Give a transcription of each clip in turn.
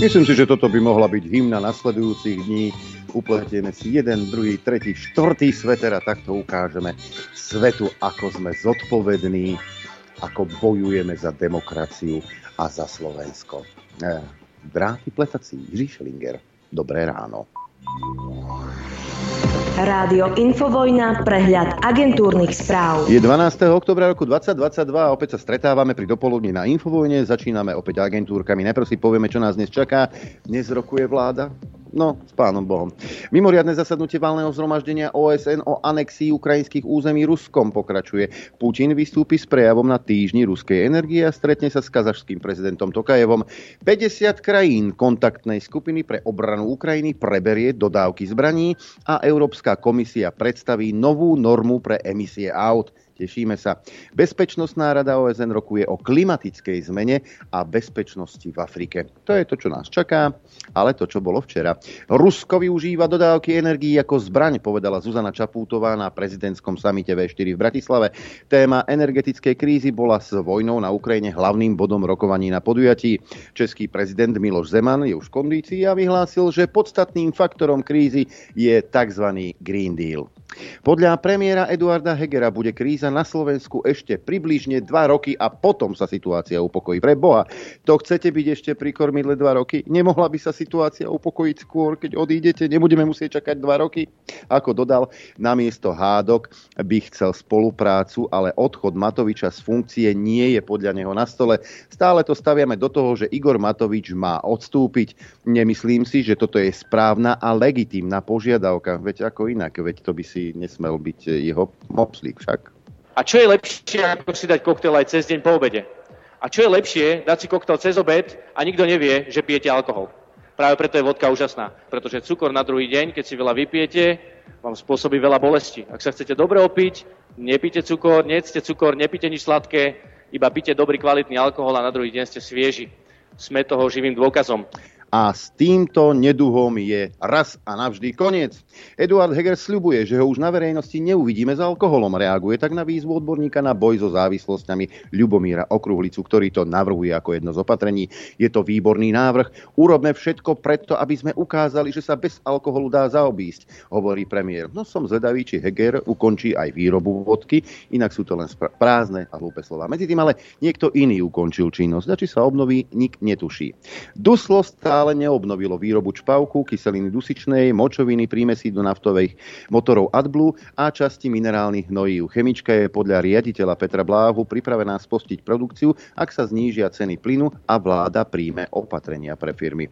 Myslím si, že toto by mohla byť hymna nasledujúcich dní. Upletieme si jeden, druhý, tretí, štvrtý sveter a takto ukážeme svetu, ako sme zodpovední, ako bojujeme za demokraciu a za Slovensko. Eh, dráty pletací, Jiří Šelinger. Dobré ráno. Rádio Infovojna, prehľad agentúrnych správ. Je 12. oktobra roku 2022 a opäť sa stretávame pri dopoludní na Infovojne. Začíname opäť agentúrkami. Najprv si povieme, čo nás dnes čaká. Dnes rokuje vláda. No, s pánom Bohom. Mimoriadne zasadnutie valného zhromaždenia OSN o anexii ukrajinských území Ruskom pokračuje. Putin vystúpi s prejavom na týždni ruskej energie a stretne sa s kazašským prezidentom Tokajevom. 50 krajín kontaktnej skupiny pre obranu Ukrajiny preberie dodávky zbraní a Európska komisia predstaví novú normu pre emisie aut. Tešíme sa. Bezpečnostná rada OSN rokuje o klimatickej zmene a bezpečnosti v Afrike. To je to, čo nás čaká, ale to, čo bolo včera. Rusko využíva dodávky energií ako zbraň, povedala Zuzana Čapútová na prezidentskom samite V4 v Bratislave. Téma energetickej krízy bola s vojnou na Ukrajine hlavným bodom rokovaní na podujatí. Český prezident Miloš Zeman je už v kondícii a vyhlásil, že podstatným faktorom krízy je tzv. Green Deal. Podľa premiéra Eduarda Hegera bude kríza na Slovensku ešte približne 2 roky a potom sa situácia upokojí. Pre Boha, to chcete byť ešte pri kormidle 2 roky? Nemohla by sa situácia upokojiť skôr, keď odídete? Nebudeme musieť čakať 2 roky? Ako dodal, namiesto hádok by chcel spoluprácu, ale odchod Matoviča z funkcie nie je podľa neho na stole. Stále to staviame do toho, že Igor Matovič má odstúpiť. Nemyslím si, že toto je správna a legitímna požiadavka. Veď ako inak, veď to by si si nesmel byť jeho mopslík však. A čo je lepšie, ako si dať koktel aj cez deň po obede? A čo je lepšie, dať si koktel cez obed a nikto nevie, že pijete alkohol. Práve preto je vodka úžasná. Pretože cukor na druhý deň, keď si veľa vypijete, vám spôsobí veľa bolesti. Ak sa chcete dobre opiť, nepite cukor, nejedzte cukor, nepite nič sladké, iba pite dobrý kvalitný alkohol a na druhý deň ste svieži. Sme toho živým dôkazom a s týmto neduhom je raz a navždy koniec. Eduard Heger sľubuje, že ho už na verejnosti neuvidíme s alkoholom. Reaguje tak na výzvu odborníka na boj so závislosťami Ľubomíra Okruhlicu, ktorý to navrhuje ako jedno z opatrení. Je to výborný návrh. Urobme všetko preto, aby sme ukázali, že sa bez alkoholu dá zaobísť, hovorí premiér. No som zvedavý, či Heger ukončí aj výrobu vodky, inak sú to len prázdne a hlúpe slova. Medzi tým ale niekto iný ukončil činnosť a či sa obnoví, nik netuší. Duslo stále neobnovilo výrobu čpavku, kyseliny dusičnej, močoviny, prímesí do naftových motorov AdBlue a časti minerálnych hnojív. Chemička je podľa riaditeľa Petra Bláhu pripravená spustiť produkciu, ak sa znížia ceny plynu a vláda príjme opatrenia pre firmy.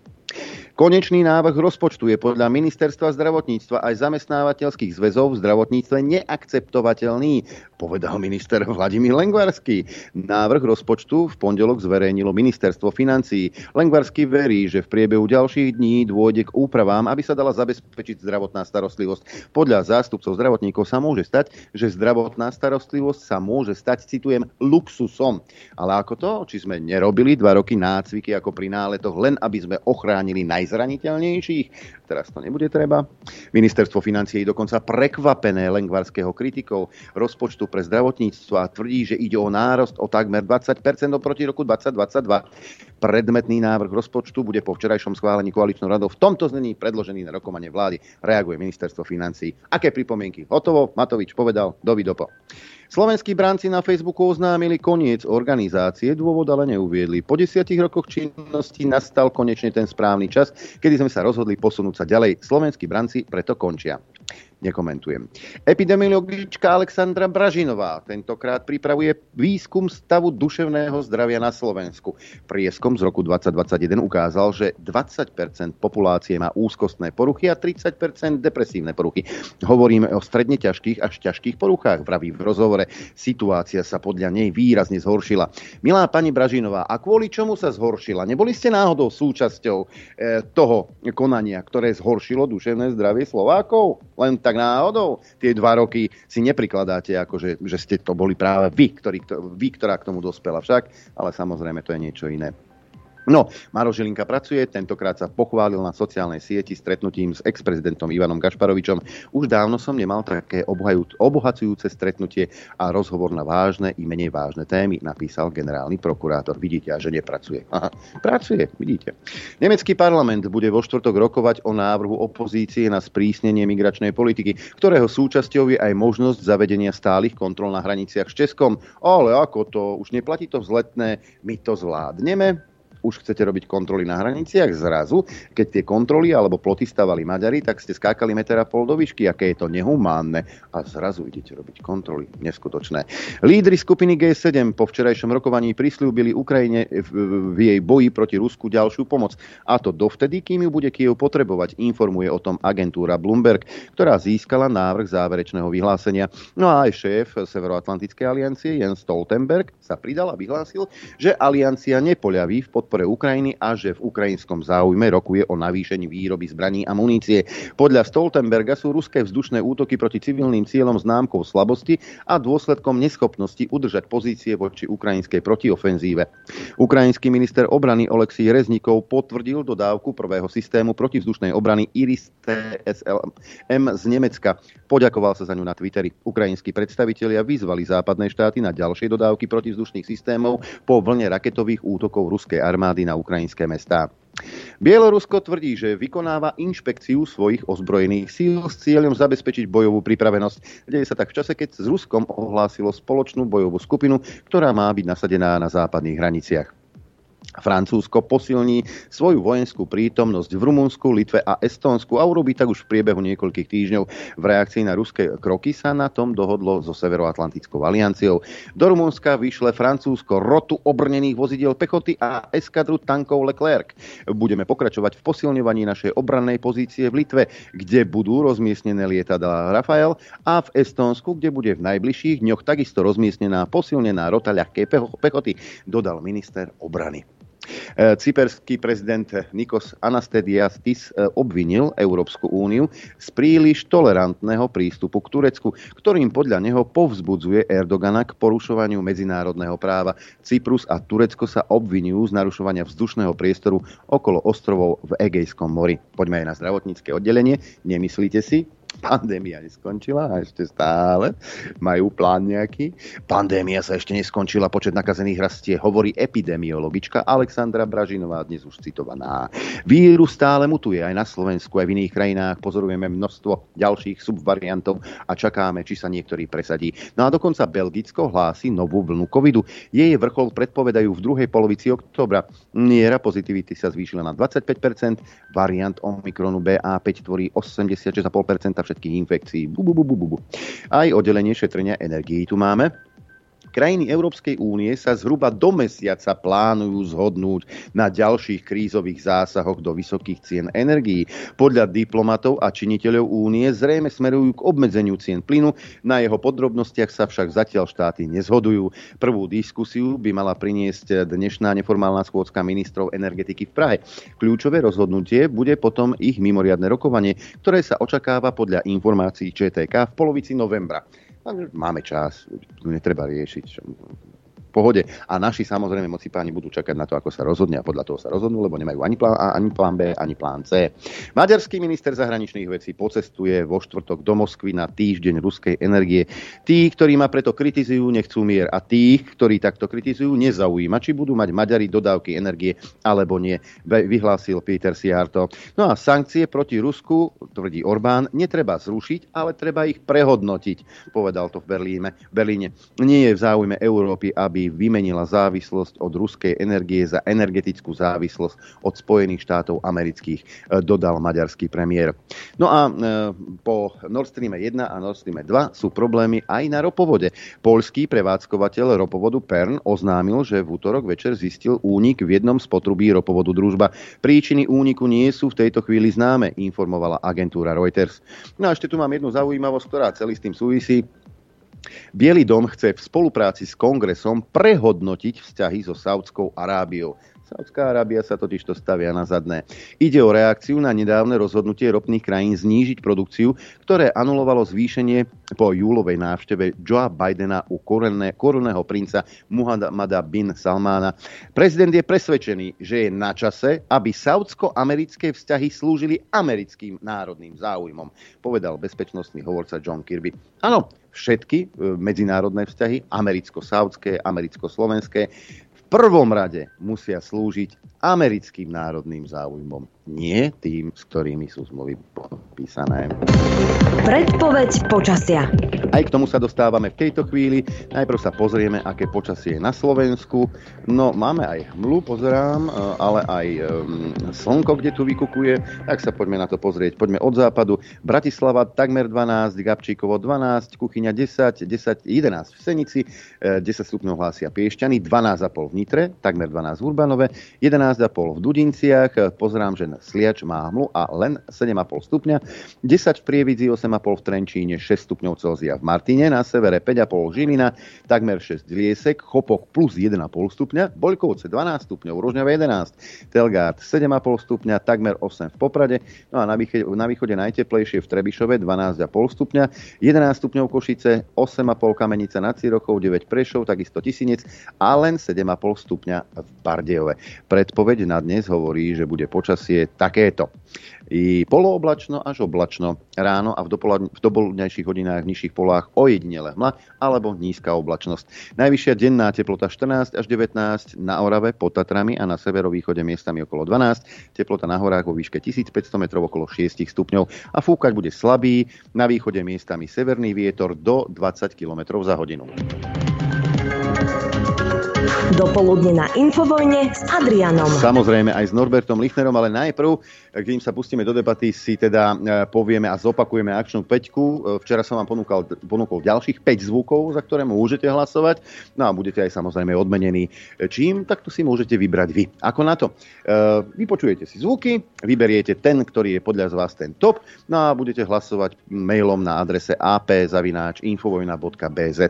Konečný návrh rozpočtu je podľa ministerstva zdravotníctva aj zamestnávateľských zväzov v zdravotníctve neakceptovateľný, povedal minister Vladimír Lengvarský. Návrh rozpočtu v pondelok zverejnilo ministerstvo financií. Lengvarský verí, že v priebehu ďalších dní dôjde k úpravám, aby sa dala zabezpečiť zdravotná starostlivosť. Podľa zástupcov zdravotníkov sa môže stať, že zdravotná starostlivosť sa môže stať, citujem, luxusom. Ale ako to, či sme nerobili dva roky nácviky ako pri náletoch, len aby sme ochránili naj najzraniteľnejších. Teraz to nebude treba. Ministerstvo financií je dokonca prekvapené lengvarského kritikov rozpočtu pre zdravotníctvo a tvrdí, že ide o nárost o takmer 20% oproti roku 2022. Predmetný návrh rozpočtu bude po včerajšom schválení koaličnou radou v tomto znení predložený na rokovanie vlády. Reaguje ministerstvo financií. Aké pripomienky? Hotovo? Matovič povedal. Dovidopo. Slovenskí bránci na Facebooku oznámili koniec organizácie, dôvod ale neuviedli. Po desiatich rokoch činnosti nastal konečne ten správny čas, kedy sme sa rozhodli posunúť sa ďalej. Slovenskí branci preto končia nekomentujem. Epidemiologička Alexandra Bražinová tentokrát pripravuje výskum stavu duševného zdravia na Slovensku. Prieskom z roku 2021 ukázal, že 20% populácie má úzkostné poruchy a 30% depresívne poruchy. Hovoríme o stredne ťažkých až ťažkých poruchách, vraví v rozhovore. Situácia sa podľa nej výrazne zhoršila. Milá pani Bražinová, a kvôli čomu sa zhoršila? Neboli ste náhodou súčasťou e, toho konania, ktoré zhoršilo duševné zdravie Slovákov? Len tak náhodou tie dva roky si neprikladáte, ako že ste to boli práve vy, ktorý, vy, ktorá k tomu dospela však, ale samozrejme to je niečo iné. No, Maro Žilinka pracuje, tentokrát sa pochválil na sociálnej sieti stretnutím s ex-prezidentom Ivanom Gašparovičom. Už dávno som nemal také obohacujúce stretnutie a rozhovor na vážne i menej vážne témy, napísal generálny prokurátor. Vidíte, že nepracuje. Aha, pracuje, vidíte. Nemecký parlament bude vo štvrtok rokovať o návrhu opozície na sprísnenie migračnej politiky, ktorého súčasťou je aj možnosť zavedenia stálych kontrol na hraniciach s Českom. Ale ako to, už neplatí to vzletné, my to zvládneme už chcete robiť kontroly na hraniciach zrazu, keď tie kontroly alebo ploty stavali Maďari, tak ste skákali meter a pol do výšky, aké je to nehumánne a zrazu idete robiť kontroly. Neskutočné. Lídry skupiny G7 po včerajšom rokovaní prislúbili Ukrajine v jej boji proti Rusku ďalšiu pomoc. A to dovtedy, kým ju bude Kiev potrebovať, informuje o tom agentúra Bloomberg, ktorá získala návrh záverečného vyhlásenia. No a aj šéf Severoatlantickej aliancie Jens Stoltenberg sa pridal a vyhlásil, že aliancia nepoľaví v pod podpore Ukrajiny a že v ukrajinskom záujme rokuje o navýšení výroby zbraní a munície. Podľa Stoltenberga sú ruské vzdušné útoky proti civilným cieľom známkou slabosti a dôsledkom neschopnosti udržať pozície voči ukrajinskej protiofenzíve. Ukrajinský minister obrany Oleksij Reznikov potvrdil dodávku prvého systému protivzdušnej obrany Iris TSLM z Nemecka. Poďakoval sa za ňu na Twitteri. Ukrajinskí predstavitelia vyzvali západné štáty na ďalšie dodávky protivzdušných systémov po vlne raketových útokov ruskej armády na ukrajinské mestá. Bielorusko tvrdí, že vykonáva inšpekciu svojich ozbrojených síl s cieľom zabezpečiť bojovú pripravenosť. Deje sa tak v čase, keď s Ruskom ohlásilo spoločnú bojovú skupinu, ktorá má byť nasadená na západných hraniciach. Francúzsko posilní svoju vojenskú prítomnosť v Rumunsku, Litve a Estónsku a urobí tak už v priebehu niekoľkých týždňov. V reakcii na ruské kroky sa na tom dohodlo so Severoatlantickou alianciou. Do Rumunska vyšle Francúzsko rotu obrnených vozidiel pechoty a eskadru tankov Leclerc. Budeme pokračovať v posilňovaní našej obrannej pozície v Litve, kde budú rozmiestnené lietadla Rafael a v Estónsku, kde bude v najbližších dňoch takisto rozmiestnená posilnená rota ľahkej pechoty, dodal minister obrany. E, cyperský prezident Nikos Anastasiadis e, obvinil Európsku úniu z príliš tolerantného prístupu k Turecku, ktorým podľa neho povzbudzuje Erdogana k porušovaniu medzinárodného práva. Cyprus a Turecko sa obvinujú z narušovania vzdušného priestoru okolo ostrovov v Egejskom mori. Poďme aj na zdravotnícke oddelenie. Nemyslíte si, pandémia neskončila a ešte stále majú plán nejaký. Pandémia sa ešte neskončila, počet nakazených rastie, hovorí epidemiologička Alexandra Bražinová, dnes už citovaná. Vírus stále mutuje aj na Slovensku, aj v iných krajinách. Pozorujeme množstvo ďalších subvariantov a čakáme, či sa niektorý presadí. No a dokonca Belgicko hlási novú vlnu covidu. Jej vrchol predpovedajú v druhej polovici oktobra. Miera pozitivity sa zvýšila na 25%, variant Omikronu BA5 tvorí 86,5% všetkých infekcií. Bu, bu, bu, bu, bu. Aj oddelenie šetrenia energií tu máme. Krajiny Európskej únie sa zhruba do mesiaca plánujú zhodnúť na ďalších krízových zásahoch do vysokých cien energií. Podľa diplomatov a činiteľov únie zrejme smerujú k obmedzeniu cien plynu, na jeho podrobnostiach sa však zatiaľ štáty nezhodujú. Prvú diskusiu by mala priniesť dnešná neformálna schôdzka ministrov energetiky v Prahe. Kľúčové rozhodnutie bude potom ich mimoriadne rokovanie, ktoré sa očakáva podľa informácií ČTK v polovici novembra. Máme čas, netreba riešiť pohode. A naši samozrejme moci páni budú čakať na to, ako sa rozhodne a podľa toho sa rozhodnú, lebo nemajú ani plán A, ani plán B, ani plán C. Maďarský minister zahraničných vecí pocestuje vo štvrtok do Moskvy na týždeň ruskej energie. Tí, ktorí ma preto kritizujú, nechcú mier a tých, ktorí takto kritizujú, nezaujíma, či budú mať Maďari dodávky energie alebo nie, vyhlásil Peter Siarto. No a sankcie proti Rusku, tvrdí Orbán, netreba zrušiť, ale treba ich prehodnotiť, povedal to v Berlíne. Berlíne. Nie je v záujme Európy, aby vymenila závislosť od ruskej energie za energetickú závislosť od Spojených štátov amerických, e, dodal maďarský premiér. No a e, po Nord Stream 1 a Nord Stream 2 sú problémy aj na ropovode. Polský prevádzkovateľ ropovodu Pern oznámil, že v útorok večer zistil únik v jednom z potrubí ropovodu Družba. Príčiny úniku nie sú v tejto chvíli známe, informovala agentúra Reuters. No a ešte tu mám jednu zaujímavosť, ktorá celý s tým súvisí. Bielý dom chce v spolupráci s kongresom prehodnotiť vzťahy so Saudskou Arábiou. Saudská Arábia sa totiž to stavia na zadné. Ide o reakciu na nedávne rozhodnutie ropných krajín znížiť produkciu, ktoré anulovalo zvýšenie po júlovej návšteve Joea Bidena u korunného princa Muhammada bin Salmána. Prezident je presvedčený, že je na čase, aby saudsko-americké vzťahy slúžili americkým národným záujmom, povedal bezpečnostný hovorca John Kirby. Áno, všetky e, medzinárodné vzťahy, americko-saudské, americko-slovenské, v prvom rade musia slúžiť americkým národným záujmom nie tým, s ktorými sú zmluvy podpísané. Predpoveď počasia. Aj k tomu sa dostávame v tejto chvíli. Najprv sa pozrieme, aké počasie je na Slovensku. No, máme aj hmlu, pozerám, e, ale aj um, slnko, kde tu vykukuje. Tak sa poďme na to pozrieť. Poďme od západu. Bratislava takmer 12, Gabčíkovo 12, Kuchyňa 10, 10, 11 v Senici, 10 e, stupňov hlásia Piešťany, 12,5 v Nitre, takmer 12 v Urbanove, 11,5 v Dudinciach. Pozerám, že Sliač má hmlu a len 7,5 stupňa, 10 v Prievidzi, 8,5 v Trenčíne, 6 stupňov Celzia v Martine, na severe 5,5 Žilina, takmer 6 Liesek, Chopok plus 1,5 stupňa, Boľkovce 12 stupňov, Rožňave 11, Telgard 7,5 stupňa, takmer 8 v Poprade, no a na východe, na východe najteplejšie v Trebišove 12,5 stupňa, 11 stupňov Košice, 8,5 Kamenica nad Cirochou, 9 Prešov, takisto Tisinec a len 7,5 stupňa v Bardejove. Predpoveď na dnes hovorí, že bude počasie takéto. I polooblačno až oblačno ráno a v, v dopoludnejších hodinách v nižších polách ojedinele hmla alebo nízka oblačnosť. Najvyššia denná teplota 14 až 19 na Orave pod Tatrami a na severovýchode miestami okolo 12, teplota na horách vo výške 1500 metrov okolo 6 stupňov a fúkať bude slabý, na východe miestami severný vietor do 20 km za hodinu. Dopoludne na Infovojne s Adrianom. Samozrejme aj s Norbertom Lichnerom, ale najprv, kým sa pustíme do debaty, si teda e, povieme a zopakujeme akčnú peťku. E, včera som vám ponúkal, ponúkol ďalších 5 zvukov, za ktoré môžete hlasovať. No a budete aj samozrejme odmenení. Čím, tak tu si môžete vybrať vy. Ako na to? Vypočujete si zvuky, vyberiete ten, ktorý je podľa z vás ten top, no a budete hlasovať mailom na adrese ap.infovojna.bz.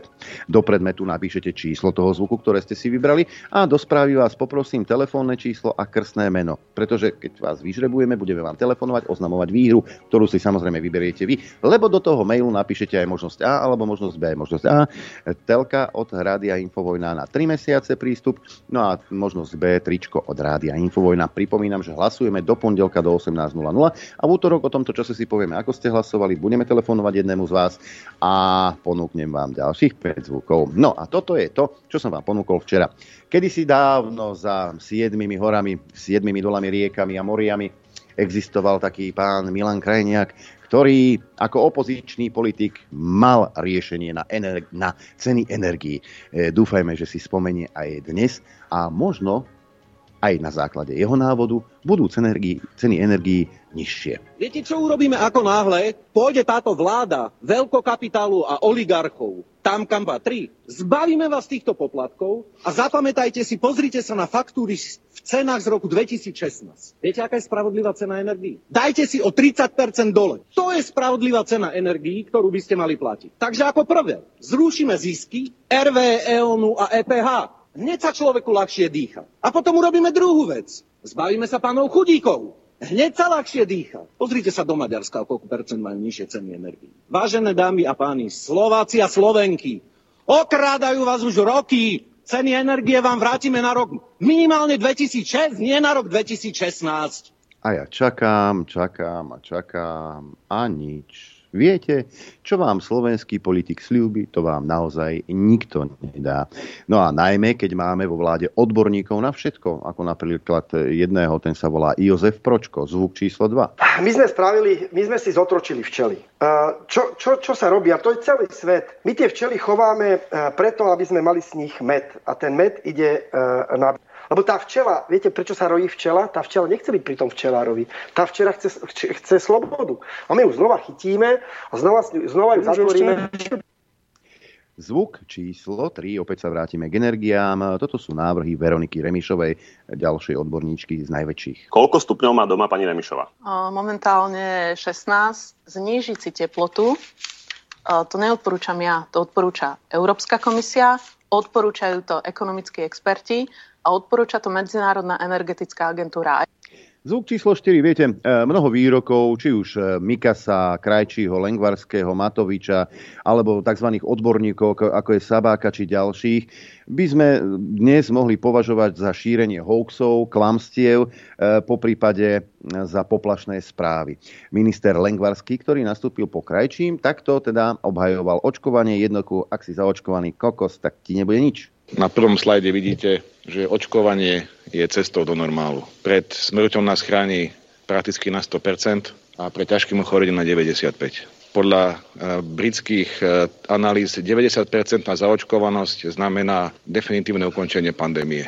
Do predmetu napíšete číslo toho zvuku, ktoré ste si vybrali a do správy vás poprosím telefónne číslo a krstné meno. Pretože keď vás vyžrebujeme, budeme vám telefonovať, oznamovať výhru, ktorú si samozrejme vyberiete vy, lebo do toho mailu napíšete aj možnosť A alebo možnosť B. Možnosť A, telka od Rádia Infovojna na 3 mesiace prístup, no a možnosť B, tričko od Rádia Infovojna. Pripomínam, že hlasujeme do pondelka do 18.00 a v útorok o tomto čase si povieme, ako ste hlasovali, budeme telefonovať jednému z vás a ponúknem vám ďalších 5 zvukov. No a toto je to, čo som vám ponúkol včera. Kedysi dávno za siedmimi horami, siedmimi dolami, riekami a moriami existoval taký pán Milan Krajniak, ktorý ako opozičný politik mal riešenie na, ener- na ceny energií. E, dúfajme, že si spomenie aj dnes a možno aj na základe jeho návodu budú ceny energií nižšie. Viete, čo urobíme ako náhle? Pôjde táto vláda veľkokapitálu a oligarchov tam, kam patrí. Zbavíme vás týchto poplatkov a zapamätajte si, pozrite sa na faktúry v cenách z roku 2016. Viete, aká je spravodlivá cena energií? Dajte si o 30% dole. To je spravodlivá cena energií, ktorú by ste mali platiť. Takže ako prvé, zrušíme zisky RV, EONu a EPH. Hneď sa človeku ľahšie dýcha. A potom urobíme druhú vec. Zbavíme sa pánov chudíkov. Hneď sa ľahšie dýcha. Pozrite sa do Maďarska, koľko percent majú nižšie ceny energii. Vážené dámy a páni, Slováci a Slovenky, okrádajú vás už roky. Ceny energie vám vrátime na rok minimálne 2006, nie na rok 2016. A ja čakám, čakám a čakám a nič. Viete, čo vám slovenský politik slúbi, to vám naozaj nikto nedá. No a najmä, keď máme vo vláde odborníkov na všetko, ako napríklad jedného, ten sa volá Jozef Pročko, zvuk číslo 2. My sme spravili, my sme si zotročili včely. Čo, čo, čo sa robí? A to je celý svet. My tie včely chováme preto, aby sme mali z nich med. A ten med ide na lebo tá včela, viete, prečo sa rojí včela? Tá včela nechce byť pri tom včelárovi. Tá včela chce, chce slobodu. A my ju znova chytíme a znova, znova ju zatvoríme. Zvuk číslo 3, opäť sa vrátime k energiám. Toto sú návrhy Veroniky Remišovej, ďalšej odborníčky z najväčších. Koľko stupňov má doma pani Remišova? Momentálne 16. Znížiť si teplotu. To neodporúčam ja, to odporúča Európska komisia, odporúčajú to ekonomickí experti a odporúča to Medzinárodná energetická agentúra. Zvuk číslo 4, viete, e, mnoho výrokov, či už e, Mikasa, Krajčího, Lengvarského, Matoviča, alebo tzv. odborníkov, ako je Sabáka či ďalších, by sme dnes mohli považovať za šírenie hoaxov, klamstiev, e, po prípade za poplašné správy. Minister Lengvarský, ktorý nastúpil po Krajčím, takto teda obhajoval očkovanie jednoku, ak si zaočkovaný kokos, tak ti nebude nič. Na prvom slajde vidíte, že očkovanie je cestou do normálu. Pred smrťou nás chráni prakticky na 100% a pre ťažkým ochorením na 95%. Podľa e, britských e, analýz 90% na zaočkovanosť znamená definitívne ukončenie pandémie.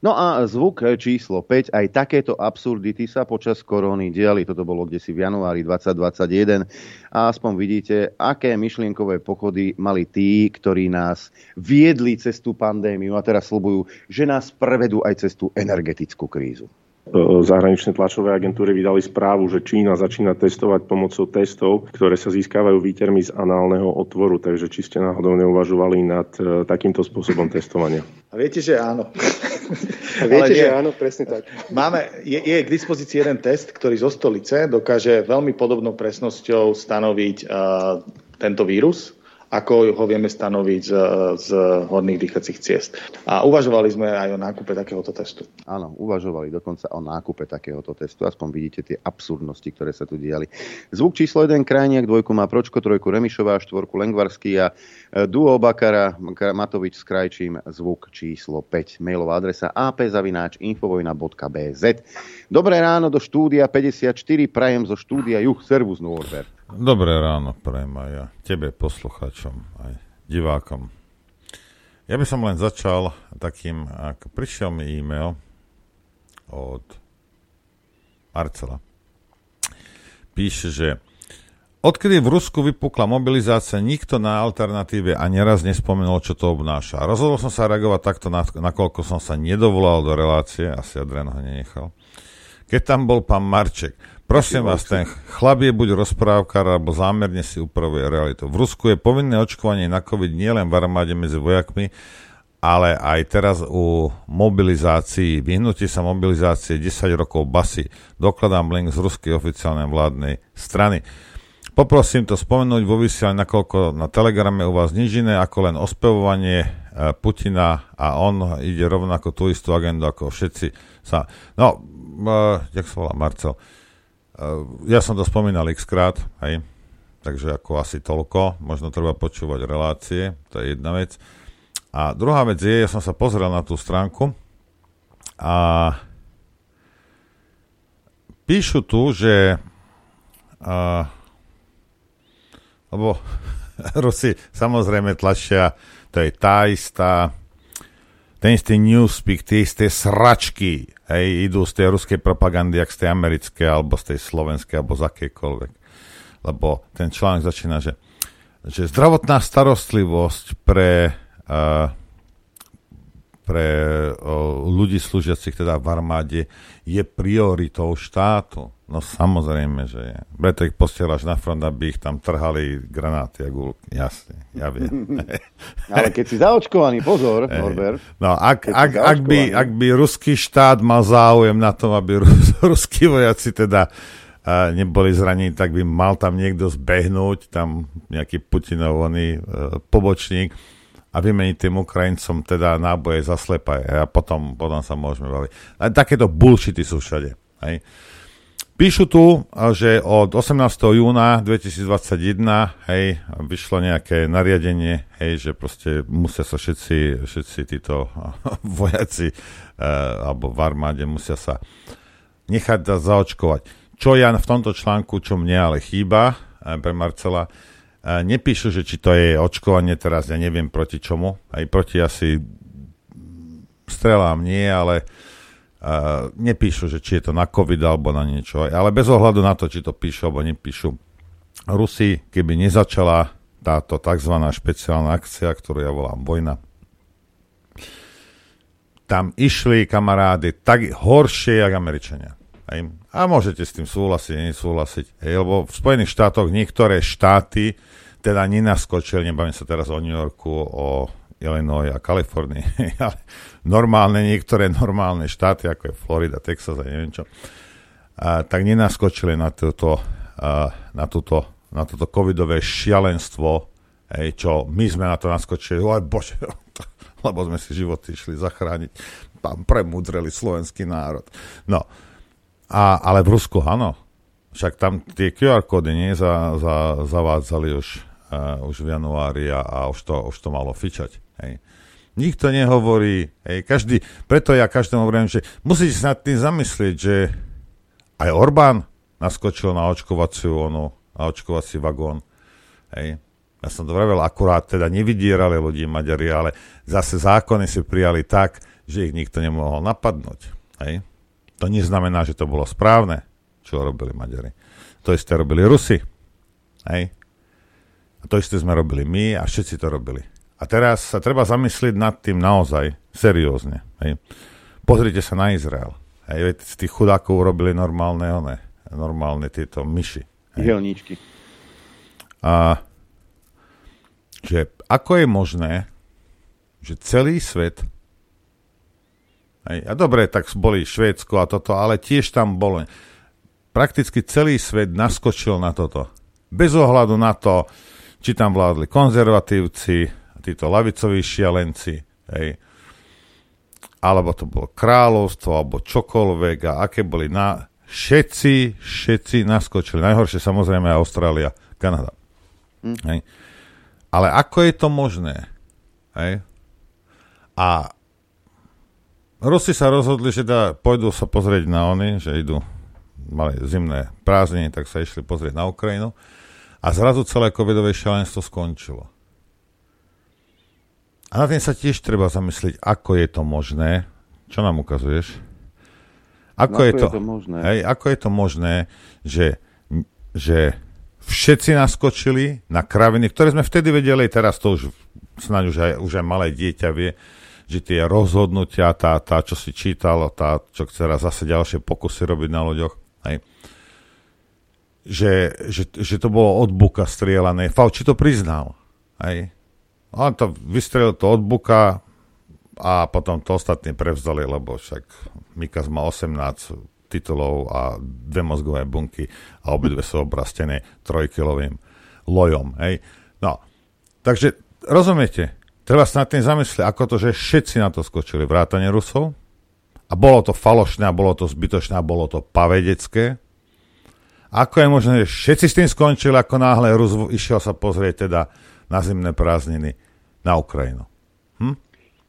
No a zvuk číslo 5, aj takéto absurdity sa počas koróny diali. Toto bolo kde si v januári 2021. A aspoň vidíte, aké myšlienkové pochody mali tí, ktorí nás viedli cez tú pandémiu a teraz slubujú, že nás prevedú aj cez tú energetickú krízu. E, zahraničné tlačové agentúry vydali správu, že Čína začína testovať pomocou testov, ktoré sa získavajú výtermi z análneho otvoru. Takže či ste náhodou neuvažovali nad e, takýmto spôsobom testovania? A viete, že áno. Viete, že áno, presne tak. Máme, je, je k dispozícii jeden test, ktorý zo stolice dokáže veľmi podobnou presnosťou stanoviť uh, tento vírus ako ho vieme stanoviť z, z horných dýchacích ciest. A uvažovali sme aj o nákupe takéhoto testu. Áno, uvažovali dokonca o nákupe takéhoto testu. Aspoň vidíte tie absurdnosti, ktoré sa tu diali. Zvuk číslo 1 Krajniak, dvojku má Pročko, trojku Remišová, štvorku Lengvarský a e, duo Bakara Matovič s Krajčím, zvuk číslo 5. Mailová adresa apzavináč infovojna.bz Dobré ráno do štúdia 54, prajem zo štúdia Juh, servus Norbert. Dobré ráno, prajem aj ja. Tebe, poslucháčom, aj divákom. Ja by som len začal takým, ak prišiel mi e-mail od Marcela. Píše, že Odkedy v Rusku vypukla mobilizácia, nikto na alternatíve ani raz nespomenul, čo to obnáša. Rozhodol som sa reagovať takto, nakoľko som sa nedovolal do relácie, asi Adrian ho nenechal. Keď tam bol pán Marček, Prosím vás, ten chlap je buď rozprávkar, alebo zámerne si upravuje realitu. V Rusku je povinné očkovanie na COVID nielen v armáde medzi vojakmi, ale aj teraz u mobilizácií, vyhnutí sa mobilizácie 10 rokov basy. Dokladám link z ruskej oficiálnej vládnej strany. Poprosím to spomenúť vo vysielaní, nakoľko na Telegrame u vás nič iné ako len ospevovanie e, Putina a on ide rovnako tú istú agendu ako všetci sa... No, uh, jak sa volá Marcel? Ja som to spomínal x krát, hej, takže ako asi toľko, možno treba počúvať relácie, to je jedna vec. A druhá vec je, ja som sa pozrel na tú stránku a píšu tu, že a, lebo Rusi samozrejme tlačia, to je tá istá ten istý newspeak, tie isté sračky, hej, idú z tej ruskej propagandy, jak z tej americkej, alebo z tej slovenskej, alebo z akejkoľvek. Lebo ten článok začína, že, že zdravotná starostlivosť pre, uh, pre ľudí slúžiacich teda v armáde je prioritou štátu. No samozrejme, že je. Preto ich posielaš na front, aby ich tam trhali granáty a gulky. Jasne, ja viem. Ale keď si zaočkovaný, pozor, Norbert. No, ak, ak, ak, by, ak by ruský štát mal záujem na tom, aby rus, ruskí vojaci teda uh, neboli zranení, tak by mal tam niekto zbehnúť, tam nejaký Putinov oný, uh, pobočník a vymeniť tým Ukrajincom teda náboje za slepaje a potom, potom sa môžeme baviť. A takéto bullshity sú všade. Hej. Píšu tu, že od 18. júna 2021 hej, vyšlo nejaké nariadenie, hej, že proste musia sa všetci, všetci títo vojaci e, alebo v armáde musia sa nechať zaočkovať. Čo ja v tomto článku, čo mne ale chýba e, pre Marcela, nepíšu, že či to je očkovanie teraz, ja neviem proti čomu, aj proti asi strelám nie, ale Uh, nepíšu, že či je to na COVID alebo na niečo, ale bez ohľadu na to, či to píšu alebo nepíšu. Rusi, keby nezačala táto tzv. špeciálna akcia, ktorú ja volám vojna, tam išli kamarády tak horšie, jak Američania. A môžete s tým súhlasiť, nesúhlasiť. Hej, lebo v Spojených štátoch niektoré štáty teda nenaskočili, nebavím sa teraz o New Yorku, o Illinois a Kalifornii, ale normálne, niektoré normálne štáty, ako je Florida, Texas a neviem čo, a, tak nenaskočili na, túto, a, na, túto, na toto covidové šialenstvo, hej, čo my sme na to naskočili, oj bože, lebo sme si životy išli zachrániť, pán premudreli slovenský národ. No, a, ale v Rusku áno, však tam tie QR kódy nie za, za, zavádzali už, uh, už v januári a, a už, to, už to malo fičať. Hej. Nikto nehovorí, hej, každý, preto ja každému hovorím, že musíte sa nad tým zamyslieť, že aj Orbán naskočil na očkovaciu onu, na očkovací vagón. Hej. Ja som to vravel, akurát teda nevydierali ľudí Maďari, ale zase zákony si prijali tak, že ich nikto nemohol napadnúť. Hej. To neznamená, že to bolo správne, čo robili Maďari. To isté robili Rusi. Hej. A to isté sme robili my a všetci to robili. A teraz sa treba zamyslieť nad tým naozaj seriózne. Hej. Pozrite sa na Izrael. Hej, z tých chudákov urobili normálne, one, normálne tieto myši. Jelníčky. A že ako je možné, že celý svet hej, a dobre, tak boli Švédsko a toto, ale tiež tam bolo prakticky celý svet naskočil na toto. Bez ohľadu na to, či tam vládli konzervatívci, títo lavicoví šialenci, hej, alebo to bolo kráľovstvo, alebo čokoľvek a aké boli na... Všetci, všetci naskočili. Najhoršie samozrejme Austrália, Kanada. Hm. Hej. Ale ako je to možné? Hej? A Rusi sa rozhodli, že da, pôjdu sa pozrieť na oni, že idú, mali zimné prázdniny, tak sa išli pozrieť na Ukrajinu a zrazu celé covidové šialenstvo skončilo. A na tým sa tiež treba zamyslieť, ako je to možné. Čo nám ukazuješ? Ako, no, je, to, je to možné? Hej, ako je to možné, že, že všetci naskočili na kraviny, ktoré sme vtedy vedeli, teraz to už snáď už aj, už aj malé dieťa vie, že tie rozhodnutia, tá, tá čo si čítalo, tá, čo chce raz zase ďalšie pokusy robiť na ľuďoch, hej, že, že, že to bolo od buka strieľané. Fauci to priznal. Hej. On to vystrelil to od buka a potom to ostatní prevzali, lebo však Mikas má 18 titulov a dve mozgové bunky a obidve sú obrastené trojkilovým lojom. Hej. No, takže rozumiete, treba sa nad tým zamyslieť, ako to, že všetci na to skočili, vrátane Rusov, a bolo to falošné, a bolo to zbytočné, a bolo to pavedecké. Ako je možné, že všetci s tým skončili, ako náhle Rus išiel sa pozrieť teda na zimné prázdniny na Ukrajinu. Hm?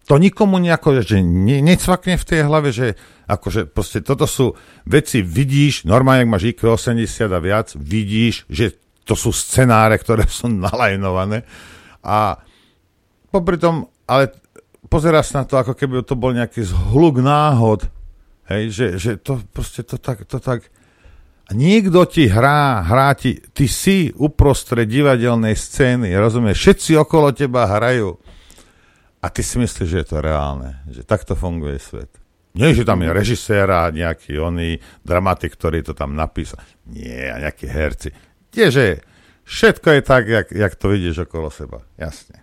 To nikomu nejako, že ne, necvakne v tej hlave, že akože proste toto sú veci, vidíš, normálne, ak máš IQ 80 a viac, vidíš, že to sú scenáre, ktoré sú nalajnované a popri tom, ale pozeráš na to, ako keby to bol nejaký zhluk náhod, hej, že, že to proste to tak, to tak a niekto ti hrá, hrá ti, ty si uprostred divadelnej scény, rozumieš? Všetci okolo teba hrajú. A ty si myslíš, že je to reálne, že takto funguje svet. Nie, že tam je režisér a nejaký oný dramatik, ktorý to tam napísal. Nie, a nejakí herci. Tieže všetko je tak, jak, jak to vidíš okolo seba. Jasne.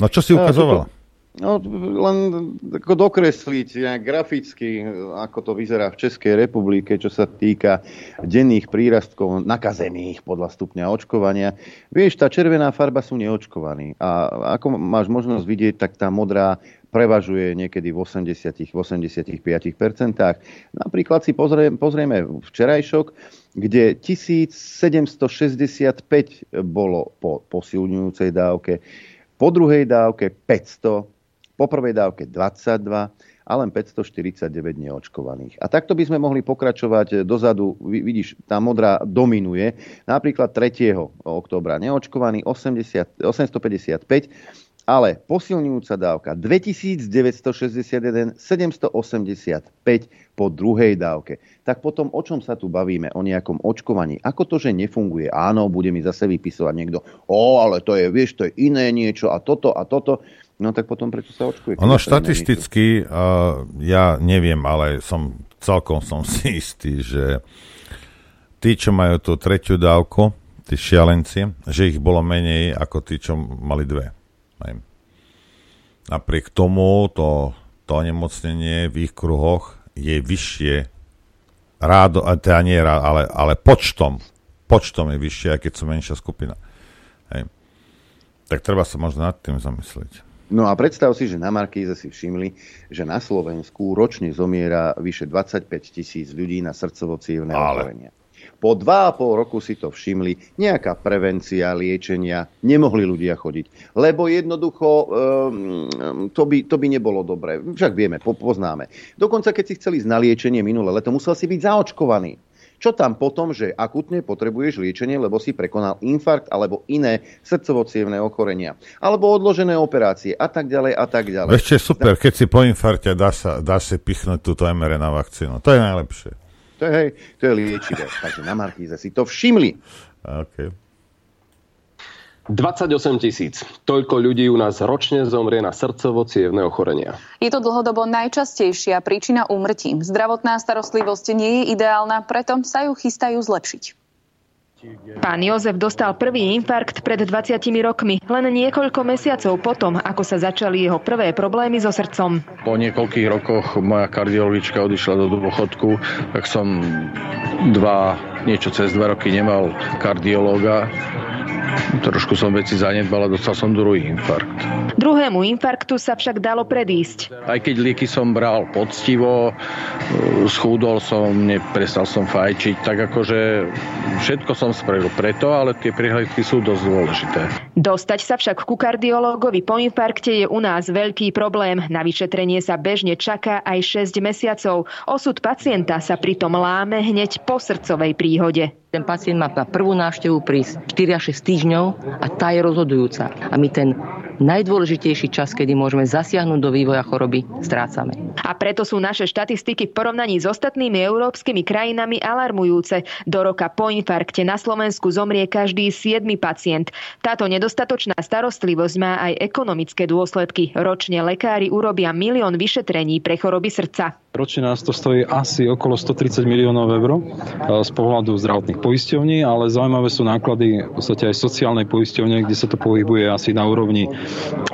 No čo si ukazoval? No, len ako dokresliť nejak graficky, ako to vyzerá v Českej republike, čo sa týka denných prírastkov nakazených podľa stupňa očkovania. Vieš, tá červená farba sú neočkovaní. A ako máš možnosť vidieť, tak tá modrá prevažuje niekedy v 80-85%. Napríklad si pozrieme, pozrieme včerajšok, kde 1765 bolo po posilňujúcej dávke, po druhej dávke 500, po prvej dávke 22 a len 549 neočkovaných. A takto by sme mohli pokračovať dozadu. Vidíš, tá modrá dominuje. Napríklad 3. októbra neočkovaný 80, 855, ale posilňujúca dávka 2961, 785 po druhej dávke. Tak potom o čom sa tu bavíme? O nejakom očkovaní. Ako to, že nefunguje? Áno, bude mi zase vypisovať niekto. O, ale to je, vieš, to je iné niečo a toto a toto. No tak potom prečo sa očkuje? Ono štatisticky, uh, ja neviem, ale som celkom som si istý, že tí, čo majú tú tretiu dávku, tí šialenci, že ich bolo menej ako tí, čo mali dve. Aj. napriek tomu to, to onemocnenie v ich kruhoch je vyššie rádo, teda nie rádo, ale, ale počtom, počtom je vyššie, aj keď sú menšia skupina. Hej. Tak treba sa možno nad tým zamyslieť. No a predstav si, že na Markíze si všimli, že na Slovensku ročne zomiera vyše 25 tisíc ľudí na srdcovo ochorenia. Po dva a pol roku si to všimli, nejaká prevencia, liečenia, nemohli ľudia chodiť. Lebo jednoducho um, to, by, to by nebolo dobré. Však vieme, poznáme. Dokonca keď si chceli ísť na liečenie minulé leto, musel si byť zaočkovaný. Čo tam potom, že akutne potrebuješ liečenie, lebo si prekonal infarkt alebo iné srdcovo ochorenia. Alebo odložené operácie a tak ďalej a tak ďalej. Ešte super, keď si po infarte dáš, dáš si pichnúť túto mRNA vakcínu. To je najlepšie. To je, hej, to je liečivé. Takže na Markíze si to všimli. Okay. 28 tisíc. Toľko ľudí u nás ročne zomrie na srdcovo ochorenia. Je to dlhodobo najčastejšia príčina úmrtí. Zdravotná starostlivosť nie je ideálna, preto sa ju chystajú zlepšiť. Pán Jozef dostal prvý infarkt pred 20 rokmi, len niekoľko mesiacov potom, ako sa začali jeho prvé problémy so srdcom. Po niekoľkých rokoch moja kardiologička odišla do dôchodku, tak som dva, niečo cez dva roky nemal kardiológa Trošku som veci zanedbal a dostal som druhý infarkt. Druhému infarktu sa však dalo predísť. Aj keď lieky som bral poctivo, e, schúdol som, neprestal som fajčiť, tak akože všetko som spravil preto, ale tie prihľadky sú dosť dôležité. Dostať sa však ku kardiológovi po infarkte je u nás veľký problém. Na vyšetrenie sa bežne čaká aj 6 mesiacov. Osud pacienta sa pritom láme hneď po srdcovej príhode. Ten pacient má na prvú návštevu prísť 4 až 6 týždňov a tá je rozhodujúca. A my ten najdôležitejší čas, kedy môžeme zasiahnuť do vývoja choroby, strácame. A preto sú naše štatistiky v porovnaní s ostatnými európskymi krajinami alarmujúce. Do roka po infarkte na Slovensku zomrie každý 7 pacient. Táto nedostatočná starostlivosť má aj ekonomické dôsledky. Ročne lekári urobia milión vyšetrení pre choroby srdca. Ročne nás to stojí asi okolo 130 miliónov eur z pohľadu zdravotných poisťovní, ale zaujímavé sú náklady v podstate aj sociálnej poisťovne, kde sa to pohybuje asi na úrovni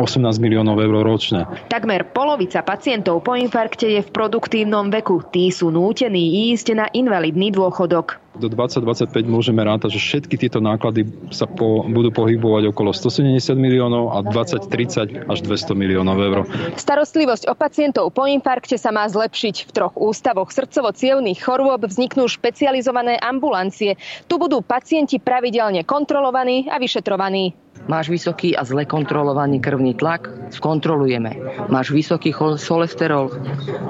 18 miliónov eur ročne. Takmer polovica pacientov po infarkte je v produktívnom veku. Tí sú nútení ísť na invalidný dôchodok do 2025 môžeme rátať, že všetky tieto náklady sa po, budú pohybovať okolo 170 miliónov a 2030 až 200 miliónov eur. Starostlivosť o pacientov po infarkte sa má zlepšiť. V troch ústavoch srdcovo-cievných chorôb vzniknú špecializované ambulancie. Tu budú pacienti pravidelne kontrolovaní a vyšetrovaní. Máš vysoký a zle kontrolovaný krvný tlak? Skontrolujeme. Máš vysoký cholesterol?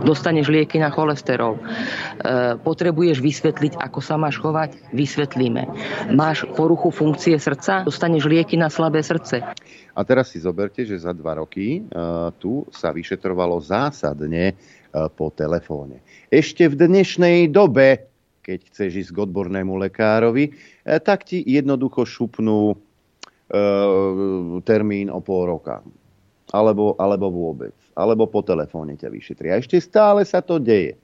Dostaneš lieky na cholesterol. E, potrebuješ vysvetliť, ako sa máš chovať? Vysvetlíme. Máš poruchu funkcie srdca? Dostaneš lieky na slabé srdce. A teraz si zoberte, že za dva roky uh, tu sa vyšetrovalo zásadne uh, po telefóne. Ešte v dnešnej dobe, keď chceš ísť k odbornému lekárovi, tak ti jednoducho šupnú termín o pol roka. Alebo, alebo vôbec. Alebo po telefóne ťa vyšetria. Ešte stále sa to deje.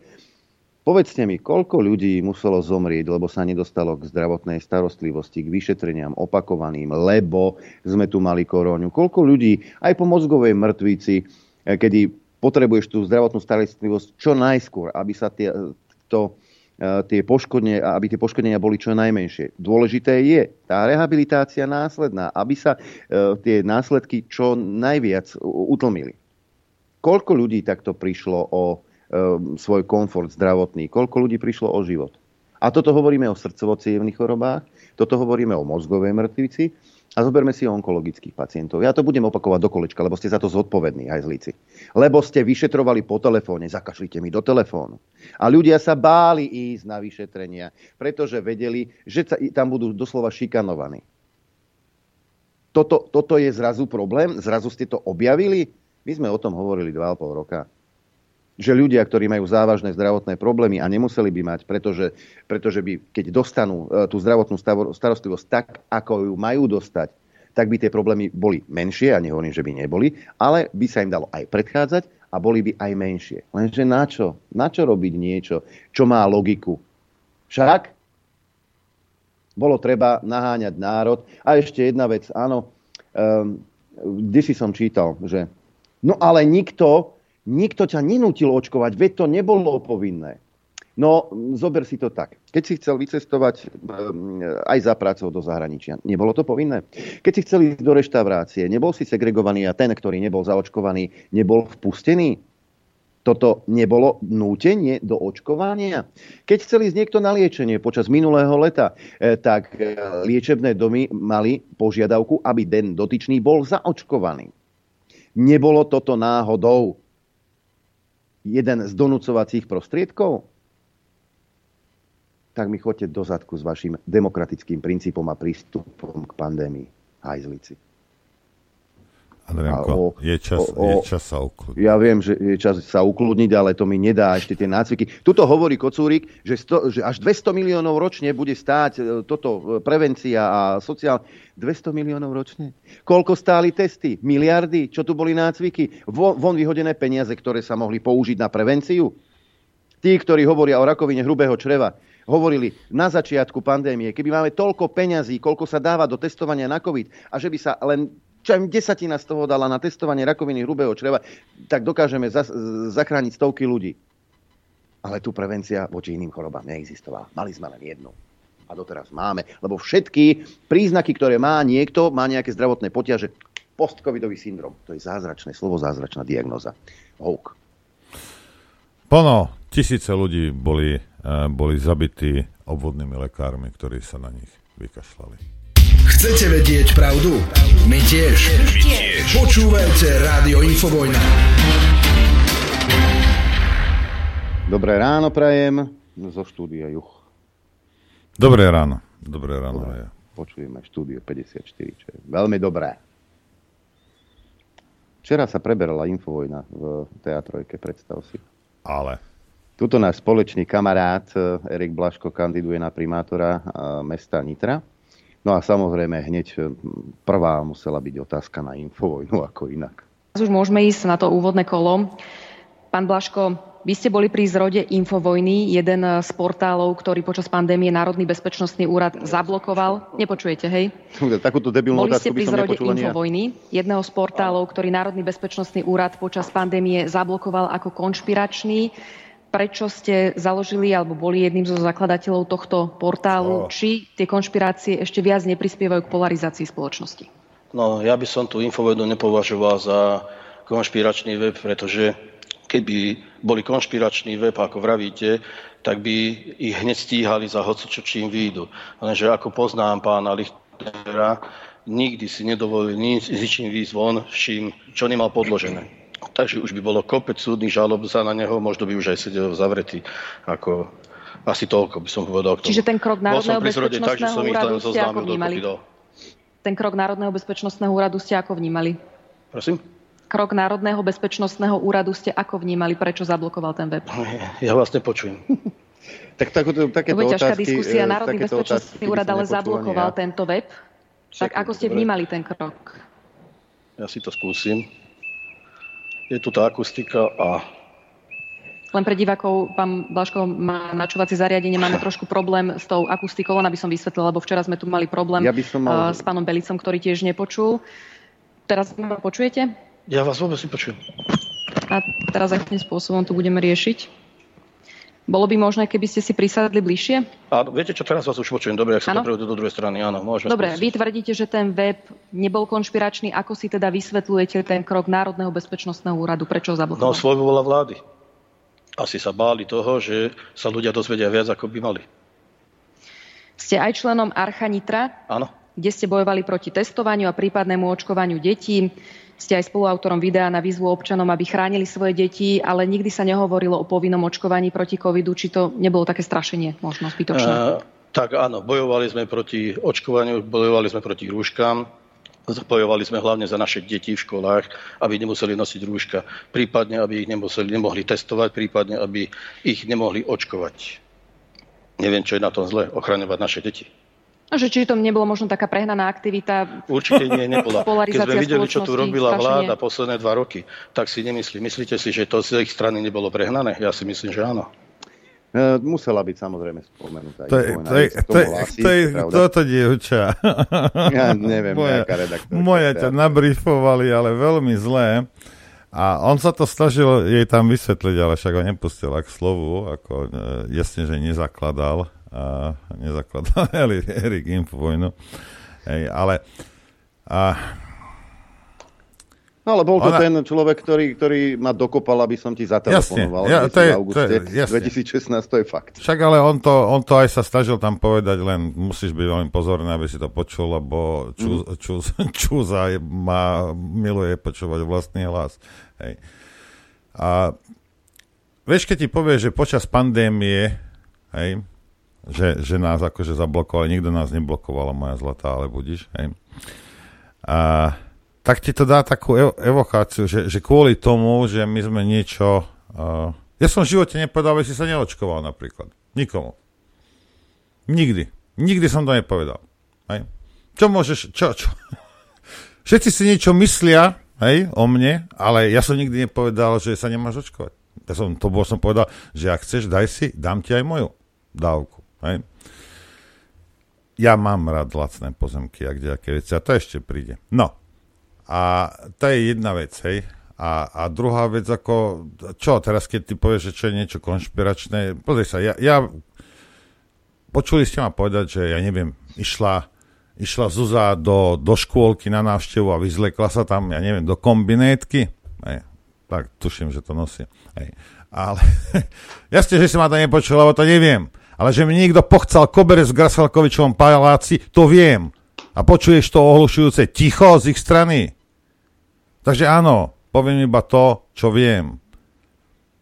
Povedzte mi, koľko ľudí muselo zomrieť, lebo sa nedostalo k zdravotnej starostlivosti, k vyšetreniam opakovaným, lebo sme tu mali koróňu. Koľko ľudí aj po mozgovej mŕtvici, eh, kedy potrebuješ tú zdravotnú starostlivosť čo najskôr, aby sa tie, to E, tie poškodne, aby tie poškodenia boli čo najmenšie. Dôležité je tá rehabilitácia následná, aby sa e, tie následky čo najviac utlmili. Koľko ľudí takto prišlo o e, svoj komfort zdravotný? Koľko ľudí prišlo o život? A toto hovoríme o srdcovo chorobách, toto hovoríme o mozgovej mŕtvici, a zoberme si onkologických pacientov. Ja to budem opakovať do kolečka, lebo ste za to zodpovední, aj zlíci. Lebo ste vyšetrovali po telefóne, zakašlite mi do telefónu. A ľudia sa báli ísť na vyšetrenia, pretože vedeli, že tam budú doslova šikanovaní. Toto, toto je zrazu problém? Zrazu ste to objavili? My sme o tom hovorili 2,5 roka že ľudia, ktorí majú závažné zdravotné problémy a nemuseli by mať, pretože, pretože by, keď dostanú e, tú zdravotnú starostlivosť tak, ako ju majú dostať, tak by tie problémy boli menšie, a nehovorím, že by neboli, ale by sa im dalo aj predchádzať a boli by aj menšie. Lenže na čo? Na čo robiť niečo, čo má logiku? Však bolo treba naháňať národ. A ešte jedna vec, áno, um, kde si som čítal, že No ale nikto, nikto ťa nenútil očkovať, veď to nebolo povinné. No, zober si to tak. Keď si chcel vycestovať um, aj za prácou do zahraničia, nebolo to povinné. Keď si chcel ísť do reštaurácie, nebol si segregovaný a ten, ktorý nebol zaočkovaný, nebol vpustený. Toto nebolo nútenie do očkovania. Keď chcel ísť niekto na liečenie počas minulého leta, eh, tak eh, liečebné domy mali požiadavku, aby den dotyčný bol zaočkovaný. Nebolo toto náhodou jeden z donúcovacích prostriedkov? Tak mi chodte do zadku s vašim demokratickým princípom a prístupom k pandémii. Hajzlici. Adrianko, je čas, o, je čas sa ukludniť. Ja viem, že je čas sa ukludniť, ale to mi nedá ešte tie nácviky. Tuto hovorí Kocúrik, že, sto, že až 200 miliónov ročne bude stáť e, toto e, prevencia a sociál. 200 miliónov ročne? Koľko stáli testy? Miliardy? Čo tu boli nácviky? Von, von vyhodené peniaze, ktoré sa mohli použiť na prevenciu? Tí, ktorí hovoria o rakovine hrubého čreva, hovorili na začiatku pandémie, keby máme toľko peňazí, koľko sa dáva do testovania na COVID a že by sa len čo aj desatina z toho dala na testovanie rakoviny hrubého čreva, tak dokážeme zas, zachrániť stovky ľudí. Ale tu prevencia voči iným chorobám neexistovala. Mali sme len jednu. A doteraz máme. Lebo všetky príznaky, ktoré má niekto, má nejaké zdravotné poťaže. Postcovidový syndrom. To je zázračné slovo, zázračná diagnoza. Houk. Pono, tisíce ľudí boli, uh, boli zabití obvodnými lekármi, ktorí sa na nich vykašľali. Chcete vedieť pravdu? My tiež. My tiež. Počúvajte Rádio Infovojna. Dobré ráno prajem zo štúdia Juch. Dobré ráno. Dobré ráno. Dobre. Počujeme štúdio 54, čo je veľmi dobré. Včera sa preberala Infovojna v teatrojke, predstav si. Ale. Tuto náš spoločný kamarát eh, Erik Blaško kandiduje na primátora eh, mesta Nitra No a samozrejme hneď e, prvá musela byť otázka na Infovojnu, ako inak. Už môžeme ísť na to úvodné kolo. Pán Blaško, vy ste boli pri zrode Infovojny, jeden z portálov, ktorý počas pandémie Národný bezpečnostný úrad zablokoval. Nepočujete, hej? Takúto debilnú Boli ste pri zrode Infovojny, jedného z portálov, ktorý Národný bezpečnostný úrad počas pandémie zablokoval ako konšpiračný prečo ste založili alebo boli jedným zo zakladateľov tohto portálu, oh. či tie konšpirácie ešte viac neprispievajú k polarizácii spoločnosti? No, ja by som tú infovedu nepovažoval za konšpiračný web, pretože keby boli konšpiračný web, ako vravíte, tak by ich hneď stíhali za hocičo, čím výjdu. Lenže ako poznám pána Lichtera, nikdy si nedovolil nič, ničím výjsť von, čím, čo nemal podložené. Takže už by bolo kopec súdnych žalob za na neho, možno by už aj sedel zavretý. Ako, asi toľko by som povedal. Čiže ten krok Národného bezpečnostného úradu ste ako vnímali? Ten krok Národného bezpečnostného úradu ste ako vnímali? Prosím? Krok Národného bezpečnostného úradu ste ako vnímali? Prečo zablokoval ten web? Ja vás nepočujem. tak, tak, takéto to bude ťažká diskusia. e, Národný bezpečnostný úrad ale zablokoval ja. tento web. Tak ako ste vnímali ten krok? Ja si to skúsim je tu tá akustika a len pre divákov, pán Blaško má načúvacie zariadenie, máme trošku problém s tou akustikou, len aby som vysvetlila, lebo včera sme tu mali problém ja by som mal... s pánom Belicom, ktorý tiež nepočul. Teraz ma počujete? Ja vás vôbec nepočujem. A teraz akým spôsobom tu budeme riešiť? Bolo by možné, keby ste si prisadli bližšie? Áno, viete čo, teraz vás už počujem. Dobre, ak sa to do druhej strany, áno, môžeme. Dobre, skúsiť. vy tvrdíte, že ten web nebol konšpiračný. Ako si teda vysvetľujete ten krok Národného bezpečnostného úradu? Prečo ho zablokoval? No, svoj bola vlády. Asi sa báli toho, že sa ľudia dozvedia viac, ako by mali. Ste aj členom Archa Nitra? Áno. Kde ste bojovali proti testovaniu a prípadnému očkovaniu detí. Ste aj spoluautorom videa na výzvu občanom, aby chránili svoje deti, ale nikdy sa nehovorilo o povinnom očkovaní proti covidu. Či to nebolo také strašenie možno zbytočné? Uh, tak áno, bojovali sme proti očkovaniu, bojovali sme proti rúškam, bojovali sme hlavne za naše deti v školách, aby nemuseli nosiť rúška, prípadne, aby ich nemuseli, nemohli testovať, prípadne, aby ich nemohli očkovať. Neviem, čo je na tom zle, ochraňovať naše deti. Že či to nebolo možno taká prehnaná aktivita? Určite nie, nebola. Keď sme videli, čo tu robila vláda posledné dva roky, tak si nemyslí. Myslíte si, že to z ich strany nebolo prehnané? Ja si myslím, že áno. E, musela byť samozrejme spomenutá. To je, to je, to je, to je, toto dievča. Ja neviem, moja, nejaká redaktorka. Moja ťa nabrifovali, ale veľmi zlé. A on sa to snažil jej tam vysvetliť, ale však ho nepustil k slovu, ako e, jasne, že nezakladal, a nezakladal Erik Infovojnu. Hej, ale a, No ale bol to Ona- ten človek, ktorý, ktorý ma dokopal, aby som ti zatelefonoval. Jasne, ja- to je- auguste to je- jasne. 2016, to je fakt. Však ale on to, on to aj sa snažil tam povedať, len musíš byť veľmi pozorný, aby si to počul, lebo čú, Mhm. čú, čúza je- má, miluje počúvať vlastný hlas. Hej. A vieš, keď ti povie, že počas pandémie, hej, že, že nás akože zablokovali, nikto nás neblokoval, moja zlatá, ale budíš, hej. A, tak ti to dá takú ev- evokáciu, že, že kvôli tomu, že my sme niečo... Uh, ja som v živote nepovedal, aby si sa neočkoval napríklad. Nikomu. Nikdy. Nikdy som to nepovedal. Hej. Čo môžeš... Čo, čo? Všetci si niečo myslia hej, o mne, ale ja som nikdy nepovedal, že sa nemáš očkovať. Ja som, to bol som povedal, že ak chceš, daj si, dám ti aj moju dávku. Hej. Ja mám rád lacné pozemky a kdejaké veci a to ešte príde. No, a to je jedna vec, hej. A, a druhá vec, ako, čo teraz, keď ty povieš, že čo je niečo konšpiračné, pozri sa, ja, ja počuli ste ma povedať, že ja neviem, išla, išla Zuzá do, do škôlky na návštevu a vyzlekla sa tam, ja neviem, do kombinétky. Hej. Tak, tuším, že to nosí. Hej. Ale jasne, že si ma to nepočul, lebo to neviem. Ale že mi niekto pochcal koberec v Grasalkovičovom paláci, to viem. A počuješ to ohlušujúce ticho z ich strany. Takže áno, poviem iba to, čo viem.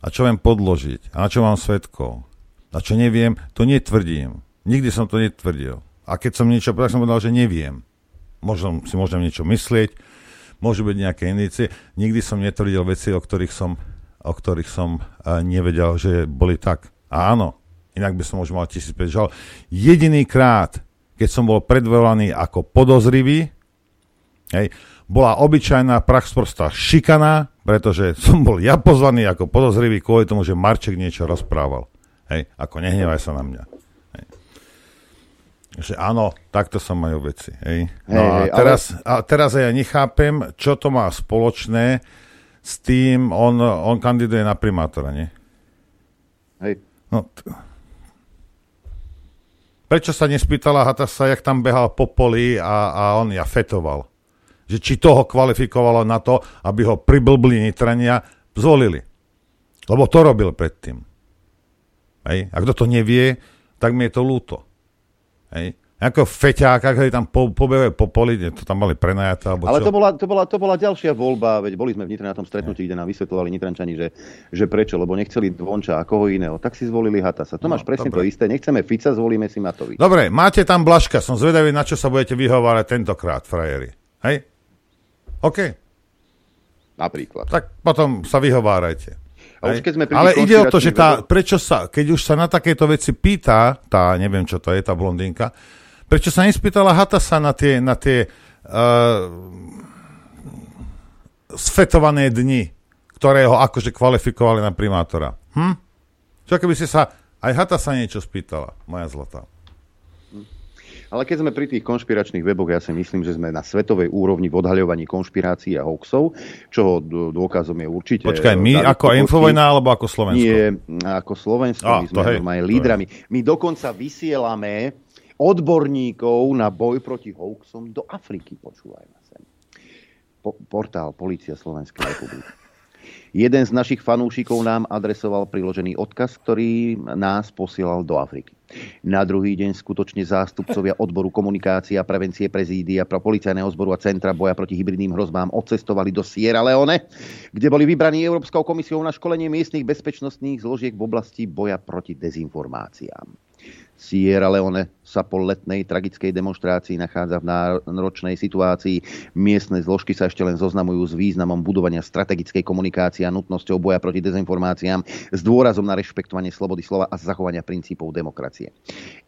A čo viem podložiť. A na čo mám svetkov. A čo neviem, to netvrdím. Nikdy som to netvrdil. A keď som niečo povedal, som povedal, že neviem. Možno si môžem niečo myslieť, môžu byť nejaké indície. Nikdy som netvrdil veci, o ktorých som, o ktorých som uh, nevedel, že boli tak. A áno, inak by som už mal 1500 žal. Jediný krát, keď som bol predvolaný ako podozrivý, hej, bola obyčajná praxprostá šikana, pretože som bol ja pozvaný ako podozrivý kvôli tomu, že Marček niečo rozprával. Hej, ako nehnevaj sa na mňa. Hej. Že áno, takto sa majú veci. Hej. No Hej, a, hej, ale- teraz, a teraz ja nechápem, čo to má spoločné s tým, on, on kandiduje na primátora, nie? Hej. No, t- Prečo sa nespýtala Hatasa, jak tam behal po poli a, a on ja fetoval? Že či toho kvalifikovalo na to, aby ho priblbli nitrania zvolili. Lebo to robil predtým. Hej? A kto to nevie, tak mi je to ľúto. Hej? Ako feťák, ak tam po, pobehuje po poli, nie, to tam mali prenajaté, alebo Ale čo? to bola, to, bola, to bola ďalšia voľba, veď boli sme v Nitre na tom stretnutí, kde nám vysvetľovali Nitrančani, že, že prečo, lebo nechceli Dvonča a koho iného, tak si zvolili Hatasa. To No, máš presne dobre. to isté, nechceme Fica, zvolíme si Matovič. Dobre, máte tam Blaška, som zvedavý, na čo sa budete vyhovárať tentokrát, frajeri. Hej? OK. Napríklad. Tak potom sa vyhovárajte. A už keď sme Ale ide o to, že tá, prečo sa, keď už sa na takéto veci pýta, tá, neviem čo to je, tá blondínka, prečo sa nespýtala Hatasa na tie, na tie uh, sfetované dni, ktoré ho akože kvalifikovali na primátora. Hm? Čo keby si sa aj Hatasa niečo spýtala, moja zlatá. Ale keď sme pri tých konšpiračných weboch, ja si myslím, že sme na svetovej úrovni v odhaľovaní konšpirácií a hoaxov, d- dôkazom je určite... Počkaj, my David ako. Infovojna alebo ako Slovensko? Nie, ako Slovensko, Á, my sme hej, to lídrami. My dokonca vysielame odborníkov na boj proti hoaxom do Afriky, počúvaj ma sem. Po, portál Polícia Slovenskej republiky. Jeden z našich fanúšikov nám adresoval priložený odkaz, ktorý nás posielal do Afriky. Na druhý deň skutočne zástupcovia odboru komunikácie a prevencie prezídia pro policajného zboru a Centra boja proti hybridným hrozbám odcestovali do Sierra Leone, kde boli vybraní Európskou komisiou na školenie miestnych bezpečnostných zložiek v oblasti boja proti dezinformáciám. Sierra Leone sa po letnej tragickej demonstrácii nachádza v náročnej situácii. Miestne zložky sa ešte len zoznamujú s významom budovania strategickej komunikácie a nutnosťou boja proti dezinformáciám s dôrazom na rešpektovanie slobody slova a zachovania princípov demokracie.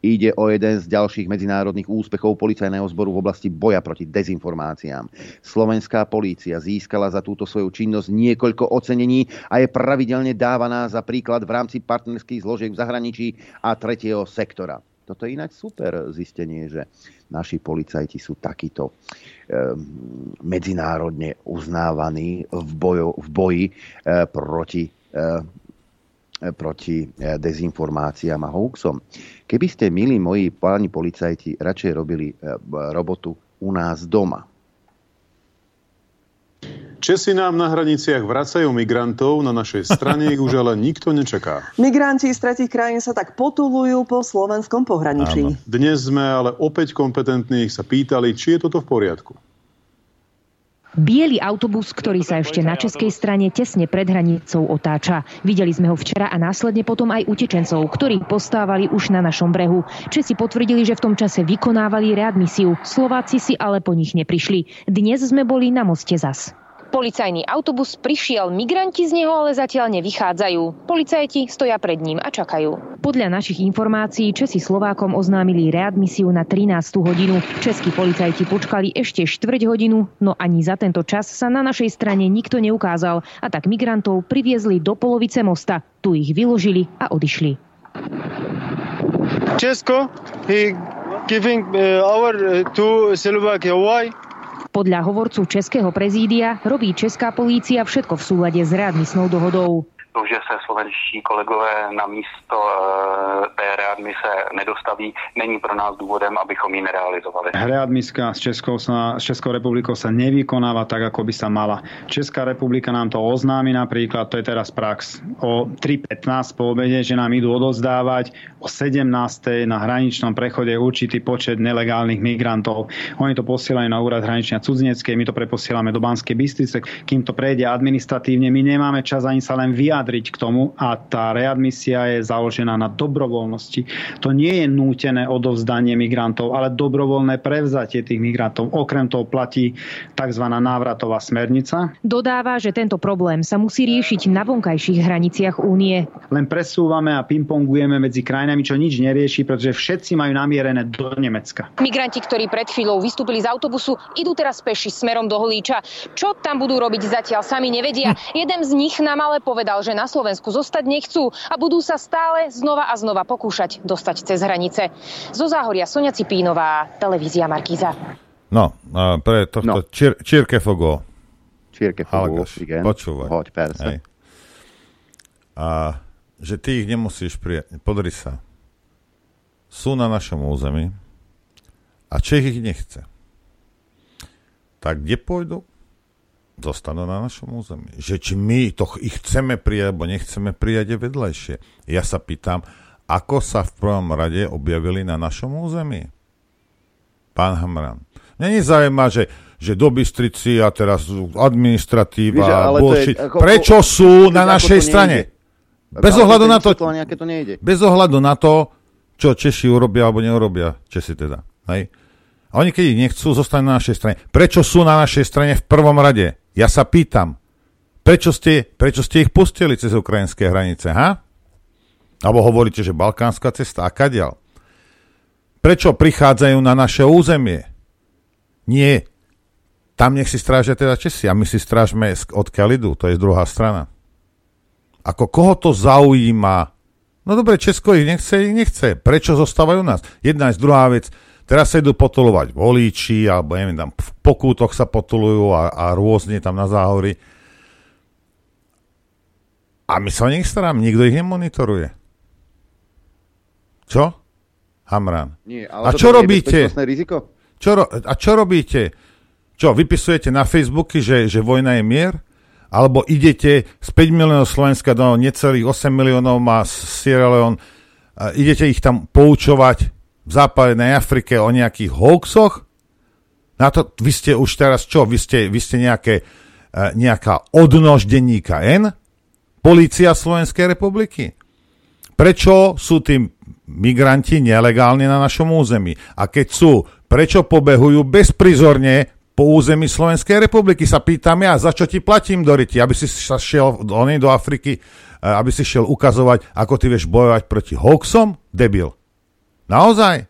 Ide o jeden z ďalších medzinárodných úspechov policajného zboru v oblasti boja proti dezinformáciám. Slovenská polícia získala za túto svoju činnosť niekoľko ocenení a je pravidelne dávaná za príklad v rámci partnerských zložiek v zahraničí a tretieho sektora. Toto je inak super zistenie, že naši policajti sú takíto e, medzinárodne uznávaní v, bojo, v boji e, proti, e, proti dezinformáciám a hoaxom. Keby ste, milí moji páni policajti, radšej robili robotu u nás doma, Česi nám na hraniciach vracajú migrantov, na našej strane ich už ale nikto nečaká. Migranti z tretich krajín sa tak potulujú po slovenskom pohraničí. Áno. Dnes sme ale opäť kompetentných sa pýtali, či je toto v poriadku. Bielý autobus, ktorý sa ešte na českej strane tesne pred hranicou otáča. Videli sme ho včera a následne potom aj utečencov, ktorí postávali už na našom brehu. Česi potvrdili, že v tom čase vykonávali readmisiu. Slováci si ale po nich neprišli. Dnes sme boli na moste zas. Policajný autobus prišiel, migranti z neho ale zatiaľ nevychádzajú. Policajti stoja pred ním a čakajú. Podľa našich informácií Česi Slovákom oznámili readmisiu na 13. hodinu. Českí policajti počkali ešte štvrť hodinu, no ani za tento čas sa na našej strane nikto neukázal a tak migrantov priviezli do polovice mosta. Tu ich vyložili a odišli. Česko, he giving uh, our uh, to Slovakia. Why? Podľa hovorcu Českého prezídia robí Česká polícia všetko v súlade s readmisnou dohodou. To, že se slovenští kolegové na místo e, readmise nedostaví, není pro nás důvodem, abychom ji nerealizovali. Readmiska s Českou, s Českou republikou sa nevykonáva tak, ako by sa mala. Česká republika nám to oznámi napríklad, to je teraz prax, o 3.15 po obede, že nám idú odozdávať o 17. na hraničnom prechode určitý počet nelegálnych migrantov. Oni to posielajú na úrad hraničia cudzineckej, my to preposielame do Banskej Bystrice, kým to prejde administratívne, my nemáme čas ani sa len vyjadriť k tomu a tá readmisia je založená na dobrovoľnosti. To nie je nútené odovzdanie migrantov, ale dobrovoľné prevzatie tých migrantov. Okrem toho platí tzv. návratová smernica. Dodáva, že tento problém sa musí riešiť na vonkajších hraniciach únie. Len presúvame a pingpongujeme medzi krajinami, čo nič nerieši, pretože všetci majú namierené do Nemecka. Migranti, ktorí pred chvíľou vystúpili z autobusu, idú teraz peši smerom do Holíča. Čo tam budú robiť zatiaľ sami nevedia. Jeden z nich nám ale povedal, že na Slovensku zostať nechcú a budú sa stále znova a znova pokúšať dostať cez hranice. Zo Záhoria Sonia Cipínová, televízia Markíza. No, pre tohto no. Čir- Čirkefogo. Čirkefogo, igen. Počúvaj. Hoď, persze. Hej. A že ty ich nemusíš prijať. Podri sa. Sú na našom území a Čech ich nechce. Tak kde pôjdu? zostanú na našom území. Že či my to ich chceme prijať, alebo nechceme prijať, je vedlejšie. Ja sa pýtam, ako sa v prvom rade objavili na našom území? Pán Hamran. Není zaujíma, že, že do Bystrici a teraz administratíva, ale bullshit. Je, ako, Prečo sú na našej strane? Bez ohľadu na to, to nejde. bez ohľadu na to, čo Češi urobia alebo neurobia, Česi teda. Hej? A oni, keď ich nechcú, zostanú na našej strane. Prečo sú na našej strane v prvom rade? Ja sa pýtam, prečo ste, prečo ste ich pustili cez ukrajinské hranice, ha? Alebo hovoríte, že balkánska cesta, a kadiaľ? Prečo prichádzajú na naše územie? Nie. Tam nech si strážia teda Česi a my si strážme od idú, to je druhá strana. Ako koho to zaujíma? No dobre, Česko ich nechce, ich nechce. Prečo zostávajú nás? Jedna je druhá vec. Teraz sa idú potulovať volíči, alebo neviem, tam v pokútoch sa potulujú a, a rôzne tam na záhory. A my sa o nich starám, nikto ich nemonitoruje. Čo? Hamran. Nie, ale a čo robíte? Riziko? Čo ro- a čo robíte? Čo, vypisujete na Facebooky, že, že vojna je mier? Alebo idete z 5 miliónov Slovenska do necelých 8 miliónov má Sierra Leone, idete ich tam poučovať, v západnej Afrike o nejakých hoaxoch? Na to, vy ste už teraz čo? Vy ste, vy ste nejaké, e, nejaká odnož denníka N? Polícia Slovenskej republiky? Prečo sú tí migranti nelegálni na našom území? A keď sú, prečo pobehujú bezprizorne po území Slovenskej republiky? Sa pýtam ja, za čo ti platím, Doriti? Aby si sa šiel do Afriky, e, aby si šiel ukazovať, ako ty vieš bojovať proti hoaxom? Debil. Naozaj?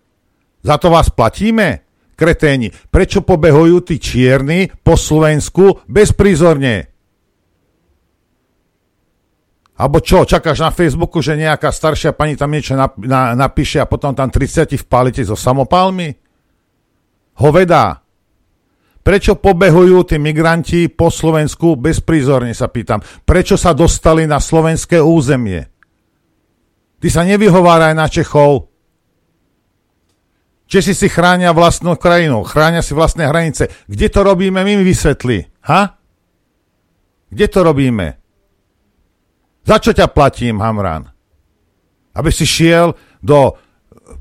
Za to vás platíme? Kreténi, prečo pobehujú tí čierni po Slovensku bezprizorne? Alebo čo, čakáš na Facebooku, že nejaká staršia pani tam niečo nap- na- napíše a potom tam 30 vpálite so samopálmi? Hovedá. Prečo pobehujú tí migranti po Slovensku bezprízorne, sa pýtam. Prečo sa dostali na slovenské územie? Ty sa nevyhováraj na Čechov. Česi si chránia vlastnú krajinu, chránia si vlastné hranice. Kde to robíme, my vysvetli. Ha? Kde to robíme? Za čo ťa platím, Hamran? Aby si šiel do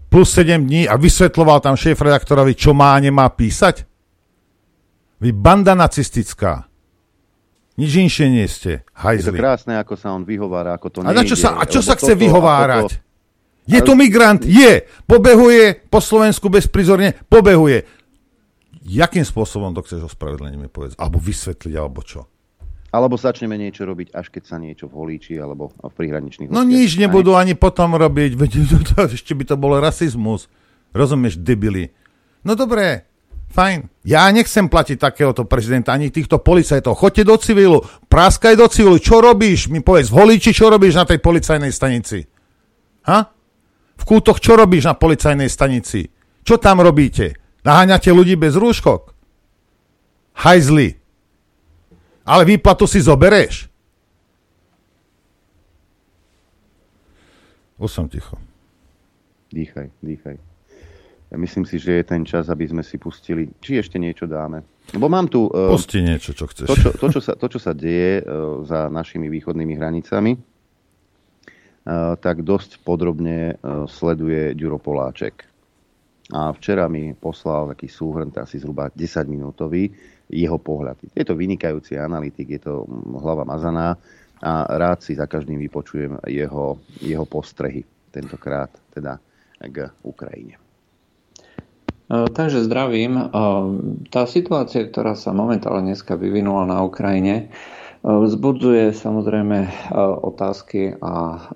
plus 7 dní a vysvetloval tam šéf-redaktorovi, čo má a nemá písať? Vy banda nacistická. Nič inšie nie ste. Hajzli. Je to krásne, ako sa on vyhovára, ako to A, na čo nejde, sa, a čo sa chce toto- vyhovárať? toto- Je to migrant? Je. Pobehuje po Slovensku bezprizorne? Pobehuje. Jakým spôsobom to chceš ospravedlniť mi povedz? Alebo vysvetliť, alebo čo? Alebo začneme niečo robiť, až keď sa niečo v Holíči alebo v prihraničných No nič nebudú ani potom robiť, veď ešte by to bol rasizmus. Rozumieš, debili. No dobré, fajn. Ja nechcem platiť takéhoto prezidenta, ani týchto policajtov. Choďte do civilu, práskaj do civilu. Čo robíš? Mi povedz, v Holíči, čo robíš na tej policajnej stanici? Ha? V kútoch, čo robíš na policajnej stanici? Čo tam robíte? Naháňate ľudí bez rúškok? Hajzli. Ale výplatu si zobereš. Už som ticho. Dýchaj, dýchaj. Ja myslím si, že je ten čas, aby sme si pustili, či ešte niečo dáme. Lebo mám tu... eh, Pusti niečo, čo chceš. To, čo, to, čo, sa, to, čo sa deje eh, za našimi východnými hranicami, eh, tak dosť podrobne eh, sleduje Ďuro Poláček. A včera mi poslal taký súhrn, asi zhruba 10-minútový, jeho pohľad. Je to vynikajúci analytik, je to hlava mazaná a rád si za každým vypočujem jeho, jeho postrehy, tentokrát teda k Ukrajine. E, Takže zdravím. E, Tá situácia, ktorá sa momentálne dneska vyvinula na Ukrajine, e, vzbudzuje samozrejme otázky a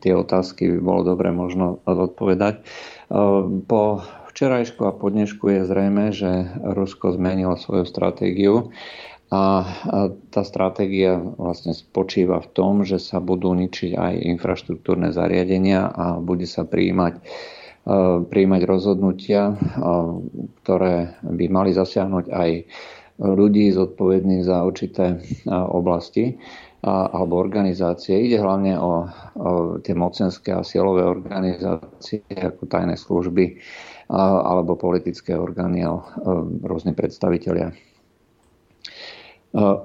tie otázky by bolo dobre možno odpovedať. Po včerajšku a po dnešku je zrejme, že Rusko zmenilo svoju stratégiu a tá stratégia vlastne spočíva v tom, že sa budú ničiť aj infraštruktúrne zariadenia a bude sa prijímať prijímať rozhodnutia, ktoré by mali zasiahnuť aj ľudí zodpovedných za určité oblasti alebo organizácie. Ide hlavne o, o tie mocenské a silové organizácie ako tajné služby alebo politické orgány a rôzne predstavitelia.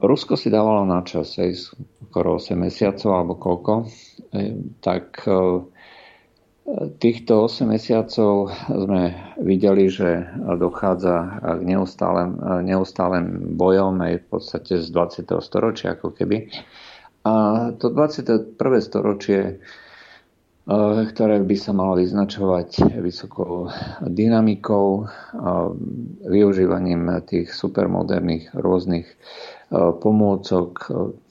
Rusko si dávalo na čas, aj skoro 8 mesiacov alebo koľko, tak Týchto 8 mesiacov sme videli, že dochádza k neustálem, neustálem bojom aj v podstate z 20. storočia ako keby. A to 21. storočie, ktoré by sa malo vyznačovať vysokou dynamikou, využívaním tých supermoderných rôznych pomôcok.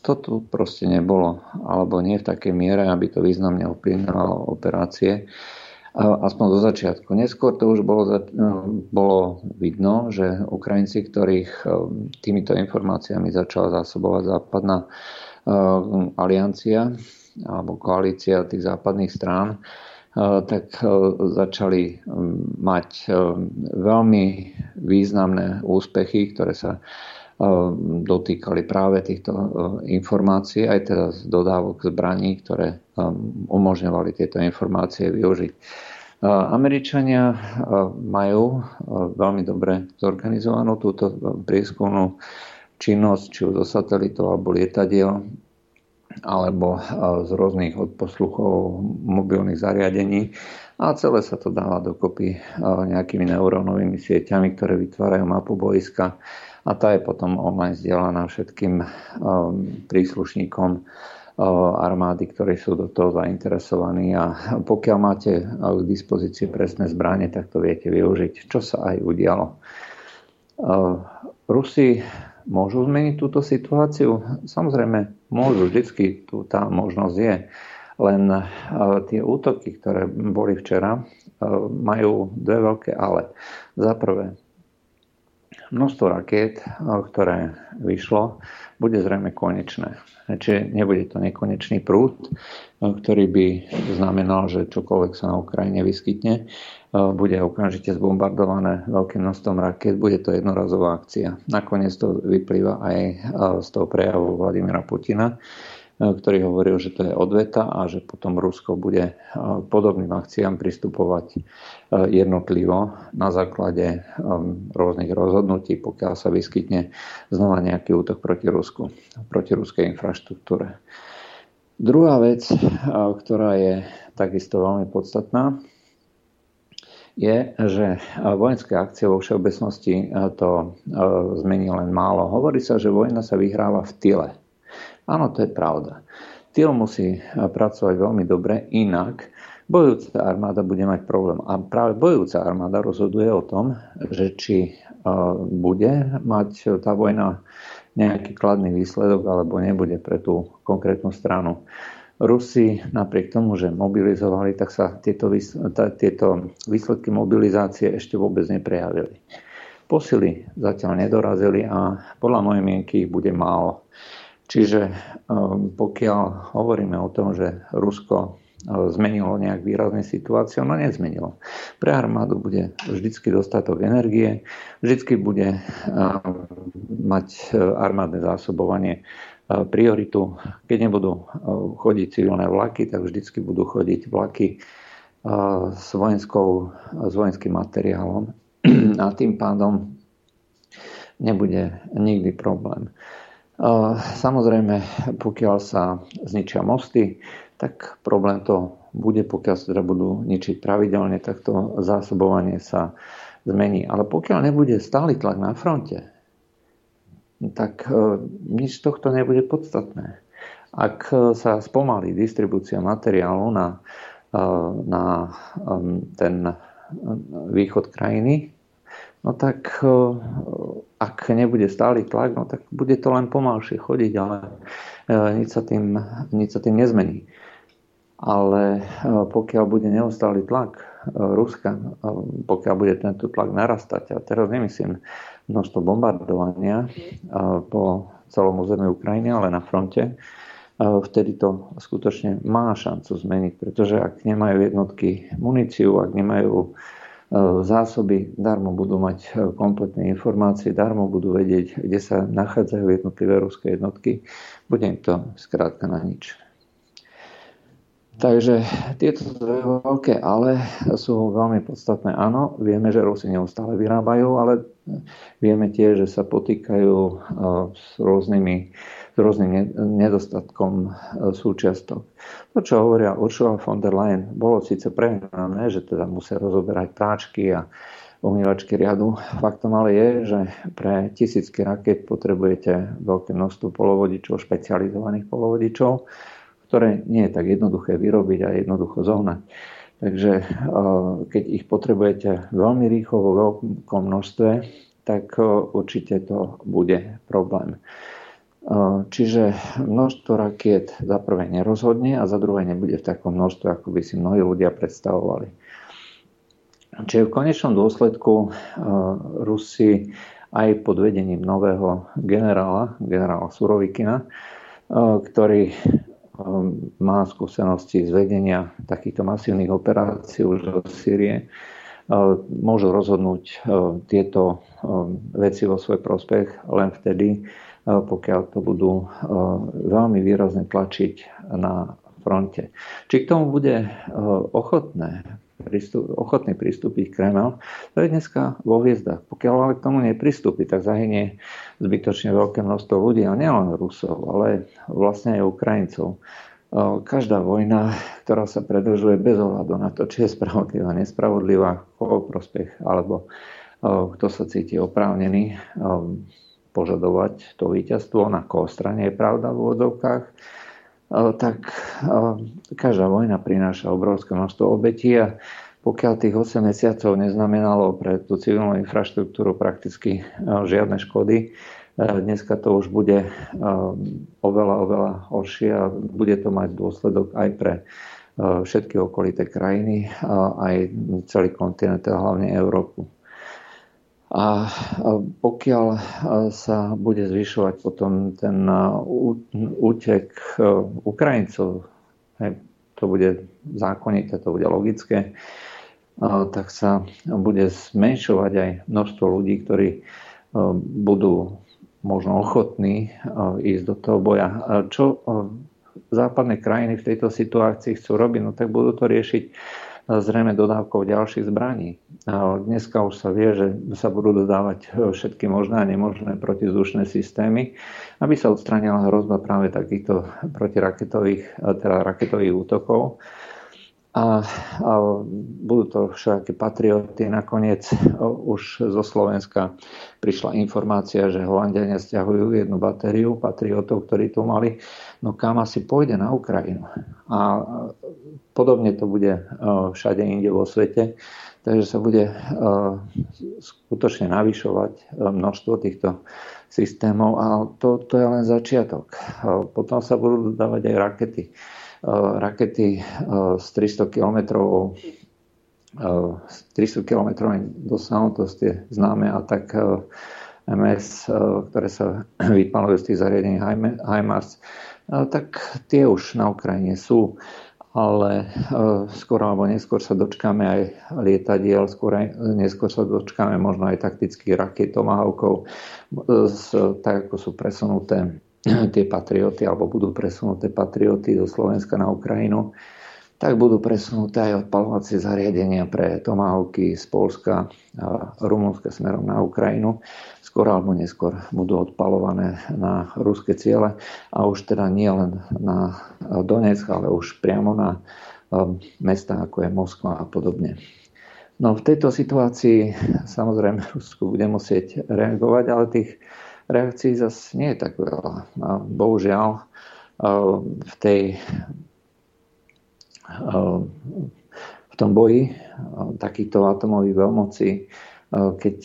To tu proste nebolo, alebo nie v takej miere, aby to významne ovplyvňovalo operácie. Aspoň do začiatku. Neskôr to už bolo, bolo vidno, že Ukrajinci, ktorých týmito informáciami začala zásobovať západná aliancia alebo koalícia tých západných strán, tak začali mať veľmi významné úspechy, ktoré sa dotýkali práve týchto informácií, aj teda z dodávok zbraní, ktoré umožňovali tieto informácie využiť. Američania majú veľmi dobre zorganizovanú túto prieskumnú činnosť, či už zo satelitov alebo lietadiel, alebo z rôznych odposluchov mobilných zariadení. A celé sa to dáva dokopy nejakými neurónovými sieťami, ktoré vytvárajú mapu boiska. A tá je potom online zdieľaná všetkým príslušníkom armády, ktorí sú do toho zainteresovaní. A pokiaľ máte k dispozícii presné zbranie, tak to viete využiť, čo sa aj udialo. Rusi môžu zmeniť túto situáciu? Samozrejme, môžu, vždycky tu tá možnosť je. Len tie útoky, ktoré boli včera, majú dve veľké ale. Za prvé, množstvo rakiet, ktoré vyšlo, bude zrejme konečné. Čiže nebude to nekonečný prúd, ktorý by znamenal, že čokoľvek sa na Ukrajine vyskytne, bude okamžite zbombardované veľkým množstvom raket, bude to jednorazová akcia. Nakoniec to vyplýva aj z toho prejavu Vladimira Putina, ktorý hovoril, že to je odveta a že potom Rusko bude e, podobným akciám pristupovať e, jednotlivo na základe rôznych rozhodnutí, pokiaľ sa vyskytne znova nejaký útok proti Rusku, proti ruskej infraštruktúre. Druhá vec, ktorá je takisto veľmi podstatná, je, že vojenské akcie vo všeobecnosti to zmení len málo. Hovorí sa, že vojna sa vyhráva v tyle Áno, to je pravda. Tým musí pracovať veľmi dobre, inak bojujúca armáda bude mať problém. A práve bojujúca armáda rozhoduje o tom, že či bude mať tá vojna nejaký kladný výsledok alebo nebude pre tú konkrétnu stranu. Rusi napriek tomu, že mobilizovali, tak sa tieto, tieto výsledky mobilizácie ešte vôbec neprejavili. Posily zatiaľ nedorazili a podľa mojej mienky ich bude málo. Čiže um, pokiaľ hovoríme o tom, že Rusko uh, zmenilo nejak výrazne situáciu, no nezmenilo. Pre armádu bude vždycky dostatok energie, vždycky bude uh, mať uh, armádne zásobovanie prioritu. Keď nebudú chodiť civilné vlaky, tak vždycky budú chodiť vlaky s, vojenskou, s vojenským materiálom a tým pádom nebude nikdy problém. Samozrejme, pokiaľ sa zničia mosty, tak problém to bude, pokiaľ sa teda budú ničiť pravidelne, tak to zásobovanie sa zmení. Ale pokiaľ nebude stály tlak na fronte, tak e, nič z tohto nebude podstatné. Ak sa spomalí distribúcia materiálu na, e, na ten východ krajiny, no tak e, ak nebude stály tlak, no tak bude to len pomalšie chodiť, ale e, nič sa tým, nič sa tým nezmení. Ale e, pokiaľ bude neustály tlak e, Ruska, pokiaľ bude tento tlak narastať, a teraz nemyslím množstvo bombardovania po celom území Ukrajiny, ale na fronte, vtedy to skutočne má šancu zmeniť, pretože ak nemajú jednotky muníciu, ak nemajú zásoby, darmo budú mať e, kompletné informácie, darmo budú vedieť, kde sa nachádzajú jednotlivé ruské jednotky. Bude im to skrátka na nič. Takže tieto dve veľké ale sú veľmi podstatné. Áno, vieme, že Rusi neustále vyrábajú, ale vieme tiež, že sa potýkajú e, s rôznymi rôznym nedostatkom e, súčiastok. To, čo hovoria Ursula von der Leyen, bolo síce prehnané, že teda musia rozoberať práčky a umývačky riadu. Faktom ale je, že pre tisícky raket potrebujete veľké množstvo polovodičov, špecializovaných polovodičov, ktoré nie je tak jednoduché vyrobiť a jednoducho zohnať. Takže e, keď ich potrebujete veľmi rýchlo vo veľkom množstve, tak e, určite to bude problém. Čiže množstvo rakiet za prvé nerozhodne a za druhé nebude v takom množstve, ako by si mnohí ľudia predstavovali. Čiže v konečnom dôsledku Rusi aj pod vedením nového generála, generála Surovikina, ktorý má skúsenosti z vedenia takýchto masívnych operácií už do Sýrie, môžu rozhodnúť tieto veci vo svoj prospech len vtedy, pokiaľ to budú veľmi výrazne tlačiť na fronte. Či k tomu bude ochotné, ochotný pristúpiť Kreml, to je dneska vo hviezdach. Pokiaľ ale k tomu nepristúpi, tak zahynie zbytočne veľké množstvo ľudí, a nielen Rusov, ale vlastne aj Ukrajincov. Každá vojna, ktorá sa predlžuje bez ohľadu na to, či je spravodlivá, nespravodlivá, koho prospech, alebo kto sa cíti oprávnený, požadovať to víťazstvo, na koho strane je pravda v úvodzovkách, e, tak e, každá vojna prináša obrovské množstvo obetí a pokiaľ tých 8 mesiacov neznamenalo pre tú civilnú infraštruktúru prakticky e, žiadne škody, dneska to už bude oveľa, oveľa horšie a bude to mať dôsledok aj pre všetky okolité krajiny, aj celý kontinent a hlavne Európu. A pokiaľ sa bude zvyšovať potom ten útek Ukrajincov, to bude zákonité, to bude logické, tak sa bude zmenšovať aj množstvo ľudí, ktorí budú možno ochotní ísť do toho boja. Čo západné krajiny v tejto situácii chcú robiť? No tak budú to riešiť zrejme dodávkou ďalších zbraní. Dneska už sa vie, že sa budú dodávať všetky možné a nemožné protizdušné systémy, aby sa odstranila hrozba práve takýchto protiraketových, teda raketových útokov. A, a budú to všaké patrioty. Nakoniec už zo Slovenska prišla informácia, že Holandiania stiahujú jednu batériu patriotov, ktorí tu mali. No kam asi pôjde na Ukrajinu. A podobne to bude všade inde vo svete. Takže sa bude skutočne navyšovať množstvo týchto systémov a to, to je len začiatok. Potom sa budú dodávať aj rakety rakety s 300 km 300 km dosahu, to ste známe, a tak MS, ktoré sa vypalujú z tých zariadení HIMARS, tak tie už na Ukrajine sú, ale skôr alebo neskôr sa dočkáme aj lietadiel, skôr aj, neskôr sa dočkáme možno aj taktických raket Tomahawkov, tak ako sú presunuté tie patrioty, alebo budú presunuté patrioty do Slovenska na Ukrajinu, tak budú presunuté aj odpalovacie zariadenia pre Tomahawky z Polska a Rumunska smerom na Ukrajinu. Skôr alebo neskôr budú odpalované na ruské ciele a už teda nie len na Donetsk, ale už priamo na um, mesta ako je Moskva a podobne. No v tejto situácii samozrejme Rusko bude musieť reagovať, ale tých reakcií zase nie je tak veľa. Bohužiaľ v tej v tom boji takýchto atomových veľmocí, keď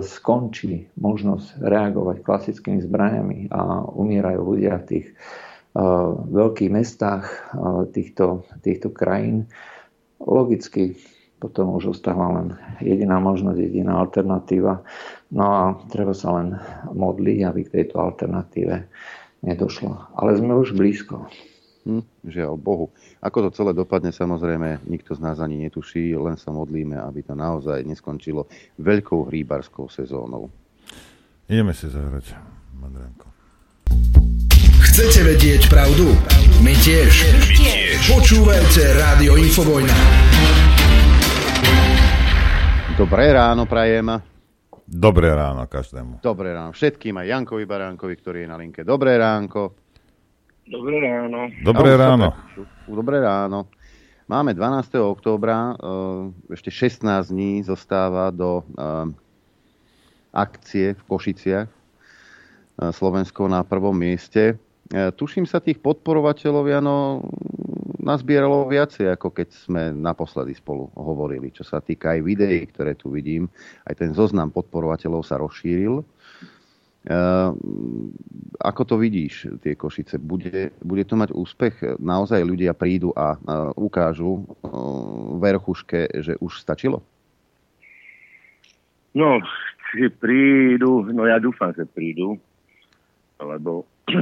skončí možnosť reagovať klasickými zbraniami a umierajú ľudia v tých veľkých mestách týchto, týchto krajín, logicky potom už ostáva len jediná možnosť, jediná alternatíva. No a treba sa len modliť, aby k tejto alternatíve nedošlo. Ale sme už blízko. Hm, žiaľ Bohu. Ako to celé dopadne, samozrejme, nikto z nás ani netuší, len sa modlíme, aby to naozaj neskončilo veľkou hríbarskou sezónou. Ideme si zahrať, Madrenko. Chcete vedieť pravdu? My tiež. My tiež. Počúvajte Rádio Infovojna. Dobré ráno prajem. Dobré ráno každému. Dobré ráno všetkým, aj Jankovi Baránkovi, ktorý je na linke. Dobré ránko. Dobré ráno. Dobré ráno. Dobré ráno. Máme 12. októbra, eh, ešte 16 dní zostáva do eh, akcie v Košiciach. Eh, Slovensko na prvom mieste. Tuším sa tých podporovateľov, no, nazbieralo viacej, ako keď sme naposledy spolu hovorili. Čo sa týka aj videí, ktoré tu vidím, aj ten zoznam podporovateľov sa rozšíril. Uh, ako to vidíš, tie Košice? Bude, bude to mať úspech? Naozaj ľudia prídu a uh, ukážu uh, verchuške, že už stačilo? No, či prídu, no ja dúfam, že prídu, lebo,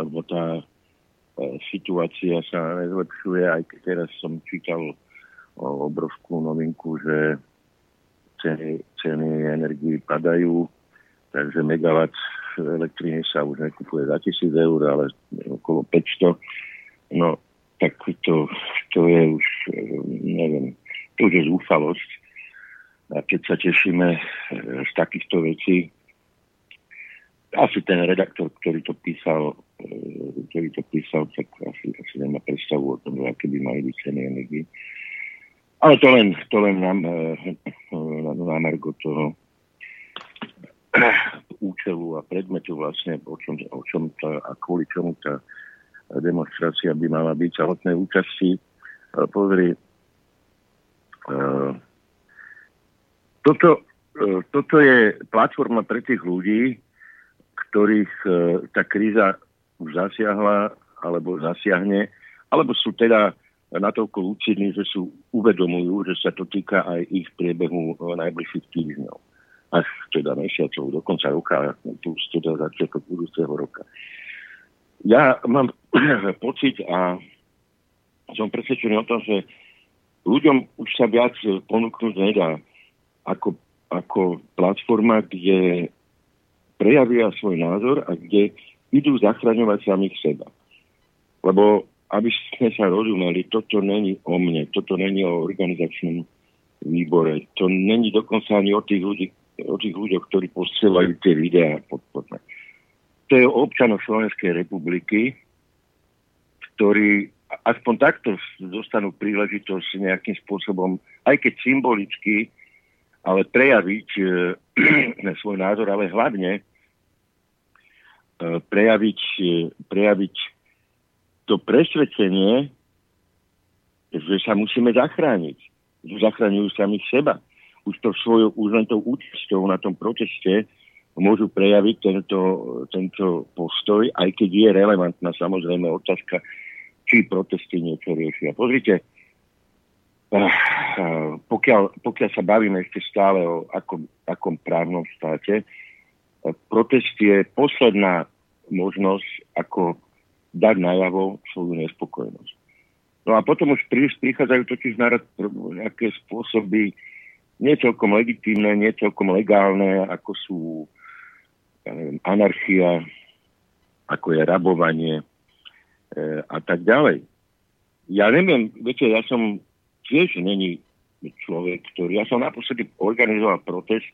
lebo tá situácia sa nezlepšuje, aj keď teraz som čítal obrovskú novinku, že ceny, ceny energii padajú, takže megawatt elektriny sa už nekupuje za 1000 eur, ale okolo 500. No, tak to, to je už, e, neviem, to už je zúfalosť. A keď sa tešíme e, z takýchto vecí, asi ten redaktor, ktorý to písal, e, ktorý to písal, tak asi, asi nemá predstavu o tom, aké by mali byť ceny energii. Ale to len, to len na, e, na, na Margo toho účelu a predmetu vlastne, o čom, o čom tá, a kvôli čomu tá demonstrácia by mala byť samotné účasti. E, pozri, toto, toto je platforma pre tých ľudí, ktorých e, tá kríza už zasiahla alebo zasiahne, alebo sú teda natoľko lucidní, že sú uvedomujú, že sa to týka aj ich priebehu najbližších týždňov. Až teda mesiacov, do konca roka, plus teda začiatok budúceho roka. Ja mám pocit a som presvedčený o tom, že ľuďom už sa viac ponúknuť nedá ako, ako platforma, kde prejavia svoj názor a kde idú zachraňovať samých seba. Lebo aby sme sa rozumeli, toto není o mne, toto není o organizačnom výbore, to není dokonca ani o tých, ľudí, o tých ľuďoch, ktorí posielajú tie videá podporné. To je o občanoch Slovenskej republiky, ktorí aspoň takto dostanú príležitosť nejakým spôsobom, aj keď symbolicky, ale prejaviť e, svoj názor, ale hlavne prejaviť, e, prejaviť to presvedčenie, že sa musíme zachrániť. Že zachraňujú samých seba. Už to svojou, už účasťou na tom proteste môžu prejaviť tento, tento postoj, aj keď je relevantná samozrejme otázka, či protesty niečo riešia. Pozrite, pokiaľ, pokiaľ sa bavíme ešte stále o akom, akom právnom štáte, protest je posledná možnosť, ako dať najavo svoju nespokojnosť. No a potom už prichádzajú totiž na nejaké spôsoby nie legitímne, nie legálne, ako sú ja neviem, anarchia, ako je rabovanie e, a tak ďalej. Ja neviem, viete, ja som tiež není človek, ktorý... Ja som naposledy organizoval protest,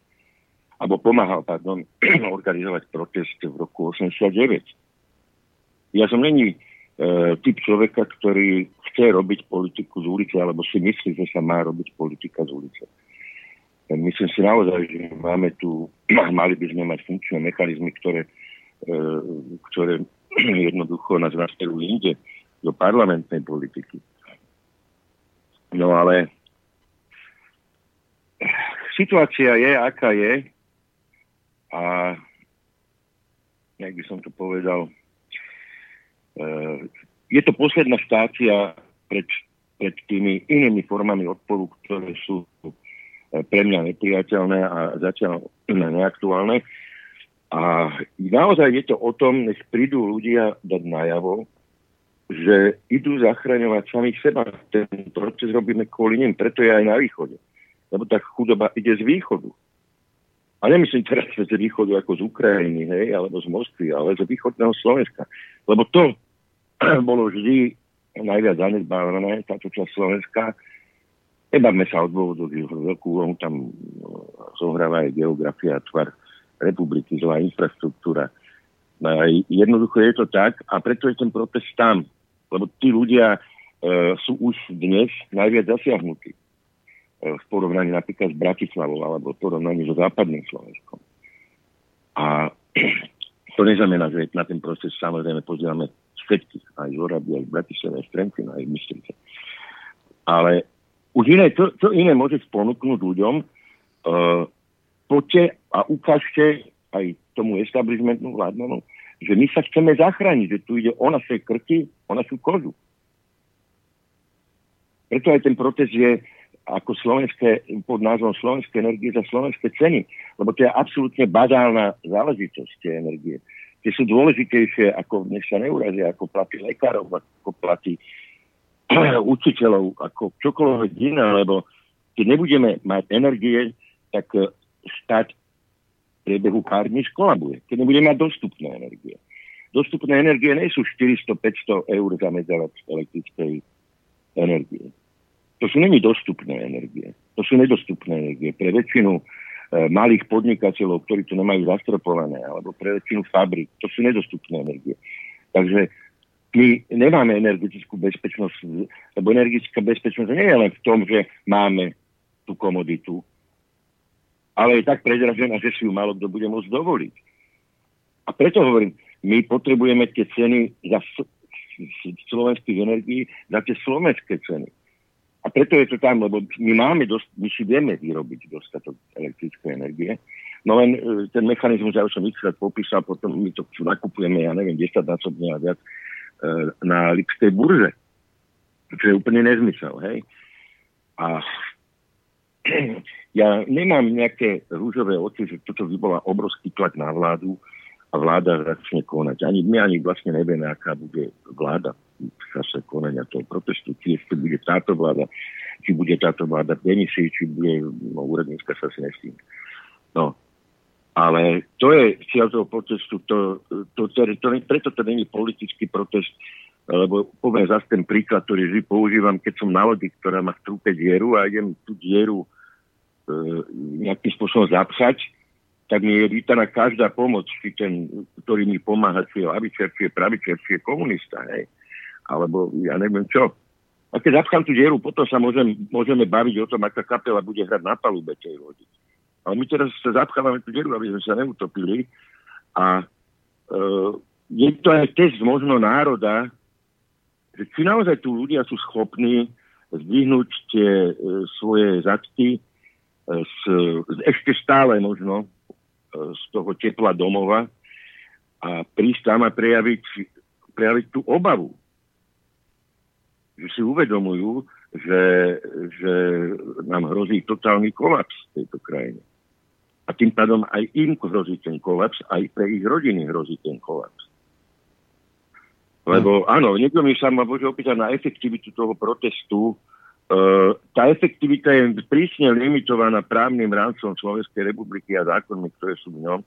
alebo pomáhal, pardon, organizovať protest v roku 89 ja som není e, typ človeka, ktorý chce robiť politiku z ulice, alebo si myslí, že sa má robiť politika z ulice. E, myslím si naozaj, že máme tu, mali by sme mať funkčné mechanizmy, ktoré, e, ktoré jednoducho nás nasmerujú inde, do parlamentnej politiky. No ale situácia je, aká je a jak by som to povedal, Eh, je to posledná štácia pred, pred tými inými formami odporu, ktoré sú eh, pre mňa nepriateľné a zatiaľ neaktuálne. A naozaj je to o tom, nech prídu ľudia dať najavo, že idú zachraňovať samých seba. Ten proces robíme kvôli nim, preto je aj na východe. Lebo tá chudoba ide z východu. A nemyslím teraz z východu ako z Ukrajiny, hej, alebo z Moskvy, ale z východného Slovenska. Lebo to, bolo vždy najviac zanedbávané, táto časť Slovenska. Nebavme sa o dôvodu, veľkú úlohu tam no, zohráva aj geografia, tvar republiky, zlá infraštruktúra. No jednoducho je to tak a preto je ten protest tam. Lebo tí ľudia e, sú už dnes najviac zasiahnutí v porovnaní napríklad s Bratislavou alebo v porovnaní so západným Slovenskom. A to neznamená, že na ten proces samozrejme pozrieme všetkých, aj z Oraby, aj z Bratislava, aj z Trenčína, aj z. Ale už iné, čo, čo iné môže ponúknuť ľuďom, uh, poďte a ukážte aj tomu establishmentu vládnemu, že my sa chceme zachrániť, že tu ide o naše krky, o našu kožu. Preto aj ten protest je ako slovenské, pod názvom Slovenské energie za slovenské ceny, lebo to je absolútne bazálna záležitosť tie energie tie sú dôležitejšie, ako nech sa neurazia, ako platy lekárov, ako platy učiteľov, ako čokoľvek iné, lebo keď nebudeme mať energie, tak štát v priebehu pár dní skolabuje. Keď nebudeme mať dostupné energie. Dostupné energie nie sú 400-500 eur za megawatt elektrickej energie. To sú není dostupné energie. To sú nedostupné energie. Pre väčšinu E, malých podnikateľov, ktorí to nemajú zastropované, alebo pre väčšinu fabrik. To sú nedostupné energie. Takže my nemáme energetickú bezpečnosť, lebo energetická bezpečnosť nie je len v tom, že máme tú komoditu, ale je tak predražená, že si ju malo kto bude môcť dovoliť. A preto hovorím, my potrebujeme tie ceny za slovenských energií, za tie slovenské ceny. A preto je to tam, lebo my máme dosť, my si vieme vyrobiť dostatok elektrickej energie, no len e, ten mechanizmus, ja už som xkrát popísal, potom my to nakupujeme, ja neviem, 10 násobne a viac e, na Lipskej burze. Čo je úplne nezmysel, hej. A ja nemám nejaké rúžové oči, že toto by bola obrovský tlak na vládu a vláda začne konať. Ani my ani vlastne nevieme, aká bude vláda v čase konania toho protestu. Či ešte bude táto vláda, či bude táto vláda v demisi, či bude no, úradnícka sa si nestým. No, ale to je cieľ toho protestu, to, to, to, to, preto to není politický protest, lebo poviem zase ten príklad, ktorý vždy používam, keď som na lodi, ktorá má v trúpe dieru a idem tú dieru e, nejakým spôsobom zapchať, tak mi je vítaná každá pomoc, či ten, ktorý mi pomáha, či je lavičer, či je pravičer, či je komunista, hej. Alebo ja neviem čo. A keď zapchám tú dieru, potom sa môžem, môžeme baviť o tom, aká kapela bude hrať na palube tej lodi. Ale my teraz sa zapchávame tú dieru, aby sme sa neutopili. A e, je to aj test možno národa, že či naozaj tu ľudia sú schopní zdvihnúť tie e, svoje zadky e, z, ešte stále možno e, z toho tepla domova a prísť tam a prejaviť, prejaviť tú obavu. Že si uvedomujú, že, že nám hrozí totálny kolaps v tejto krajine. A tým pádom aj im hrozí ten kolaps, aj pre ich rodiny hrozí ten kolaps. Lebo áno, niekto mi sa ma môže opýtať na efektivitu toho protestu. Uh, tá efektivita je prísne limitovaná právnym rámcom Slovenskej republiky a zákonmi, ktoré sú v ňom.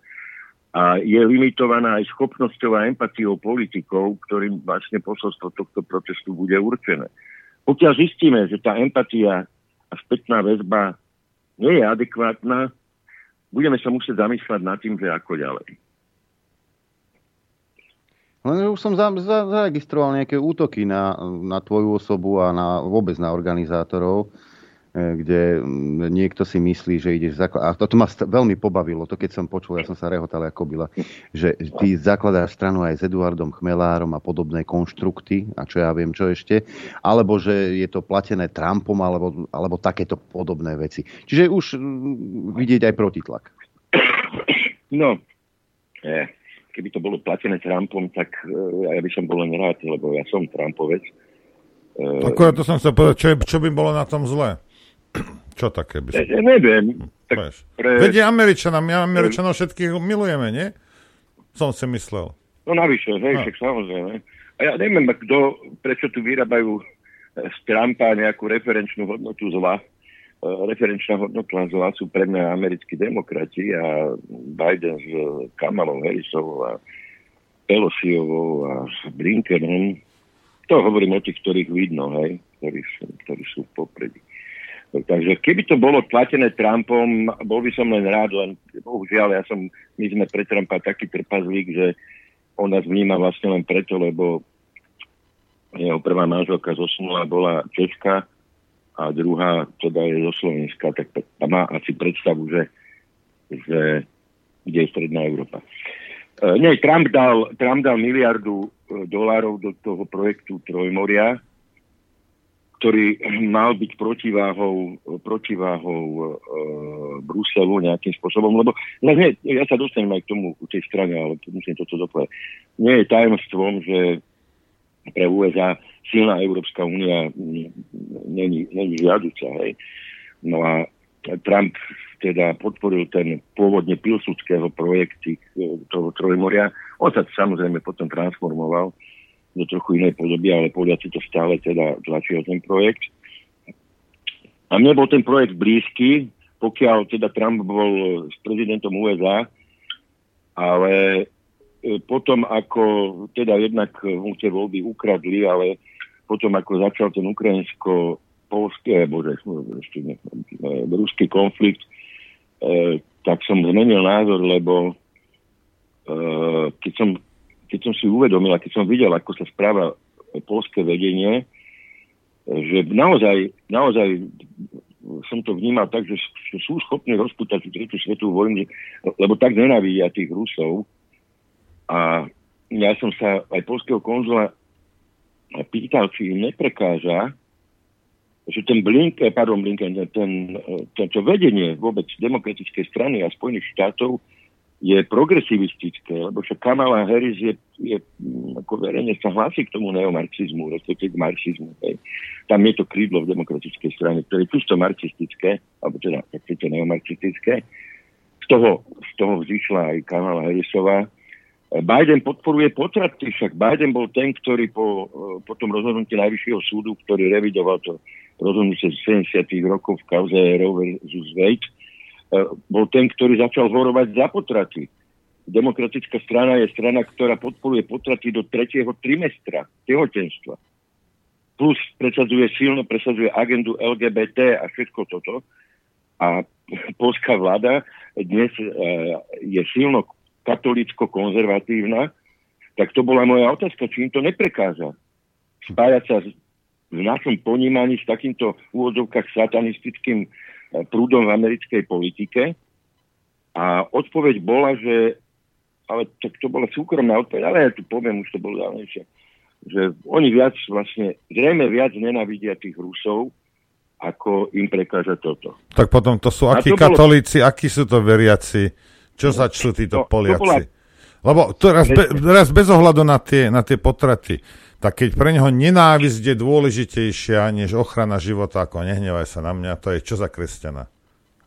A je limitovaná aj schopnosťou a empatiou politikov, ktorým vlastne posolstvo tohto protestu bude určené. Pokiaľ zistíme, že tá empatia a spätná väzba nie je adekvátna, budeme sa musieť zamýšľať nad tým, že ako ďalej. Len už som za, za, zaregistroval nejaké útoky na, na tvoju osobu a na, vôbec na organizátorov, e, kde niekto si myslí, že ideš zakladať. A to, to ma veľmi pobavilo, to keď som počul, ja som sa rehotal ako byla, že ty zakladáš stranu aj s Eduardom Chmelárom a podobné konštrukty, a čo ja viem, čo ešte, alebo že je to platené Trumpom, alebo, alebo takéto podobné veci. Čiže už vidieť aj protitlak. No, yeah keby to bolo platené Trumpom, tak uh, ja by som bol len rád, lebo ja som Trumpovec. Uh, Akurát to som chcel povedať, čo, čo by bolo na tom zle? Čo také by som... Ja, neviem. Tak pre... Vedie Američanom, my Američanov všetkých milujeme, nie? Som si myslel. No navyše, hej, no. však samozrejme. A ja neviem, kto, prečo tu vyrábajú z Trumpa nejakú referenčnú hodnotu zla. E, referenčná hodnota zla sú pre mňa americkí demokrati a Biden s Kamalou Harrisovou a Pelosiovou a Blinkenom. To hovorím o tých, ktorých vidno, hej, ktorí sú, ktorí sú v popredí. Takže keby to bolo platené Trumpom, bol by som len rád, len bohužiaľ, ja som, my sme pre Trumpa taký trpazlík, že on nás vníma vlastne len preto, lebo jeho prvá manželka zosnula bola Česka, a druhá teda je zo Slovenska, tak má asi predstavu, že, že kde je Stredná Európa. E, nie, Trump dal, Trump dal miliardu e, dolárov do toho projektu Trojmoria, ktorý mal byť protiváhou, protiváhou e, Bruselu nejakým spôsobom, lebo no ja sa dostanem aj k tomu, k tej strane, ale musím toto dopovedať. Nie je tajomstvom, že pre USA silná Európska únia není, žiaduca. Hej. No a Trump teda podporil ten pôvodne pilsudského projekty toho Trojmoria. On sa samozrejme potom transformoval do trochu inej podoby, ale Poliaci to stále teda tlačí o ten projekt. A mne bol ten projekt blízky, pokiaľ teda Trump bol s prezidentom USA, ale e, potom ako teda jednak mu tie voľby ukradli, ale potom ako začal ten ukrajinsko polský, alebo ešte ne, ruský konflikt, e, tak som zmenil názor, lebo e, keď, som, keď som si uvedomil a keď som videl, ako sa správa polské vedenie, že naozaj, naozaj som to vnímal tak, že sú schopní rozputať tú tretú svetovú vojnu, lebo tak nenávidia tých Rusov. A ja som sa aj polského konzula pýtal, či im neprekáža, že ten Blink, eh, pardon, Blinken, ten, ten, to vedenie vôbec demokratickej strany a Spojených štátov je progresivistické, lebo však Kamala Harris je, je mm, ako verejne sa hlási k tomu neomarxizmu, respektive k marxizmu. Hej. Tam je to krídlo v demokratickej strane, ktoré je čisto marxistické, alebo teda to neomarxistické. Z toho, z toho vzýšla aj Kamala Harrisová. Biden podporuje potraty, však Biden bol ten, ktorý po, po tom rozhodnutí Najvyššieho súdu, ktorý revidoval to rozhodnutie z 70. rokov v kauze Roe vs. Wade, E, bol ten, ktorý začal horovať za potraty. Demokratická strana je strana, ktorá podporuje potraty do tretieho trimestra tehotenstva. Plus presadzuje silno, presadzuje agendu LGBT a všetko toto. A polská vláda dnes e, je silno katolícko-konzervatívna, tak to bola moja otázka, či im to neprekáža. Spájať sa v našom ponímaní s takýmto úvodzovkách satanistickým prúdom v americkej politike. A odpoveď bola, že ale tak to bola súkromná odpoveď, ale ja tu poviem, už to bolo dávnejšie, že oni viac vlastne, zrejme viac nenavidia tých Rusov, ako im prekáža toto. Tak potom to sú akí to katolíci, bolo... akí sú to veriaci, čo začnú títo no, Poliaci? Bola... Lebo to raz, be, raz bez ohľadu na tie, na tie potraty, tak keď pre neho nenávisť je dôležitejšia než ochrana života, ako nehnevaj sa na mňa, to je čo za kresťana?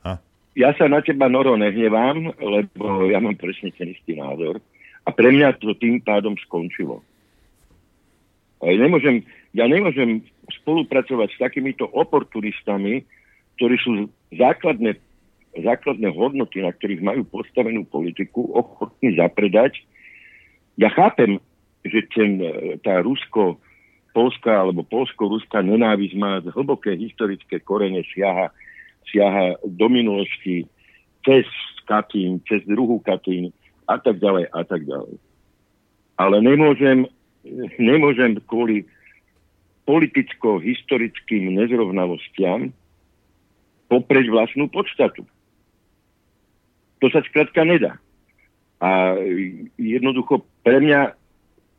Ha? Ja sa na teba, Noro, nehnevám, lebo ja mám presne ten istý názor. A pre mňa to tým pádom skončilo. Ja nemôžem, ja nemôžem spolupracovať s takýmito oportunistami, ktorí sú základné, základné hodnoty, na ktorých majú postavenú politiku, ochotní zapredať. Ja chápem že ten, e, tá Rusko, Polska alebo polsko-ruská nenávisť má hlboké historické korene, siaha, siaha do minulosti cez Katín, cez druhú Katín a tak ďalej a tak ďalej. Ale nemôžem, nemôžem kvôli politicko-historickým nezrovnalostiam popreť vlastnú podstatu. To sa skrátka nedá. A jednoducho pre mňa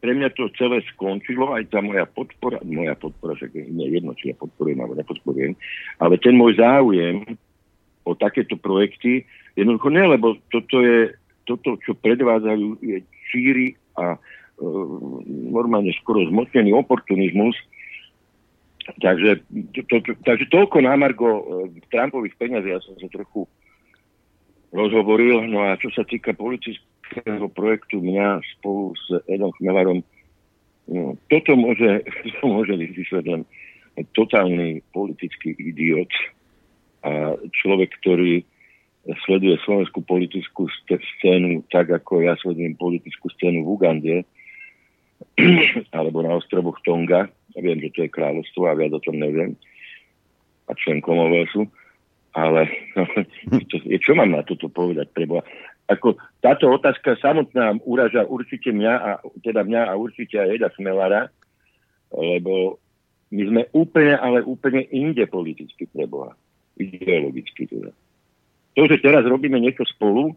pre mňa to celé skončilo, aj tá moja podpora, moja podpora, že nie je jedno, či ja podporujem alebo nepodporujem, ale ten môj záujem o takéto projekty, jednoducho nie, lebo toto je, toto, čo predvádzajú, je číry a e, normálne skoro zmocnený oportunizmus. Takže, to, to, takže toľko námargo e, Trumpových peniazí, ja som sa trochu rozhovoril. No a čo sa týka politických toho projektu mňa spolu s Edom Chmelarom. No, toto môže, to môže vysvetliť len totálny politický idiot a človek, ktorý sleduje slovenskú politickú scénu tak, ako ja sledujem politickú scénu v Ugande alebo na ostrovoch Tonga. Ja viem, že to je kráľovstvo a viac o tom neviem. A člen Commonwealthu. Ale no, to, čo mám na toto povedať? Preboha? ako táto otázka samotná uraža určite mňa a teda mňa a určite aj Eda Smelara, lebo my sme úplne, ale úplne inde politicky pre Boha. Ideologicky teda. To, že teraz robíme niečo spolu,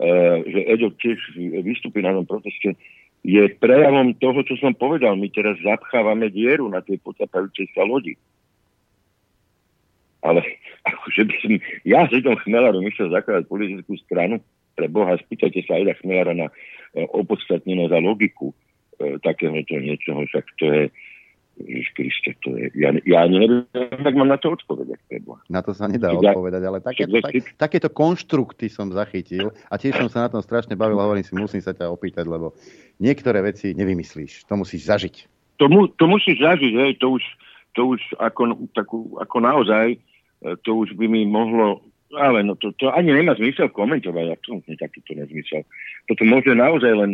e, že Edo tiež vystúpi na tom proteste, je prejavom toho, čo som povedal. My teraz zapchávame dieru na tej potapajúcej sa lodi. Ale akože by som, ja s Edom Chmelarom išiel zakladať politickú stranu, pre Boha, spýtajte sa Eda Chmelara na e, opodstatnenosť a logiku e, takéhoto niečoho, však to je, Ježiš Kriste, to je, ja, ja neviem, tak mám na to odpovedať. Preboha. Na to sa nedá ja, odpovedať, ale také, tak, takéto konštrukty som zachytil a tiež som sa na tom strašne bavil hovorím si, musím sa ťa opýtať, lebo niektoré veci nevymyslíš, to musíš zažiť. To, mu, to musíš zažiť, hej, to už, to už ako, takú, ako naozaj to už by mi mohlo ale no to, to ani nemá zmysel komentovať, absolútne takýto nezmysel. Toto môže naozaj len,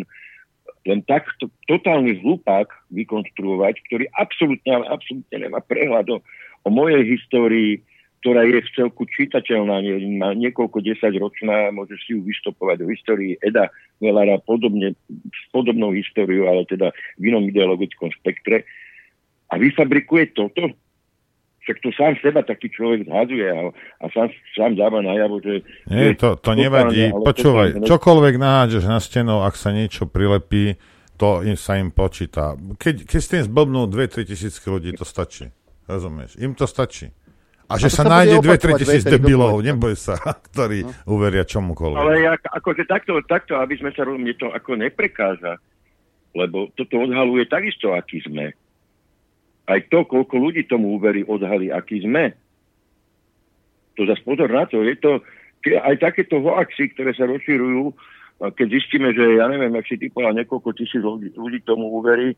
len tak to, totálny hlupák vykonštruovať, ktorý absolútne, ale absolútne nemá prehľad o, o mojej histórii, ktorá je v celku čitateľná, nie, má niekoľko desať ročná, môžeš si ju vystopovať do histórii Eda Melara podobne, s podobnou históriou, ale teda v inom ideologickom spektre. A vyfabrikuje toto, však to sám seba taký človek zhadzuje a, a sám, sám dáva najavo, že... Nie, to, to nevadí. Počúvaj, to, čokoľvek naháďaš na stenu, ak sa niečo prilepí, to im, sa im počíta. Keď, keď s tým zblbnú 2-3 tisícky ľudí, to stačí. Rozumieš? Im to stačí. A že sa, nájde 2-3 tisíc debilov, neboj sa, ktorí no. uveria čomukoľvek. Ale ja, akože takto, takto, aby sme sa mne to ako neprekáža, lebo toto odhaluje takisto, aký sme. Aj to, koľko ľudí tomu uverí, odhalí, aký sme. To zase pozor na to, je to, aj takéto hoaxy, ktoré sa rozširujú, keď zistíme, že ja neviem, ak si ty povedal, niekoľko tisíc ľudí, ľudí tomu uverí,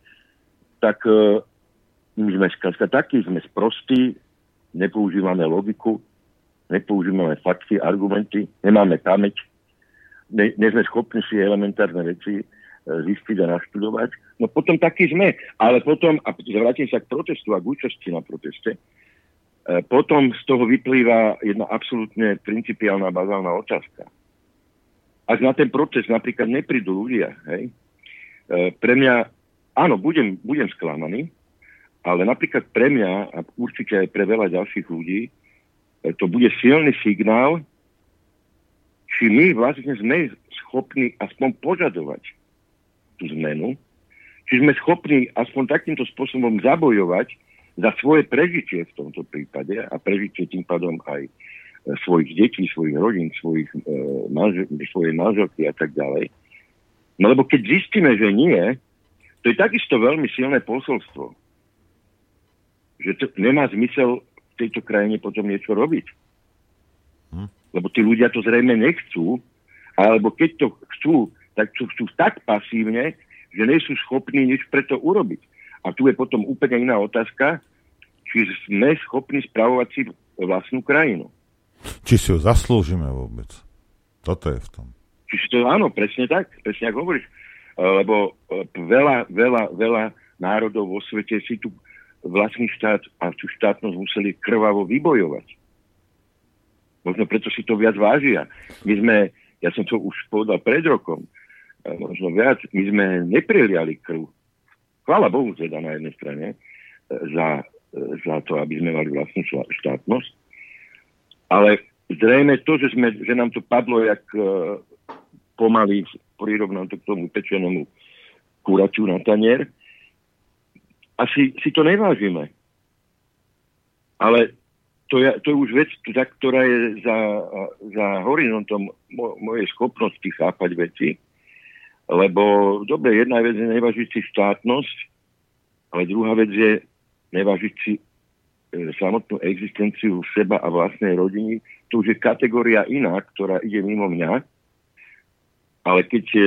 tak uh, my sme skrátka takí, sme sprostí, nepoužívame logiku, nepoužívame fakty, argumenty, nemáme pamäť, ne, ne sme schopní si elementárne veci e, zistiť a naštudovať. No potom taký sme. Ale potom, a vrátim sa k protestu a k účasti na proteste, e, potom z toho vyplýva jedna absolútne principiálna bazálna otázka. Ak na ten protest napríklad neprídu ľudia, hej, e, pre mňa, áno, budem, budem sklamaný, ale napríklad pre mňa a určite aj pre veľa ďalších ľudí e, to bude silný signál, či my vlastne sme schopní aspoň požadovať tú zmenu, či sme schopní aspoň takýmto spôsobom zabojovať za svoje prežitie v tomto prípade a prežitie tým pádom aj e, svojich detí, svojich rodín, svojich, e, manžel, svojej manželky a tak ďalej. No lebo keď zistíme, že nie, to je takisto veľmi silné posolstvo že to nemá zmysel v tejto krajine potom niečo robiť. Hm. Lebo tí ľudia to zrejme nechcú, alebo keď to chcú, tak to chcú tak pasívne, že nie sú schopní nič preto urobiť. A tu je potom úplne iná otázka, či sme schopní spravovať si vlastnú krajinu. Či si ju zaslúžime vôbec. Toto je v tom. Čiže to áno, presne tak, presne ako hovoríš. Lebo e, veľa, veľa, veľa národov vo svete si tu vlastný štát a tú štátnosť museli krvavo vybojovať. Možno preto si to viac vážia. My sme, ja som to už povedal pred rokom, možno viac, my sme nepreliali krv. Chvála Bohu teda na jednej strane e, za, e, za to, aby sme mali vlastnú štátnosť. Ale zrejme to, že, sme, že nám to padlo jak uh, pomaly, prirovnám to k tomu pečenému kuraťu na tanier, a si, to nevážime. Ale to je, to je už vec, ktorá je za, za horizontom mo, mojej schopnosti chápať veci. Lebo, dobre, jedna vec je nevážiť si štátnosť, ale druhá vec je nevážiť si e, samotnú existenciu seba a vlastnej rodiny. To už je kategória iná, ktorá ide mimo mňa. Ale keď e,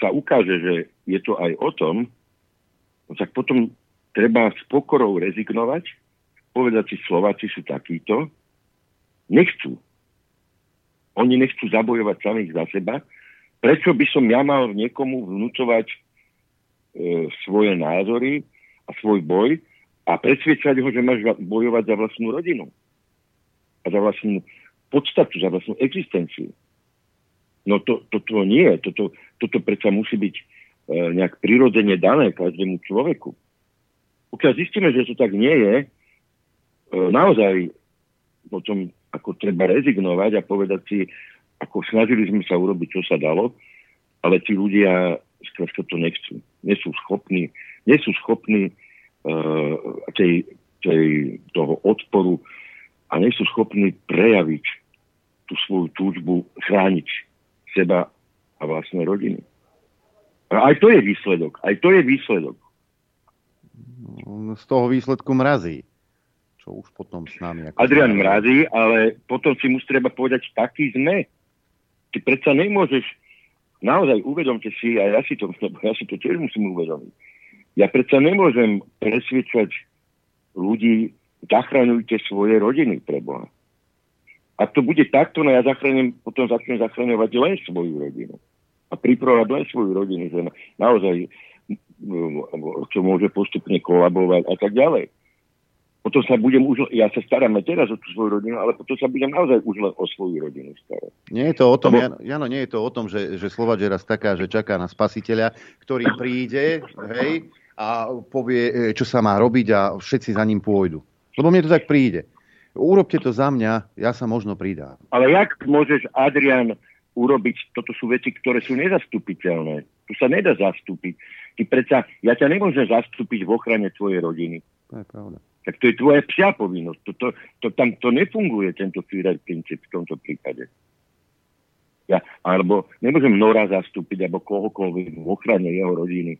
sa ukáže, že je to aj o tom, no tak potom treba s pokorou rezignovať, povedať si, Slováci sú takíto, nechcú. Oni nechcú zabojovať samých za seba. Prečo by som ja mal niekomu vnúcovať e, svoje názory a svoj boj a presviečať ho, že máš bojovať za vlastnú rodinu a za vlastnú podstatu, za vlastnú existenciu. No to, to, to nie. Toto, toto predsa musí byť e, nejak prirodzene dané každému človeku pokiaľ zistíme, že to tak nie je, e, naozaj potom ako treba rezignovať a povedať si, ako snažili sme sa urobiť, čo sa dalo, ale tí ľudia skrátka to nechcú. Nie sú schopní, nie sú schopní uh, tej, tej, toho odporu a nie sú schopní prejaviť tú svoju túžbu chrániť seba a vlastné rodiny. A aj to je výsledok. Aj to je výsledok z toho výsledku mrazí. Čo už potom s nami... Ako Adrian mrazí, ale potom si musí treba povedať, taký sme. Ty predsa nemôžeš, naozaj uvedomte si, a ja si to, ja si to tiež musím uvedomiť, ja predsa nemôžem presviečať ľudí, zachraňujte svoje rodiny pre Boha. Ak to bude takto, no ja zachránim, potom začnem zachraňovať len svoju rodinu. A pripravovať len svoju rodinu, že naozaj čo môže postupne kolabovať a tak ďalej. Potom sa budem už, ja sa starám teraz o tú svoju rodinu, ale potom sa budem naozaj už len o svoju rodinu starať. Nie je to o tom, Lebo... Jano, nie je to o tom, že, že Slovač je raz taká, že čaká na spasiteľa, ktorý príde, hej, a povie, e, čo sa má robiť a všetci za ním pôjdu. Lebo mne to tak príde. Urobte to za mňa, ja sa možno pridám. Ale jak môžeš, Adrian, urobiť, toto sú veci, ktoré sú nezastupiteľné. Tu sa nedá zastúpiť. Ty predsa, ja ťa nemôžem zastúpiť v ochrane tvojej rodiny. To je pravda. Tak to je tvoja psia povinnosť. To, to, to, tam to nefunguje, tento Führer princíp v tomto prípade. Ja, alebo nemôžem Nora zastúpiť, alebo kohokoľvek v ochrane jeho rodiny.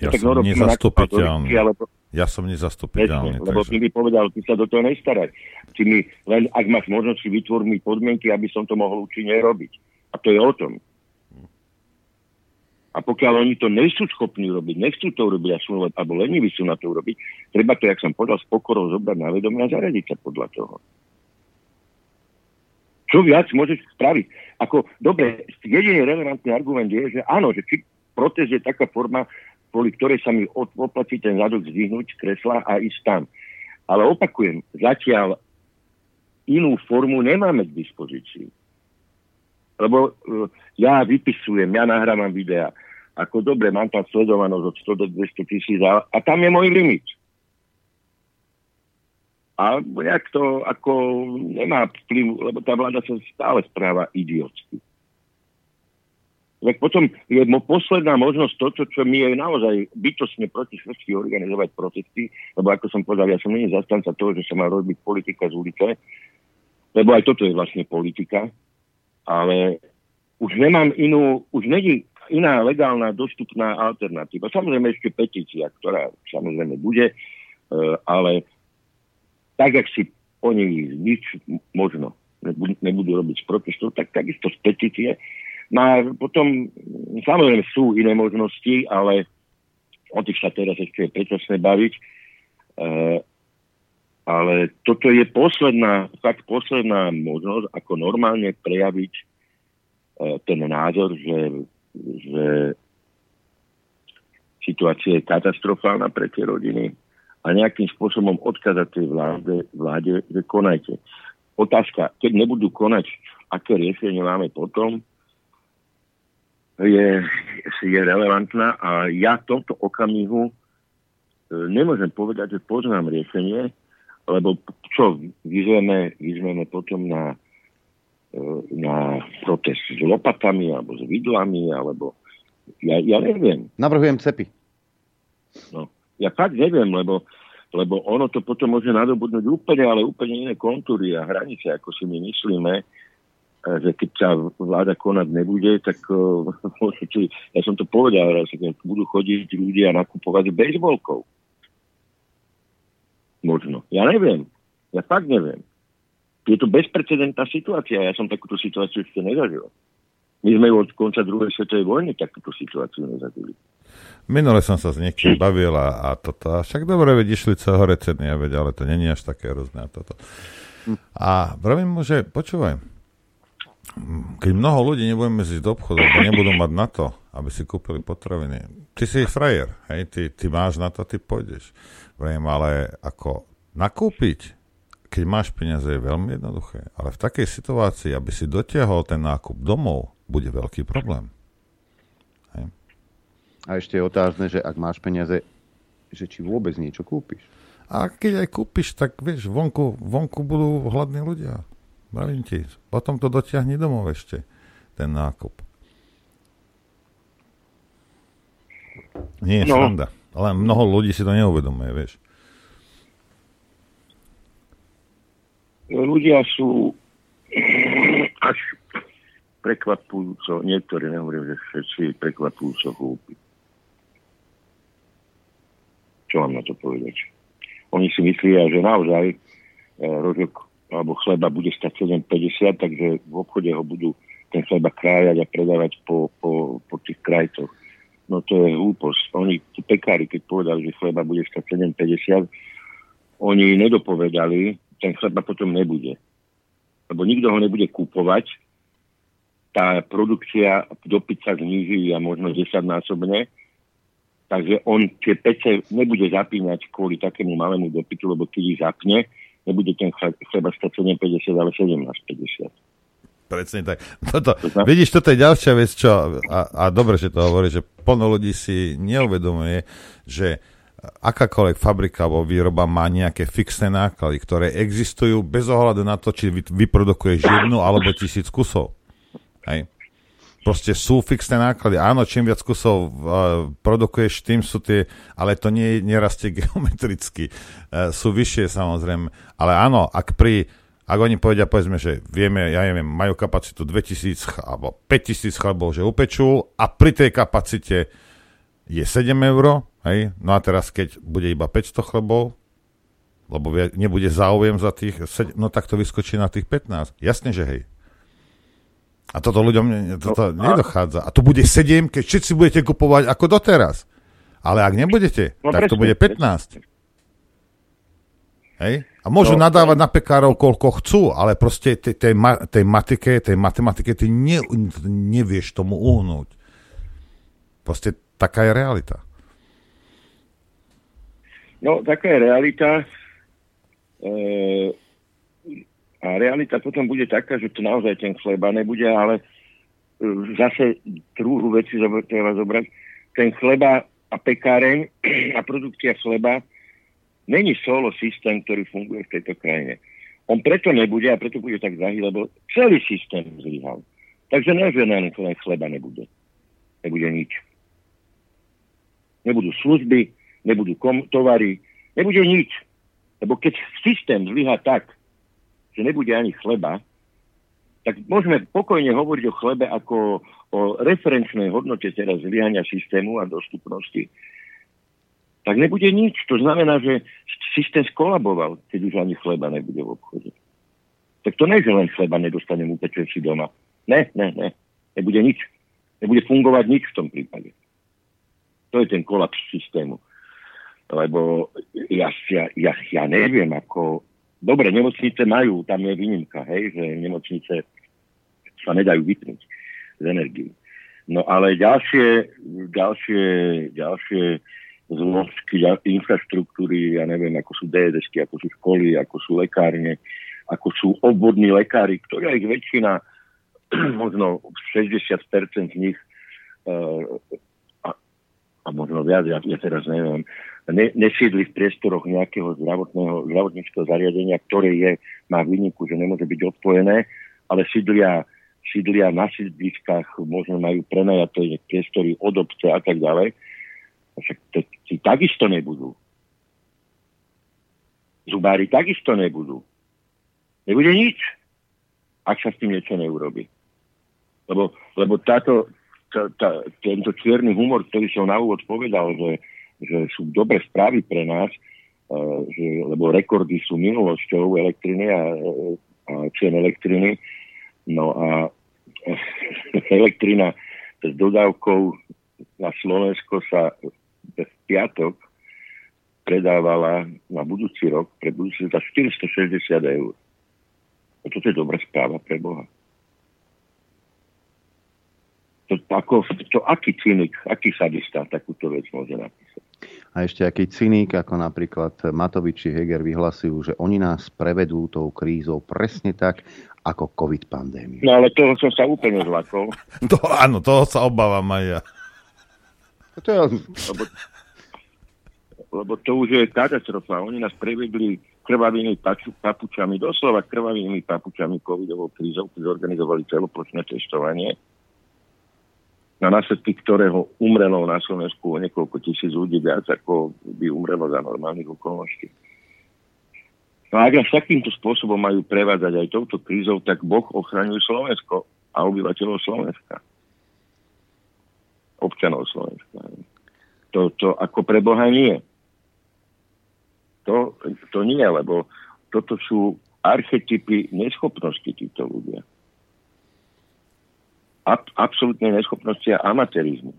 Ja tak som nezastupiteľný. Alebo... Ja som nezastupiteľný. Lebo takže... by povedal, ty sa do toho nestaraj. Ty mi, len ak máš možnosť, vytvor mi podmienky, aby som to mohol účinne robiť. A to je o tom. A pokiaľ oni to nejsú schopní robiť, nechcú to urobiť a sú, alebo leniví sú na to urobiť, treba to, jak som povedal, s pokorou zobrať na vedomie a zaradiť sa podľa toho. Čo viac môžeš spraviť? Ako, dobre, jediný relevantný argument je, že áno, že či protest je taká forma, kvôli ktorej sa mi oplatí ten zadok z kresla a ísť tam. Ale opakujem, zatiaľ inú formu nemáme k dispozícii. Lebo uh, ja vypisujem, ja nahrávam videa. Ako dobre, mám tam sledovanosť od 100 do 200 tisíc a, a tam je môj limit. A jak to ako nemá vplyv, lebo tá vláda sa stále správa idiotsky. Tak potom je posledná možnosť toto, čo mi je naozaj bytosne proti všetky organizovať protesty, lebo ako som povedal, ja som nie zastanca toho, že sa má robiť politika z ulice, lebo aj toto je vlastne politika, ale už nemám inú, už není iná legálna dostupná alternatíva. Samozrejme ešte petícia, ktorá samozrejme bude, e, ale tak, ak si oni nič možno nebudú, nebudú robiť z protestov, tak takisto z petície. No a potom samozrejme sú iné možnosti, ale o tých sa teraz ešte je predčasné baviť. E, ale toto je posledná, fakt posledná možnosť, ako normálne prejaviť E, ten názor, že, že situácia je katastrofálna pre tie rodiny a nejakým spôsobom odkázať tej vláde, vláde, že konajte. Otázka, keď nebudú konať, aké riešenie máme potom, je, je relevantná a ja v tomto okamihu e, nemôžem povedať, že poznám riešenie, lebo čo, vyzveme, vyzveme potom na E, na protest s lopatami alebo s vidlami, alebo ja, ja neviem. Navrhujem cepy. No, ja fakt neviem, lebo, lebo ono to potom môže nadobudnúť úplne, ale úplne iné kontúry a hranice, ako si my myslíme, e, že keď sa vláda konať nebude, tak uh, ja som to povedal, že budú chodiť ľudia nakupovať bejsbolkou. Možno. Ja neviem. Ja fakt neviem. Je to bezprecedentná situácia. Ja som takúto situáciu ešte nezažil. My sme od konca druhej svetovej vojny takúto situáciu nezažili. Minule som sa s niekým bavil a, a toto. A však dobre, veď išli sa hore ceny, ja veď, ale to není až také hrozné a toto. A vravím mu, že počúvaj, keď mnoho ľudí nebudeme ísť do obchodu, lebo nebudú mať na to, aby si kúpili potraviny. Ty si frajer, hej, ty, ty máš na to, ty pôjdeš. Vravím, ale ako nakúpiť keď máš peniaze, je veľmi jednoduché. Ale v takej situácii, aby si dotiahol ten nákup domov, bude veľký problém. Hej. A ešte je otázne, že ak máš peniaze, že či vôbec niečo kúpiš. A keď aj kúpiš, tak vieš, vonku, vonku budú hladní ľudia. Vravím ti, potom to dotiahni domov ešte, ten nákup. Nie no. sranda. Ale mnoho ľudí si to neuvedomuje, vieš. ľudia sú až prekvapujúco, niektorí nehovorím, že všetci prekvapujúco hlúpi. Čo mám na to povedať? Oni si myslia, že naozaj e, rožok alebo chleba bude stať 7,50, takže v obchode ho budú ten chleba krájať a predávať po, po, po tých krajcoch. No to je hlúposť. Oni, tí pekári, keď povedali, že chleba bude stať 7,50, oni nedopovedali, ten chleba potom nebude. Lebo nikto ho nebude kúpovať, tá produkcia dopyt sa zniží a možno 10 násobne, takže on tie pece nebude zapínať kvôli takému malému dopytu, lebo keď ich zapne, nebude ten chleba stať 7,50, ale 17,50. Presne tak. Toto, vidíš, toto je ďalšia vec, čo, a, a dobre, že to hovorí, že plno ľudí si neuvedomuje, že akákoľvek fabrika alebo výroba má nejaké fixné náklady, ktoré existujú bez ohľadu na to, či vyprodukuješ jednu alebo tisíc kusov. Hej. Proste sú fixné náklady. Áno, čím viac kusov uh, produkuješ, tým sú tie, ale to nie, nerastie geometricky. Uh, sú vyššie samozrejme. Ale áno, ak pri, ak oni povedia, povedzme, že vieme, ja neviem, majú kapacitu 2000 alebo 5000 chlebov, že upečú a pri tej kapacite je 7 eur, hej? no a teraz keď bude iba 500 chlebov, lebo nebude záujem za tých, no tak to vyskočí na tých 15. Jasne, že hej. A toto ľuďom toto no, nedochádza. A to bude 7, keď všetci budete kupovať ako doteraz. Ale ak nebudete, no, tak presne, to bude 15. Hej? A môžu no, nadávať na pekárov, koľko chcú, ale proste tej, tej, tej matike, tej matematike ty ne, nevieš tomu uhnúť. Proste taká je realita. No, taká je realita. E, a realita potom bude taká, že to naozaj ten chleba nebude, ale e, zase druhú veci treba zobrať. Ten chleba a pekáreň a produkcia chleba není solo systém, ktorý funguje v tejto krajine. On preto nebude a preto bude tak zahý, lebo celý systém zlyhal. Takže ne, že len chleba nebude. Nebude nič. Nebudú služby, nebudú kom- tovary, nebude nič. Lebo keď systém zlyha tak, že nebude ani chleba, tak môžeme pokojne hovoriť o chlebe ako o referenčnej hodnote teraz zlyhania systému a dostupnosti. Tak nebude nič. To znamená, že systém skolaboval, keď už ani chleba nebude v obchode. Tak to nie, že len chleba nedostanem upečen si doma. Ne, ne, ne. Nebude nič. Nebude fungovať nič v tom prípade. To je ten kolaps systému. Lebo ja, ja, ja, ja neviem, ako, Dobre, nemocnice majú, tam je výnimka, hej, že nemocnice sa nedajú vypnúť z energii. No ale ďalšie, ďalšie, ďalšie zložky infraštruktúry, ja neviem, ako sú DSS, ako sú školy, ako sú lekárne, ako sú obvodní lekári, ktorí ich väčšina, možno 60% z nich uh, a, a možno viac, ja, ja teraz neviem, ne, nesídli v priestoroch nejakého zdravotného, zdravotníckého zariadenia, ktoré je, má výniku, že nemôže byť odpojené, ale sídlia, sídlia na sídliskách, možno majú prenajaté priestory od obce a tak ďalej. Však tí takisto nebudú. Zubári takisto nebudú. Nebude nič, ak sa s tým niečo neurobi. Lebo, lebo táto, tá, tá, tento čierny humor, ktorý som na úvod povedal, že že sú dobré správy pre nás, uh, že, lebo rekordy sú minulosťou elektriny a, a cien elektriny. No a elektrina s dodávkou na Slovensko sa v piatok predávala na budúci rok, pre budúci za 460 eur. A toto je dobrá správa pre Boha. To, ako, to aký cynik, aký sadista takúto vec môže napísať? A ešte aký cynik, ako napríklad Matovič či Heger vyhlasujú, že oni nás prevedú tou krízou presne tak, ako COVID pandémia. No ale toho som sa úplne zlakol. To, áno, toho sa obávam aj ja. To je... lebo, lebo to už je katastrofa. Oni nás prevedli krvavými papučami, doslova krvavými papučami covidovou krízou, keď zorganizovali celoplošné testovanie na následky ktorého umrelo na Slovensku o niekoľko tisíc ľudí viac, ako by umrelo za normálnych okolností. No a ak až takýmto spôsobom majú prevádzať aj touto krízou, tak Boh ochraňuje Slovensko a obyvateľov Slovenska. Občanov Slovenska. To, to ako pre Boha nie. To, to nie, lebo toto sú archetypy neschopnosti týchto ľudia ab, absolútnej neschopnosti a amatérizmu.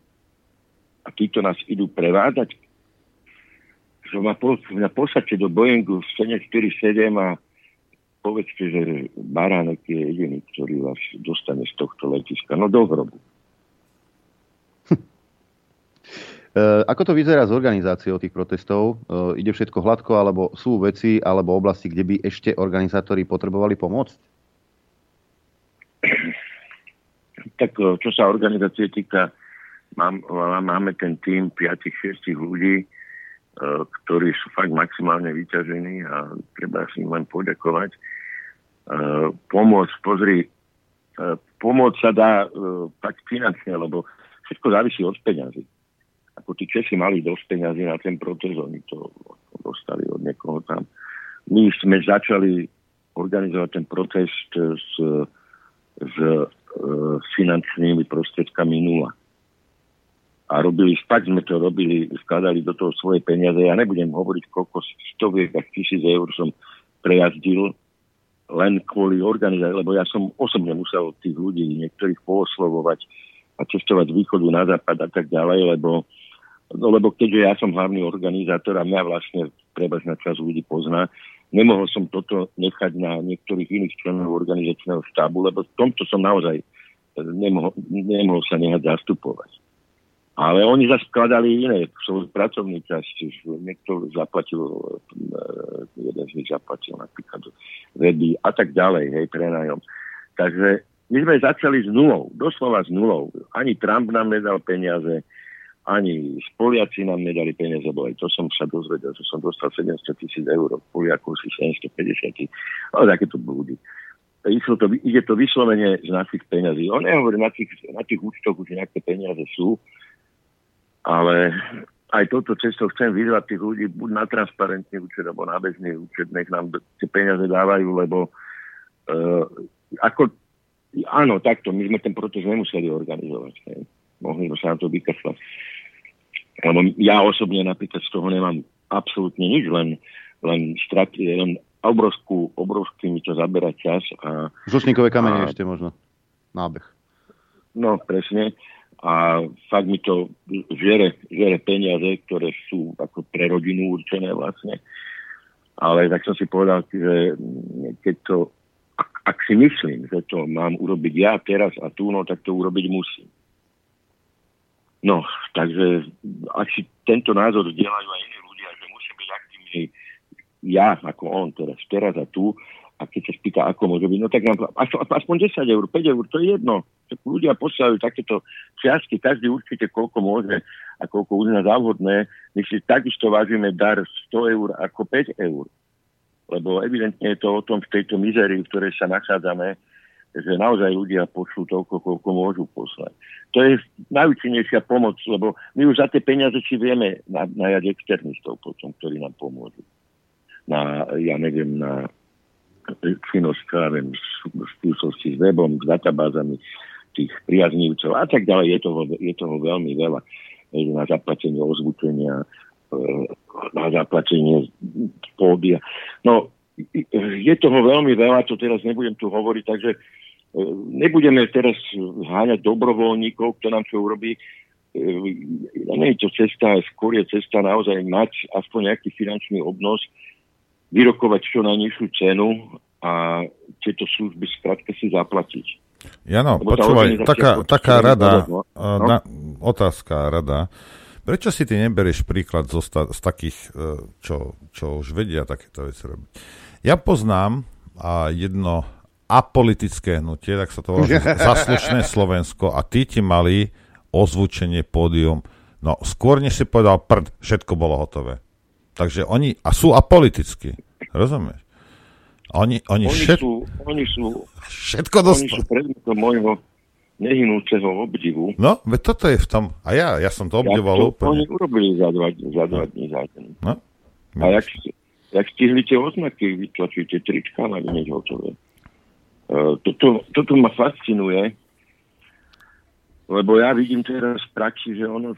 A títo nás idú prevádzať, že ma, po, ma posadte do Boeingu v 747 a povedzte, že Baránek je jediný, ktorý vás dostane z tohto letiska. No do hrobu. E, ako to vyzerá s organizáciou tých protestov? E, ide všetko hladko, alebo sú veci, alebo oblasti, kde by ešte organizátori potrebovali pomôcť? Tak e, čo sa organizácie týka, mám, máme ten tým 5-6 ľudí, e, ktorí sú fakt maximálne vyťažení a treba si im len poďakovať. E, pomôcť, pozri, pomôcť sa dá e, tak finančne, lebo všetko závisí od peňazí. Ako tí Česi mali dosť peňazí na ten protest, oni to dostali od niekoho tam. My sme začali organizovať ten protest s, s, s finančnými prostriedkami nula. A robili, tak sme to robili, skladali do toho svoje peniaze. Ja nebudem hovoriť, koľko stoviek a tisíc eur som prejazdil len kvôli organizácii, lebo ja som osobne musel tých ľudí niektorých pooslovovať a cestovať z východu na západ a tak ďalej, lebo, no, lebo keďže ja som hlavný organizátor a mňa vlastne prebežná časť ľudí pozná, nemohol som toto nechať na niektorých iných členov organizačného štábu, lebo v tomto som naozaj nemohol, nemohol sa nehať zastupovať. Ale oni zase skladali iné, sú pracovný čas, niekto zaplatil, e, jeden z nich zaplatil napríklad weby a tak ďalej, hej, prenájom. Takže my sme začali s nulou, doslova s nulou. Ani Trump nám nedal peniaze, ani Poliaci nám nedali peniaze, lebo aj to som sa dozvedel, že som dostal 700 tisíc eur, Poliakov si 750 ale takéto blúdy. Išlo to, ide to vyslovene z našich peňazí. On nehovorí, na tých, na tých účtoch už nejaké peniaze sú, ale aj touto cestou chcem vyzvať tých ľudí buď na transparentný účet alebo na bežný účet, nech nám tie peniaze dávajú, lebo uh, ako, áno, takto, my sme ten protest nemuseli organizovať. Hej. Mohli sa na to vykašľať. Lebo ja osobne napríklad z toho nemám absolútne nič, len, len, straty, len obrovskú, obrovský mi to zaberá čas. A, Žosníkové kamene a, ešte možno. Nábeh. No, presne a fakt mi to žere, žere peniaze, ktoré sú ako pre rodinu určené vlastne. Ale tak som si povedal, že keď to, ak, ak si myslím, že to mám urobiť ja teraz a tu, no tak to urobiť musím. No, takže ak si tento názor zdieľajú aj iní ľudia, že musím byť aktívny ja ako on teraz, teraz a tu, a keď sa spýta, ako môže byť, no tak nám aspoň 10 eur, 5 eur, to je jedno. Ľudia posielajú takéto čiastky, každý určite koľko môže a koľko uzná závodné. My si takisto vážime dar 100 eur ako 5 eur. Lebo evidentne je to o tom v tejto mizerii, v ktorej sa nachádzame, že naozaj ľudia pošlú toľko, koľko môžu poslať. To je najúčinnejšia pomoc, lebo my už za tie peniaze si vieme najať externistov potom, ktorí nám pomôžu. Na, ja neviem, na činnosť, ja viem, v súvislosti s webom, s databázami tých priaznívcov a tak ďalej. Je toho, je toho veľmi veľa. Na zaplatenie ozvučenia, e, na zaplatenie pódia. No, je toho veľmi veľa, čo teraz nebudem tu hovoriť, takže nebudeme teraz háňať dobrovoľníkov, kto nám čo urobí. E, nie je to cesta, skôr je cesta naozaj mať aspoň nejaký finančný obnos, vyrokovať čo najnižšiu cenu a tieto služby skrátka si zaplatiť. Jano, počúvaj, taká, taká rada, no? na, otázka rada. Prečo si ty neberieš príklad zo sta, z takých, e, čo, čo už vedia takéto veci robiť? Ja poznám a jedno apolitické hnutie, tak sa to volá zaslušné Slovensko a tí ti mali ozvučenie pódium. No, skôr než si povedal prd, všetko bolo hotové. Takže oni, a sú apolitickí, rozumieš? Oni, oni, oni, všet... sú, oni sú, všetko dostali. Oni sú predmetom môjho nehynúceho obdivu. No, veď toto je v tom. A ja, ja som to obdivoval ja to, úplne. Oni urobili za dva, za dva dní zákon. No. A jak, jak stihli tie oznaky vytlačiť, tie trička mali hneď hotové. Toto, toto ma fascinuje, lebo ja vidím teraz v praxi, že ono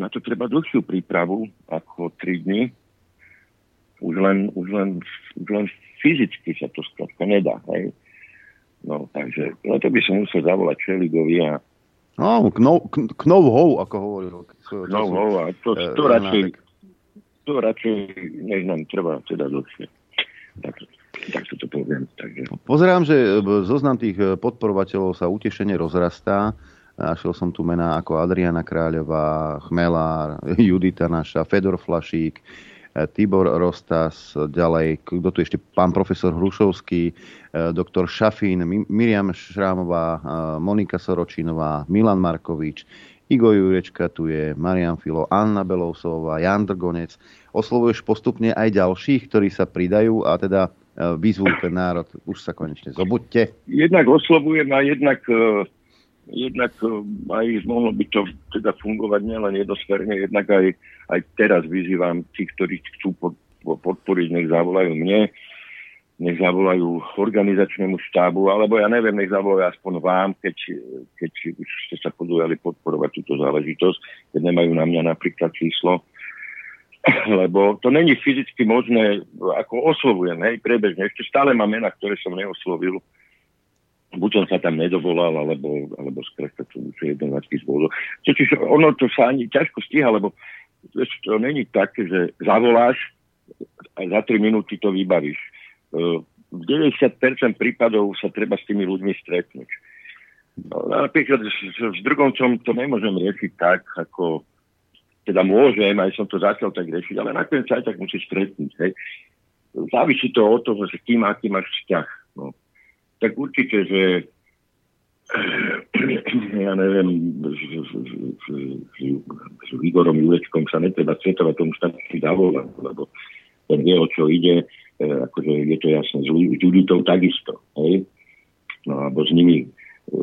na to treba dlhšiu prípravu ako 3 dny. Už len, už len, už len fyzicky sa to skladka nedá. Hej. No, takže no to by som musel zavolať Čeligovi a No, knov, hou, ako hovoril. Knov hou, a to, to, to e, radšej, to radšej, než nám trvá teda dlhšie. Tak, tak to poviem. Takže. Pozerám, že e, zoznam tých e, podporovateľov sa utešene rozrastá. Našiel som tu mená ako Adriana Kráľová, Chmelár, Judita naša, Fedor Flašík, Tibor Rostas, ďalej, kto tu ešte, pán profesor Hrušovský, e, doktor Šafín, Miriam Šrámová, e, Monika Soročinová, Milan Markovič, Igo Jurečka tu je, Marian Filo, Anna Belousová, Jan Drgonec. Oslovuješ postupne aj ďalších, ktorí sa pridajú a teda vyzvú ten národ, už sa konečne zobuďte. Jednak oslovujem a jednak, jednak aj mohlo by to teda fungovať nielen jednosmerne, jednak aj, aj teraz vyzývam tých, ktorí chcú podporiť, nech zavolajú mne nech zavolajú organizačnému štábu, alebo ja neviem, nech zavolajú aspoň vám, keď, keď už ste sa podujali podporovať túto záležitosť, keď nemajú na mňa napríklad číslo. Lebo to není fyzicky možné, ako oslovujem, hej, prebežne. Ešte stále mám mena, ktoré som neoslovil. Buď som sa tam nedovolal, alebo, alebo skrátka to už je jeden zvodov. Čiže ono to sa ani ťažko stíha, lebo to není tak, že zavoláš a za 3 minúty to vybavíš v 90% prípadov sa treba s tými ľuďmi stretnúť. No, napríklad s, s Drgoncom to nemôžem riešiť tak, ako teda môžem, aj som to začal tak riešiť, ale nakoniec aj tak musíš stretnúť. Hej. Závisí to od toho, že kým aký máš vzťah. No. Tak určite, že ja neviem, s, Igorom Jurečkom sa netreba stretovať, tomu stačí zavolať, lebo ten vie, o čo ide E, akože je to jasné, s Juditou takisto, hej? No, alebo s nimi e,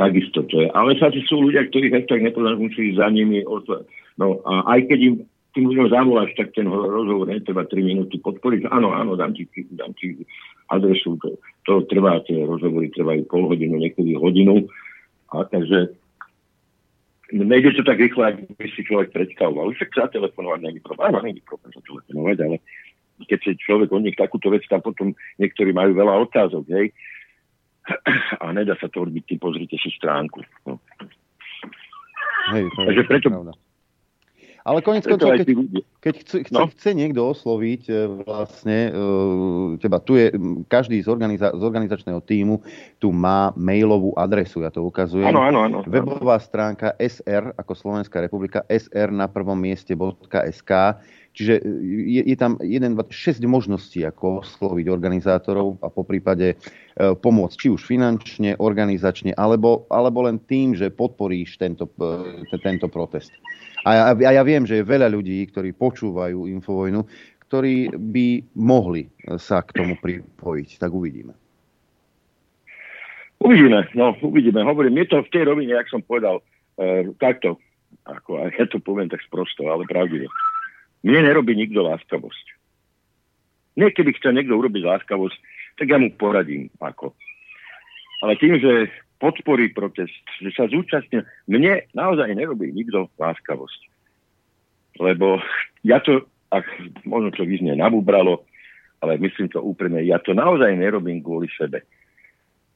takisto to je. Ale sa sú ľudia, ktorí tak nepoznajú, musí za nimi. No a aj keď im tým ľuďom zavoláš, tak ten rozhovor netreba 3 minúty podporiť. Áno, áno, dám ti, dám ti adresu. To, to trvá, tie rozhovory trvajú pol hodinu, niekedy hodinu. A takže nejde to tak rýchlo, ak by si človek predstavoval. Však zatelefonovať není problém, áno, není problém zatelefonovať, ale keď si človek od nich takúto vec, tam potom niektorí majú veľa otázok, hej. A nedá sa to odbiť, tým pozrite si stránku. No. Hej, to Takže preto, pravda. Ale konec koncov, keď, keď chce, chce, no? chce niekto osloviť e, vlastne e, teba, tu je každý z, organiza- z organizačného týmu tu má mailovú adresu, ja to ukazujem. Áno, áno, áno. Webová stránka SR ako Slovenská republika, SR na prvom mieste .sk Čiže e, je, je tam 1, 2, 6 možností, ako osloviť organizátorov a po prípade e, pomôcť či už finančne, organizačne, alebo, alebo len tým, že podporíš tento, e, tento protest. A ja, a ja viem, že je veľa ľudí, ktorí počúvajú Infovojnu, ktorí by mohli sa k tomu pripojiť. Tak uvidíme. Uvidíme, no uvidíme. Hovorím, je to v tej rovine, jak som povedal, e, takto, ako ja to poviem tak sprosto, ale pravdivo. Mne nerobí nikto láskavosť. Nie, keby chcel niekto urobiť láskavosť, tak ja mu poradím ako. Ale tým, že podporí protest, že sa zúčastňuje, mne naozaj nerobí nikto láskavosť. Lebo ja to, ak možno to vyznie nabubralo, ale myslím to úprimne, ja to naozaj nerobím kvôli sebe.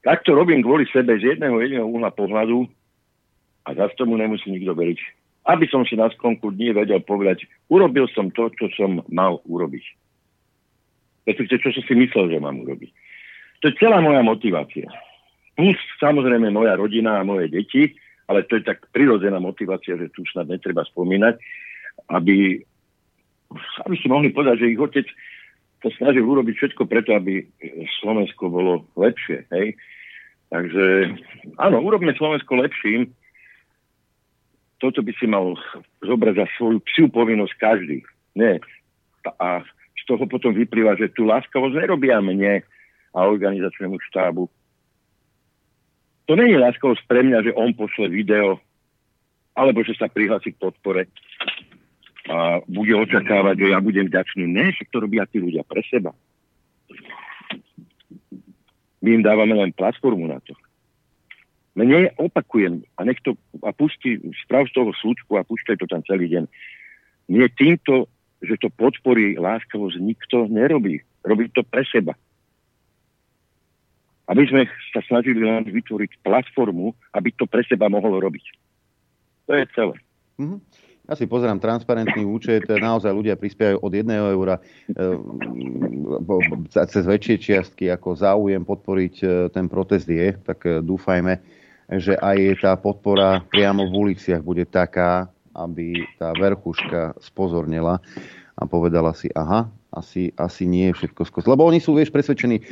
Tak to robím kvôli sebe z jedného jediného uhla pohľadu a zase tomu nemusí nikto veriť aby som si na skonku dní vedel povedať, urobil som to, čo som mal urobiť. Respektive, čo som si myslel, že mám urobiť. To je celá moja motivácia. Plus samozrejme moja rodina a moje deti, ale to je tak prirodzená motivácia, že tu snad netreba spomínať, aby, aby si mohli povedať, že ich otec to snažil urobiť všetko preto, aby Slovensko bolo lepšie. Hej? Takže áno, urobme Slovensko lepším, toto by si mal zobrať za svoju psiu povinnosť každý. Nie. A z toho potom vyplýva, že tú láskavosť nerobia mne a organizačnému štábu. To je láskavosť pre mňa, že on pošle video, alebo že sa prihlási k podpore a bude očakávať, že ja budem vďačný. Ne, že to robia tí ľudia pre seba. My im dávame len platformu na to. Mne opakujem, a nech to, a pustí, sprav z toho slučku a púšťaj to tam celý deň. Mne týmto, že to podporí láskavosť, nikto nerobí. Robí to pre seba. Aby sme sa snažili len vytvoriť platformu, aby to pre seba mohlo robiť. To je celé. Mm-hmm. Ja si pozerám transparentný účet, naozaj ľudia prispievajú od 1 eura e, cez väčšie čiastky, ako záujem podporiť e, ten protest je, tak e, dúfajme, že aj tá podpora priamo v uliciach bude taká, aby tá verchuška spozornila a povedala si, aha, asi, asi nie je všetko skos. Lebo oni sú, vieš, presvedčení, e,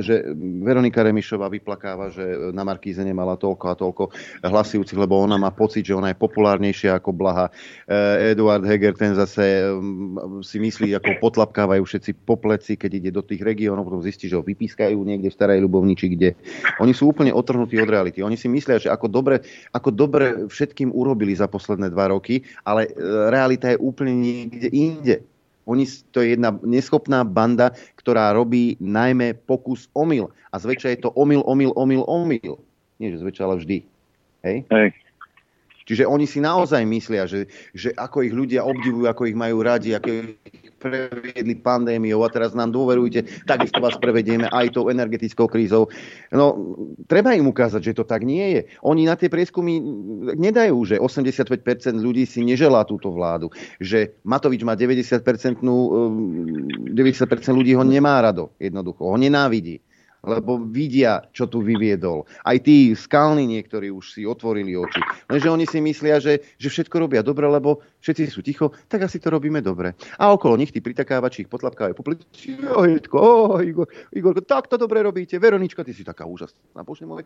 že Veronika Remišová vyplakáva, že na Markíze nemala toľko a toľko hlasujúcich, lebo ona má pocit, že ona je populárnejšia ako Blaha. E, Eduard Heger, ten zase si myslí, ako potlapkávajú všetci po pleci, keď ide do tých regiónov, potom zistí, že ho vypískajú niekde v Starej Ľubovniči, kde oni sú úplne otrhnutí od reality. Oni si myslia, že ako dobre, ako dobre všetkým urobili za posledné dva roky, ale e, realita je úplne niekde inde. Oni, to je jedna neschopná banda, ktorá robí najmä pokus omyl. A zväčša je to omyl, omyl, omyl, omyl. Nie, že zväčša, ale vždy. Hej? Hej. Čiže oni si naozaj myslia, že, že ako ich ľudia obdivujú, ako ich majú radi, ako ich previedli pandémiou a teraz nám dôverujte, takisto vás prevedieme aj tou energetickou krízou. No, treba im ukázať, že to tak nie je. Oni na tie prieskumy nedajú, že 85% ľudí si neželá túto vládu, že Matovič má 90%, 90% ľudí ho nemá rado, jednoducho, ho nenávidí lebo vidia, čo tu vyviedol. Aj tí skalní niektorí už si otvorili oči. Lenže oni si myslia, že, že všetko robia dobre, lebo všetci sú ticho, tak asi to robíme dobre. A okolo nich tí pritakávači ich potlapkávajú po pleci. Oh, Igor, Igor, tak to dobre robíte. Veronička, ty si taká úžasná. Bože môj,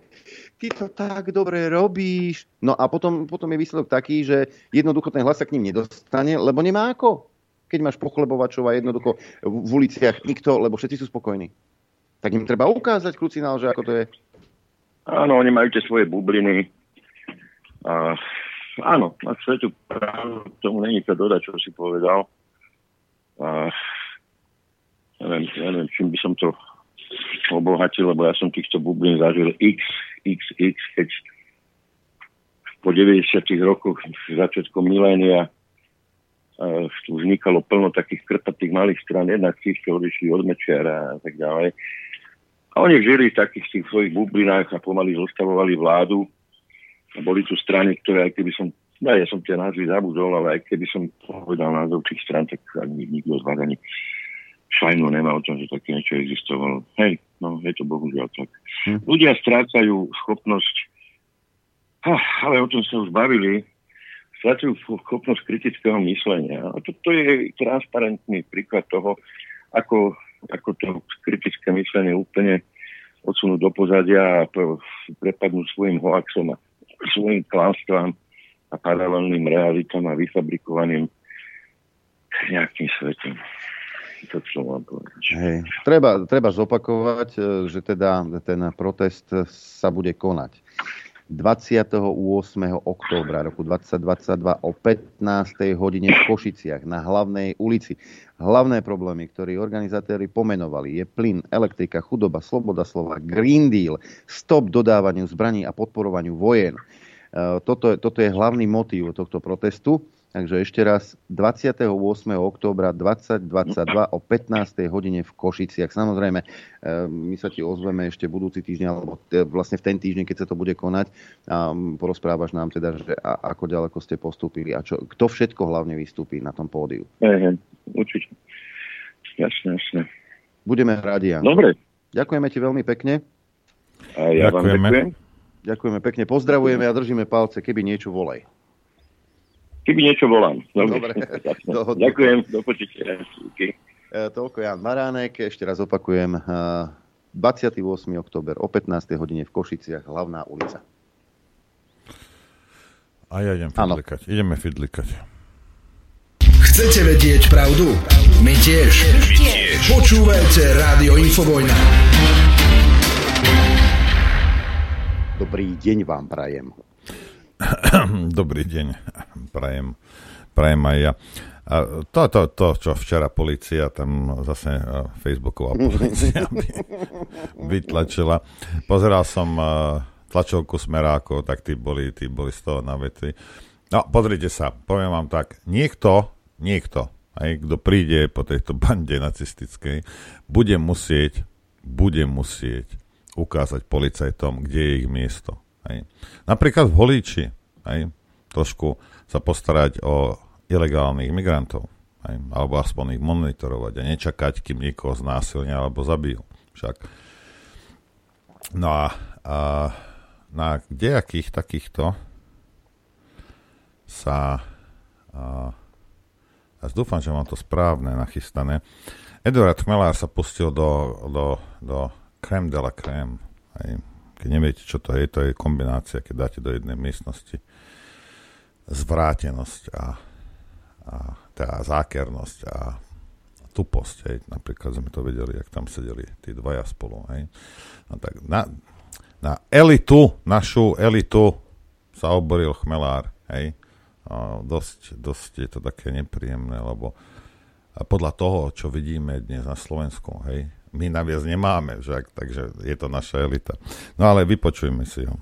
ty to tak dobre robíš. No a potom, potom je výsledok taký, že jednoducho ten hlas sa k ním nedostane, lebo nemá ako. Keď máš pochlebovačov a jednoducho v uliciach nikto, lebo všetci sú spokojní tak im treba ukázať krucinál, že ako to je. Áno, oni majú tie svoje bubliny. A, áno, na svetu práve tomu není to dodať, čo si povedal. A, neviem, neviem, čím by som to obohatil, lebo ja som týchto bublín zažil x, x, x, keď po 90 rokoch, začiatkom milénia, uh, vznikalo plno takých krpatých malých stran, jednak tých, čo odišli od Mečiara a tak ďalej. A oni žili v takých tých svojich bublinách a pomaly zostavovali vládu. A boli tu strany, ktoré aj keby som, no ja som tie názvy zabudol, ale aj keby som povedal názov tých stran, tak ani nikto z vás ani šajnu nemá o tom, že také niečo existovalo. Hej, no je to bohužiaľ tak. Hm. Ľudia strácajú schopnosť, ha, ale o tom sa už bavili, strácajú schopnosť kritického myslenia. A toto je transparentný príklad toho, ako ako to kritické myslenie úplne odsunúť do pozadia a prepadnúť svojim hoaxom a svojim klánstvám a paralelným realitám a vyfabrikovaným nejakým svetom. To, čo mám. Hej. Treba, treba zopakovať, e, že teda ten protest sa bude konať 28. októbra roku 2022 o 15. hodine v Košiciach na hlavnej ulici. Hlavné problémy, ktoré organizátori pomenovali, je plyn, elektrika, chudoba, sloboda slova, Green Deal, stop dodávaniu zbraní a podporovaniu vojen. E, toto, toto je hlavný motív tohto protestu. Takže ešte raz 28. októbra 2022 o 15. hodine v Košiciach. Samozrejme, e, my sa ti ozveme ešte budúci týždeň, alebo vlastne v ten týždeň, keď sa to bude konať a porozprávaš nám teda, že ako ďaleko ste postúpili a čo, kto všetko hlavne vystúpi na tom pódiu. Ehe, určite. Jasne, jasne. Budeme radi, Jan. Dobre. Ďakujeme ti veľmi pekne. A ja ďakujeme. vám ďakujem. Ďakujeme pekne, pozdravujeme a držíme palce, keby niečo volaj. Keby niečo volám. Dobre. Dobre. Ďakujem, do počutia. E, toľko Jan Maránek, ešte raz opakujem. 28. E, október o 15. hodine v Košiciach, hlavná ulica. A ja idem fidlikať. Ano. Ideme fidlikať. Chcete vedieť pravdu? My tiež. My tiež. Počúvajte Rádio Infovojna. Dobrý deň vám prajem. Dobrý deň, prajem, prajem aj ja. A to, to, to, čo včera policia, tam zase Facebooková policia by, vytlačila. Pozeral som tlačovku smerákov, tak tí boli, tí boli z toho na veci. No, pozrite sa, poviem vám tak, niekto, niekto, aj kto príde po tejto bande nacistickej, bude musieť, bude musieť ukázať policajtom, kde je ich miesto. Hej. Napríklad v Holíči, hej, trošku sa postarať o ilegálnych migrantov, hej, alebo aspoň ich monitorovať a nečakať, kým niekoho znásilnia alebo zabijú. Však. No a, a na kdejakých takýchto sa a, ja dúfam, že mám to správne nachystané. Eduard Chmelár sa pustil do, do, do crème de la crème. Aj, keď neviete, čo to je, to je kombinácia, keď dáte do jednej miestnosti zvrátenosť a, a teda zákernosť a tuposť. Hej. Napríklad sme to vedeli, jak tam sedeli tí dvaja spolu. Hej. No tak na, na elitu, našu elitu sa oboril chmelár. Hej. A dosť, dosť je to také nepríjemné, lebo a podľa toho, čo vidíme dnes na Slovensku, hej, my naviac nemáme, že, takže je to naša elita. No ale vypočujme si ho.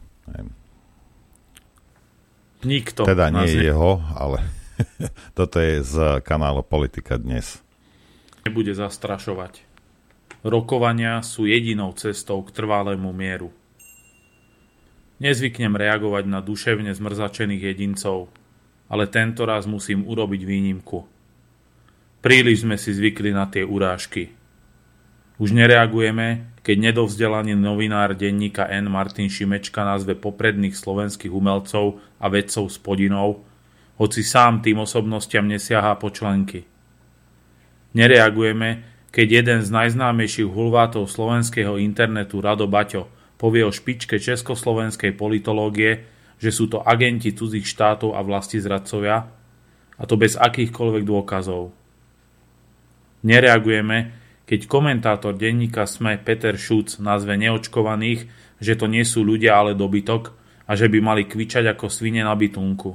Nikto. Teda nie je jeho, ale toto je z kanálu Politika dnes. Nebude zastrašovať. Rokovania sú jedinou cestou k trvalému mieru. Nezvyknem reagovať na duševne zmrzačených jedincov, ale tento raz musím urobiť výnimku. Príliš sme si zvykli na tie urážky. Už nereagujeme, keď nedovzdelaný novinár denníka N. Martin Šimečka nazve popredných slovenských umelcov a vedcov s podinou, hoci sám tým osobnostiam nesiahá po členky. Nereagujeme, keď jeden z najznámejších hulvátov slovenského internetu Rado Baťo povie o špičke československej politológie, že sú to agenti cudzích štátov a vlasti zradcovia, a to bez akýchkoľvek dôkazov. Nereagujeme, keď komentátor denníka SME Peter Šuc nazve neočkovaných, že to nie sú ľudia, ale dobytok a že by mali kvičať ako svine na bytunku.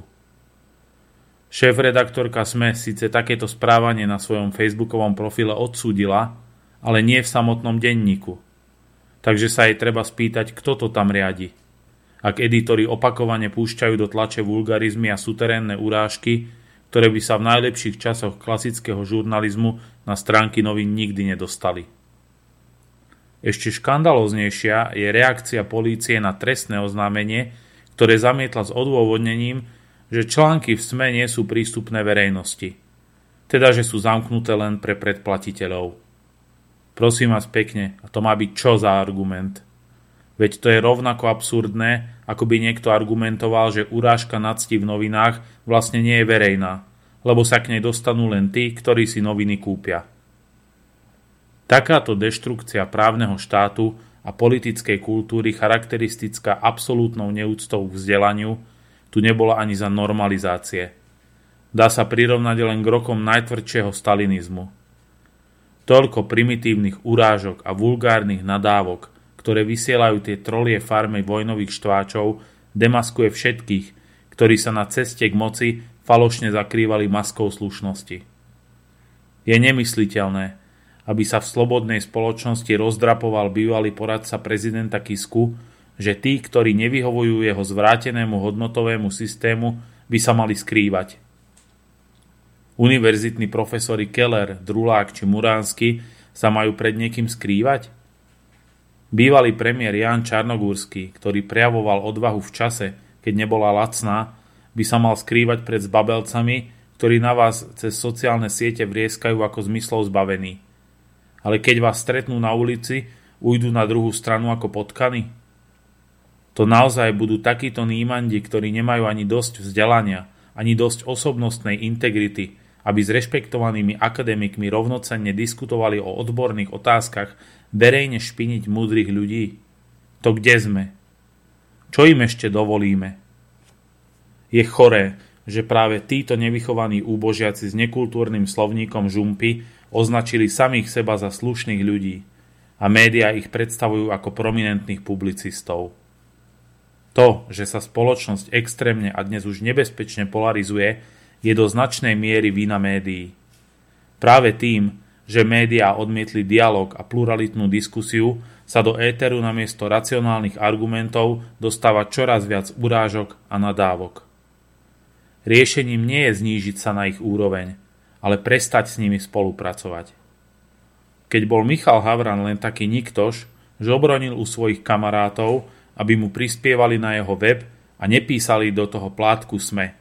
Šéf-redaktorka SME síce takéto správanie na svojom facebookovom profile odsúdila, ale nie v samotnom denníku – takže sa jej treba spýtať, kto to tam riadi. Ak editori opakovane púšťajú do tlače vulgarizmy a suterénne urážky, ktoré by sa v najlepších časoch klasického žurnalizmu na stránky novín nikdy nedostali. Ešte škandaloznejšia je reakcia polície na trestné oznámenie, ktoré zamietla s odôvodnením, že články v SME nie sú prístupné verejnosti, teda že sú zamknuté len pre predplatiteľov. Prosím vás pekne, a to má byť čo za argument? Veď to je rovnako absurdné, ako by niekto argumentoval, že urážka nadsti v novinách vlastne nie je verejná, lebo sa k nej dostanú len tí, ktorí si noviny kúpia. Takáto deštrukcia právneho štátu a politickej kultúry charakteristická absolútnou neúctou k vzdelaniu tu nebola ani za normalizácie. Dá sa prirovnať len k rokom najtvrdšieho stalinizmu – Toľko primitívnych urážok a vulgárnych nadávok, ktoré vysielajú tie trolie farmy vojnových štváčov, demaskuje všetkých, ktorí sa na ceste k moci falošne zakrývali maskou slušnosti. Je nemysliteľné, aby sa v slobodnej spoločnosti rozdrapoval bývalý poradca prezidenta Kisku, že tí, ktorí nevyhovujú jeho zvrátenému hodnotovému systému, by sa mali skrývať – Univerzitní profesori Keller, Drulák či Muránsky sa majú pred niekým skrývať? Bývalý premiér Jan Čarnogórsky, ktorý prejavoval odvahu v čase, keď nebola lacná, by sa mal skrývať pred zbabelcami, ktorí na vás cez sociálne siete vrieskajú ako zmyslov zbavení. Ale keď vás stretnú na ulici, ujdu na druhú stranu ako potkany? To naozaj budú takíto nímandi, ktorí nemajú ani dosť vzdelania, ani dosť osobnostnej integrity, aby s rešpektovanými akademikmi rovnocenne diskutovali o odborných otázkach, verejne špiniť múdrych ľudí? To kde sme? Čo im ešte dovolíme? Je choré, že práve títo nevychovaní úbožiaci s nekultúrnym slovníkom žumpy označili samých seba za slušných ľudí a médiá ich predstavujú ako prominentných publicistov. To, že sa spoločnosť extrémne a dnes už nebezpečne polarizuje, je do značnej miery vina médií. Práve tým, že médiá odmietli dialog a pluralitnú diskusiu, sa do éteru namiesto racionálnych argumentov dostáva čoraz viac urážok a nadávok. Riešením nie je znížiť sa na ich úroveň, ale prestať s nimi spolupracovať. Keď bol Michal Havran len taký niktož, obronil u svojich kamarátov, aby mu prispievali na jeho web a nepísali do toho plátku SME.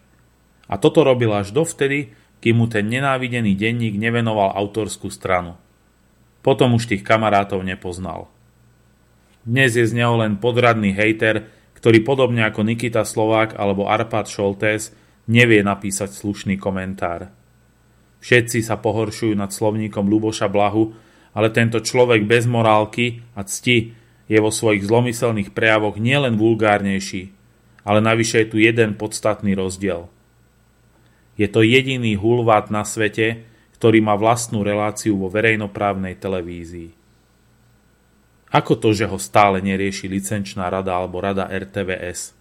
A toto robil až dovtedy, kým mu ten nenávidený denník nevenoval autorskú stranu. Potom už tých kamarátov nepoznal. Dnes je z neho len podradný hejter, ktorý podobne ako Nikita Slovák alebo Arpad Šoltés nevie napísať slušný komentár. Všetci sa pohoršujú nad slovníkom Luboša Blahu, ale tento človek bez morálky a cti je vo svojich zlomyselných prejavoch nielen vulgárnejší, ale navyše je tu jeden podstatný rozdiel. Je to jediný hulvát na svete, ktorý má vlastnú reláciu vo verejnoprávnej televízii. Ako to, že ho stále nerieši licenčná rada alebo rada RTVS?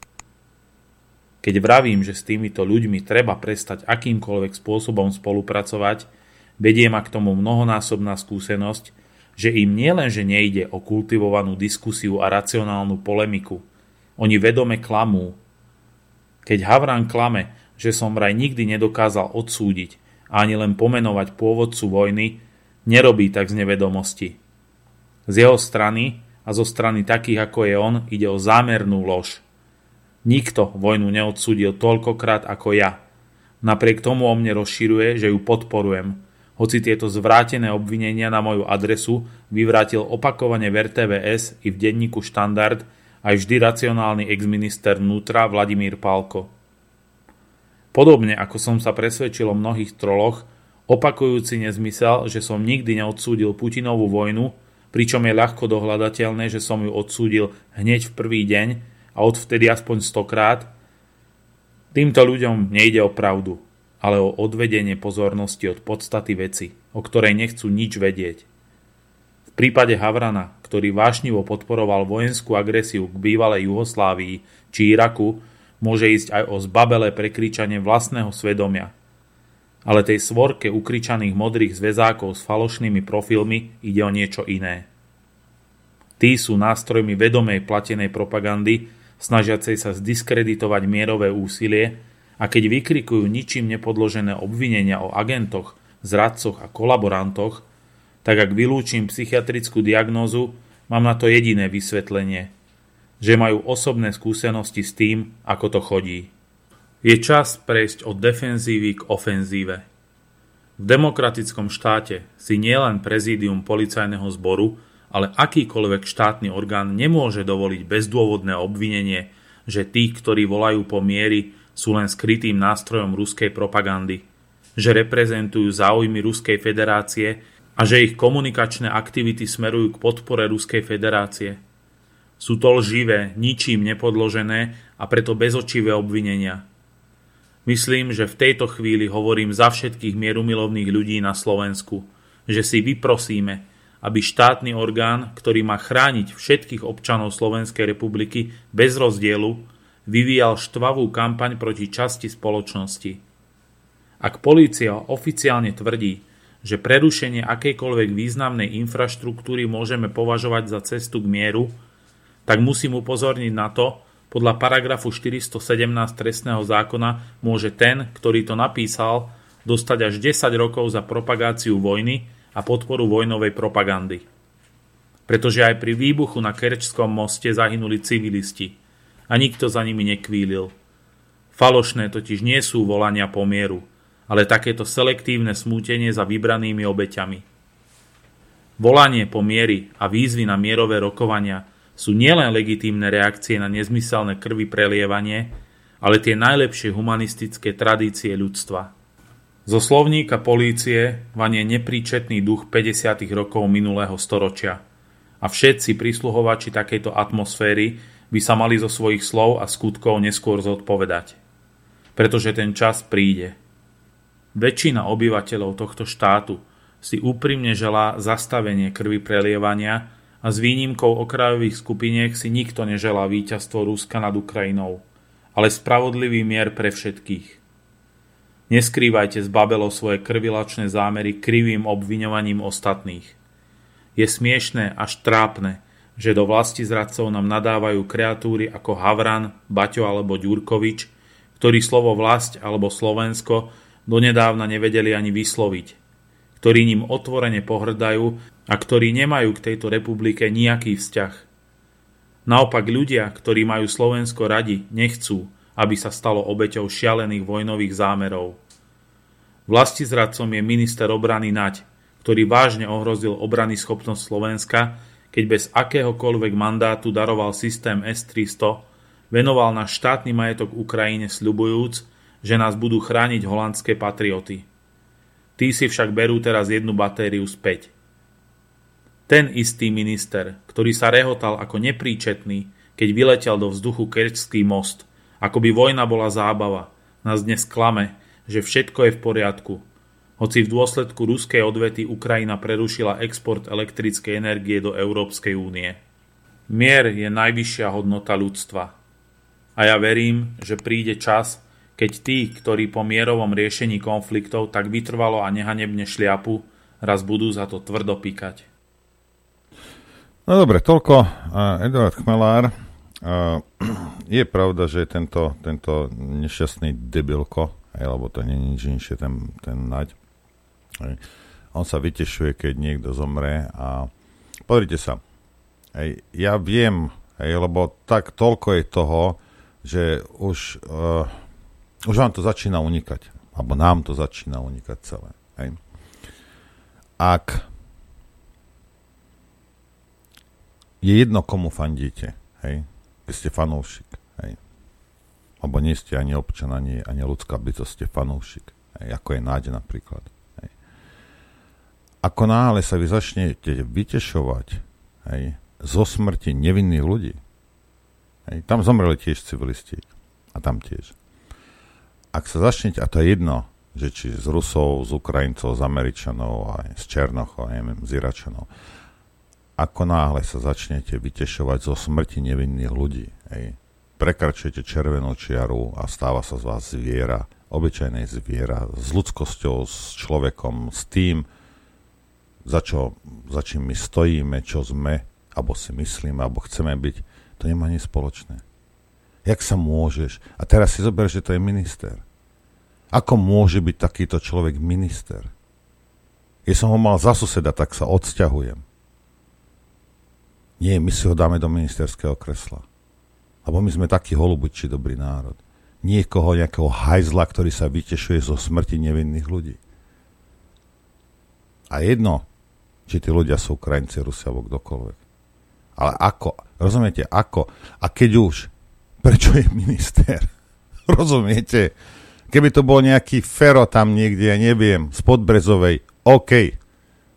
Keď vravím, že s týmito ľuďmi treba prestať akýmkoľvek spôsobom spolupracovať, vedie ma k tomu mnohonásobná skúsenosť, že im nielenže nejde o kultivovanú diskusiu a racionálnu polemiku, oni vedome klamú. Keď Havran klame, že som vraj nikdy nedokázal odsúdiť ani len pomenovať pôvodcu vojny, nerobí tak z nevedomosti. Z jeho strany a zo strany takých ako je on ide o zámernú lož. Nikto vojnu neodsúdil toľkokrát ako ja. Napriek tomu o mne rozširuje, že ju podporujem. Hoci tieto zvrátené obvinenia na moju adresu vyvrátil opakovane v RTVS i v denníku Štandard aj vždy racionálny exminister vnútra Vladimír Pálko. Podobne ako som sa presvedčil o mnohých troloch, opakujúci nezmysel, že som nikdy neodsúdil Putinovú vojnu, pričom je ľahko dohľadateľné, že som ju odsúdil hneď v prvý deň a odvtedy aspoň stokrát, týmto ľuďom nejde o pravdu, ale o odvedenie pozornosti od podstaty veci, o ktorej nechcú nič vedieť. Prípade Havrana, ktorý vášnivo podporoval vojenskú agresiu k bývalej Juhoslávii či Iraku, môže ísť aj o zbabelé prekričanie vlastného svedomia. Ale tej svorke ukričaných modrých zväzákov s falošnými profilmi ide o niečo iné. Tí sú nástrojmi vedomej platenej propagandy, snažiacej sa zdiskreditovať mierové úsilie a keď vykrikujú ničím nepodložené obvinenia o agentoch, zradcoch a kolaborantoch, tak ak vylúčim psychiatrickú diagnózu, mám na to jediné vysvetlenie, že majú osobné skúsenosti s tým, ako to chodí. Je čas prejsť od defenzívy k ofenzíve. V demokratickom štáte si nielen prezídium policajného zboru, ale akýkoľvek štátny orgán nemôže dovoliť bezdôvodné obvinenie, že tí, ktorí volajú po miery, sú len skrytým nástrojom ruskej propagandy, že reprezentujú záujmy Ruskej federácie a že ich komunikačné aktivity smerujú k podpore Ruskej federácie. Sú to lživé, ničím nepodložené a preto bezočivé obvinenia. Myslím, že v tejto chvíli hovorím za všetkých mierumilovných ľudí na Slovensku, že si vyprosíme, aby štátny orgán, ktorý má chrániť všetkých občanov Slovenskej republiky bez rozdielu, vyvíjal štvavú kampaň proti časti spoločnosti. Ak polícia oficiálne tvrdí, že prerušenie akejkoľvek významnej infraštruktúry môžeme považovať za cestu k mieru, tak musím upozorniť na to, podľa paragrafu 417 trestného zákona môže ten, ktorý to napísal, dostať až 10 rokov za propagáciu vojny a podporu vojnovej propagandy. Pretože aj pri výbuchu na Kerčskom moste zahynuli civilisti a nikto za nimi nekvílil. Falošné totiž nie sú volania po mieru – ale takéto selektívne smútenie za vybranými obeťami. Volanie po miery a výzvy na mierové rokovania sú nielen legitímne reakcie na nezmyselné krvi prelievanie, ale tie najlepšie humanistické tradície ľudstva. Zo slovníka polície vanie nepríčetný duch 50. rokov minulého storočia a všetci prísluhovači takejto atmosféry by sa mali zo svojich slov a skutkov neskôr zodpovedať. Pretože ten čas príde. Väčšina obyvateľov tohto štátu si úprimne želá zastavenie krvi prelievania a s výnimkou okrajových skupiniek si nikto neželá víťazstvo Ruska nad Ukrajinou, ale spravodlivý mier pre všetkých. Neskrývajte z Babelov svoje krvilačné zámery krivým obviňovaním ostatných. Je smiešné až trápne, že do vlasti zradcov nám nadávajú kreatúry ako Havran, Baťo alebo Ďurkovič, ktorí slovo vlast alebo Slovensko donedávna nevedeli ani vysloviť, ktorí ním otvorene pohrdajú a ktorí nemajú k tejto republike nejaký vzťah. Naopak ľudia, ktorí majú Slovensko radi, nechcú, aby sa stalo obeťou šialených vojnových zámerov. Vlasti zradcom je minister obrany Naď, ktorý vážne ohrozil obrany schopnosť Slovenska, keď bez akéhokoľvek mandátu daroval systém S-300, venoval na štátny majetok Ukrajine sľubujúc, že nás budú chrániť holandské patrioty. Tí si však berú teraz jednu batériu späť. Ten istý minister, ktorý sa rehotal ako nepríčetný, keď vyletel do vzduchu Kerčský most, ako by vojna bola zábava, nás dnes klame, že všetko je v poriadku, hoci v dôsledku ruskej odvety Ukrajina prerušila export elektrickej energie do Európskej únie. Mier je najvyššia hodnota ľudstva. A ja verím, že príde čas, keď tí, ktorí po mierovom riešení konfliktov tak vytrvalo a nehanebne šliapu, raz budú za to tvrdo píkať. No dobre, toľko Eduard Chmelár. Je pravda, že tento, tento nešťastný debilko, alebo to nie je nič inšie, ten, ten naď, on sa vytešuje, keď niekto zomre a pozrite sa, hej, ja viem, hej, lebo tak toľko je toho, že už, uh, už vám to začína unikať. Alebo nám to začína unikať celé. Hej. Ak je jedno, komu fandíte, hej, keď ste fanúšik, hej, alebo nie ste ani občan, ani, ani ľudská bytosť, ste fanúšik, hej, ako je Náď napríklad. Ako náhle sa vy začnete vytešovať hej, zo smrti nevinných ľudí, hej, tam zomreli tiež civilisti. A tam tiež. Ak sa začnete, a to je jedno, že či z Rusov, z Ukrajincov, z Američanov, aj z Černochov, neviem, z Iračanov, ako náhle sa začnete vytešovať zo smrti nevinných ľudí, hej, prekračujete červenú čiaru a stáva sa z vás zviera, obyčajné zviera, s ľudskosťou, s človekom, s tým, za, čo, za čím my stojíme, čo sme, alebo si myslíme, alebo chceme byť, to nemá nič spoločné. Jak sa môžeš? A teraz si zober, že to je minister. Ako môže byť takýto človek minister? Keď som ho mal za suseda, tak sa odsťahujem. Nie, my si ho dáme do ministerského kresla. Lebo my sme takí holubiči dobrý národ. Niekoho, nejakého hajzla, ktorý sa vytešuje zo smrti nevinných ľudí. A jedno, či tí ľudia sú Ukrajinci, Rusi alebo kdokoľvek. Ale ako? Rozumiete? Ako? A keď už, prečo je minister? Rozumiete? Keby to bol nejaký Fero tam niekde, ja neviem, z Podbrezovej, OK.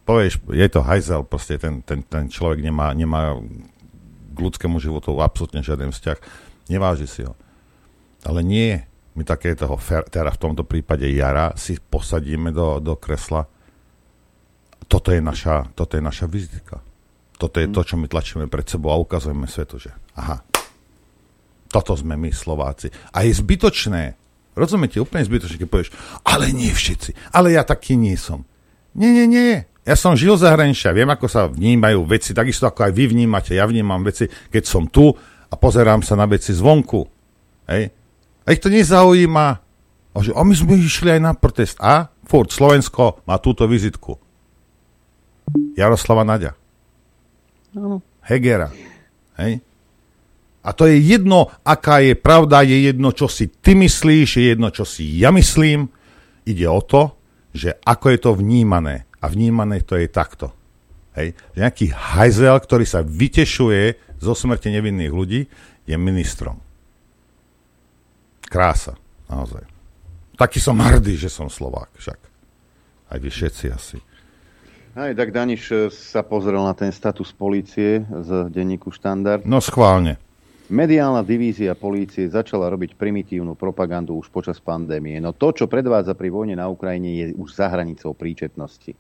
Povieš, je to hajzel, proste ten, ten, ten človek nemá, nemá k ľudskému životu absolútne žiaden vzťah. Neváži si ho. Ale nie, my takéto, teda v tomto prípade Jara, si posadíme do, do kresla toto je naša, toto je naša vizitka. Toto je to, čo my tlačíme pred sebou a ukazujeme svetu, že aha, toto sme my Slováci. A je zbytočné, rozumiete, úplne zbytočné, keď povieš, ale nie všetci, ale ja taký nie som. Nie, nie, nie. Ja som žil zahraničia, viem, ako sa vnímajú veci, takisto ako aj vy vnímate. Ja vnímam veci, keď som tu a pozerám sa na veci zvonku. Hej. A ich to nezaujíma. A, že, a my sme išli aj na protest. A furt Slovensko má túto vizitku. Jaroslava Naďa. Ano. Hegera. Hej? A to je jedno, aká je pravda, je jedno, čo si ty myslíš, je jedno, čo si ja myslím. Ide o to, že ako je to vnímané. A vnímané to je takto. Hej? Že nejaký hajzel, ktorý sa vytešuje zo smrti nevinných ľudí, je ministrom. Krása, naozaj. Taký som hrdý, že som Slovák však. Aj vy všetci asi. Aj tak Daniš eh, sa pozrel na ten status polície z denníku Štandard. No schválne. Mediálna divízia polície začala robiť primitívnu propagandu už počas pandémie, no to, čo predvádza pri vojne na Ukrajine, je už za hranicou príčetnosti.